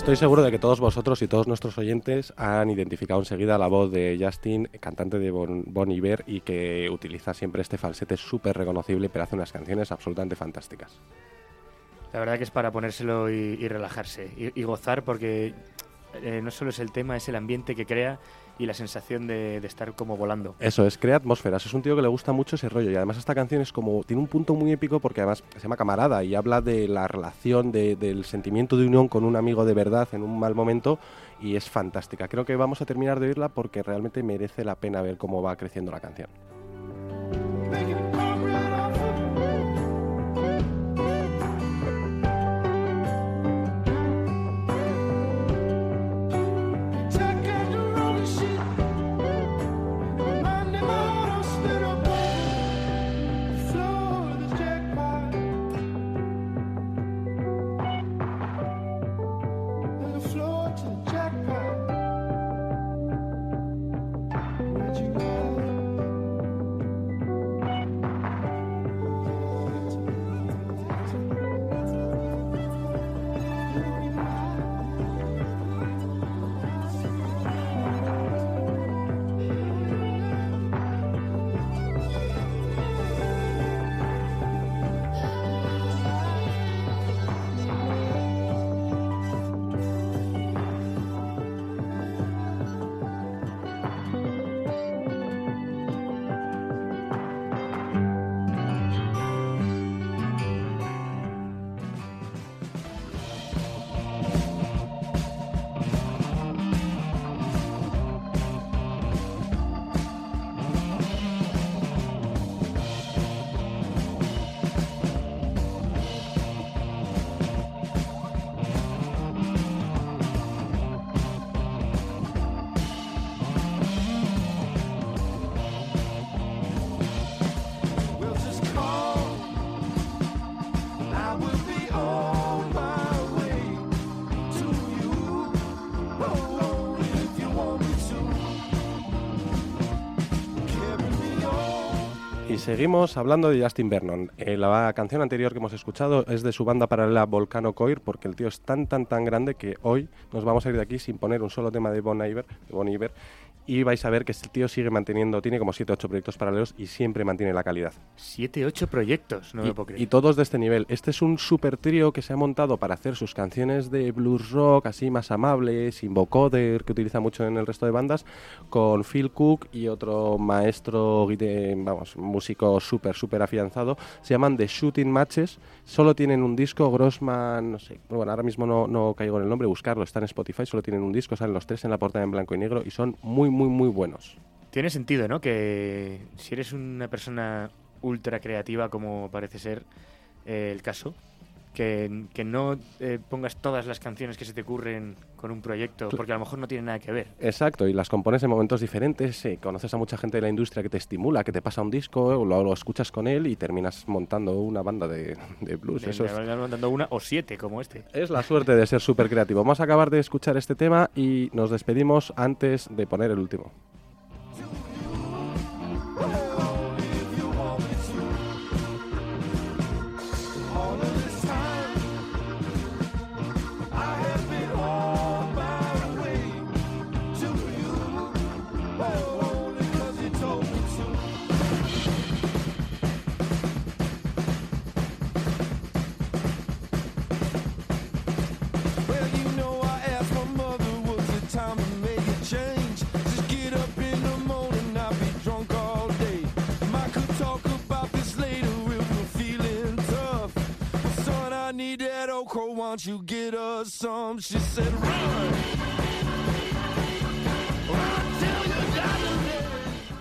Estoy seguro de que todos vosotros y todos nuestros oyentes han identificado enseguida la voz de Justin, cantante de Bon, Bon Iver, y que utiliza siempre este falsete súper reconocible, pero hace unas canciones absolutamente fantásticas. La verdad que es para ponérselo y, y relajarse y, y gozar porque eh, no solo es el tema, es el ambiente que crea y la sensación de, estar como volando. Eso es, crea atmósferas. Es un tío que le gusta mucho ese rollo. Y además esta canción es como, tiene un punto muy épico porque además se llama Camarada y habla de la relación, de- del sentimiento de unión con un amigo de verdad en un mal momento y es fantástica. Creo que vamos a terminar de oírla porque realmente merece la pena ver cómo va creciendo la canción. Seguimos hablando de Justin Vernon. Eh, la canción anterior que hemos escuchado es de su banda paralela Volcano Coir, porque el tío es tan, tan, tan grande que hoy nos vamos a ir de aquí sin poner un solo tema de Bon de Bon Iver y vais a ver que este tío sigue manteniendo, tiene como 7 8 proyectos paralelos y siempre mantiene la calidad. 7, 8 proyectos, no me y, lo puedo creer. y todos de este nivel. Este es un super trío que se ha montado para hacer sus canciones de blues rock así más amables, sin vocoder, que utiliza mucho en el resto de bandas, con Phil Cook y otro maestro, vamos, músico súper, súper afianzado. Se llaman The Shooting Matches. Solo tienen un disco, Grossman, no sé, bueno, ahora mismo no, no caigo en el nombre, buscarlo, está en Spotify, solo tienen un disco, salen los tres en la portada en blanco y negro y son muy, muy, muy buenos. Tiene sentido, ¿no? Que si eres una persona ultra creativa, como parece ser eh, el caso, que, que no eh, pongas todas las canciones que se te ocurren con un proyecto, porque a lo mejor no tiene nada que ver. Exacto, y las compones en momentos diferentes, eh, conoces a mucha gente de la industria que te estimula, que te pasa un disco, o lo, lo escuchas con él y terminas montando una banda de, de blues. De- Eso es, mandando una o siete, como este. es la suerte de ser súper creativo. Vamos a acabar de escuchar este tema y nos despedimos antes de poner el último. Okra, why don't you get us some? She said, run.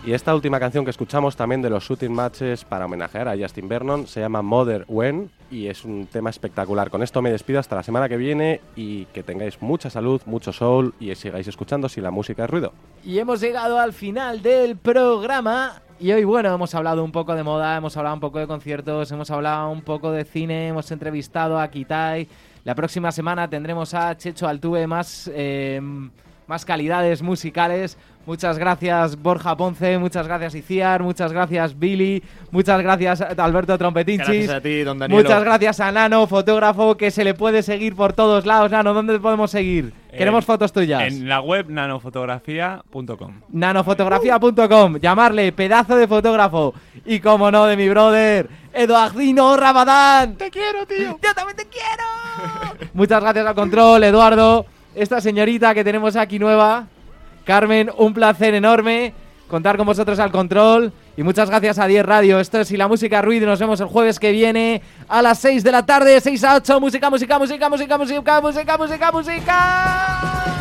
Y esta última canción que escuchamos también de los Shooting Matches para homenajear a Justin Vernon se llama Mother When y es un tema espectacular. Con esto me despido hasta la semana que viene y que tengáis mucha salud, mucho soul y sigáis escuchando si la música es ruido. Y hemos llegado al final del programa. Y hoy, bueno, hemos hablado un poco de moda, hemos hablado un poco de conciertos, hemos hablado un poco de cine, hemos entrevistado a Kitai. La próxima semana tendremos a Checho Altuve más, eh, más calidades musicales. Muchas gracias Borja Ponce, muchas gracias Iciar, muchas gracias Billy, muchas gracias Alberto Trompetinchis. Gracias a ti, don Danielo. Muchas gracias a Nano, fotógrafo que se le puede seguir por todos lados. Nano, ¿dónde te podemos seguir? Queremos En- fotos tuyas. En la web nanofotografía.com. nanofotografía.com, llamarle pedazo de fotógrafo y como no de mi brother Eduardino Rabadán. Te quiero, tío. Yo también te quiero. Muchas gracias al control, Eduardo. Esta señorita que tenemos aquí nueva, Carmen, un placer enorme contar con vosotros al control y muchas gracias a 10 Radio. Esto es y la música ruido. Nos vemos el jueves que viene a las 6 de la tarde, 6 a 8. Música, música, música, música, música, música, música, música.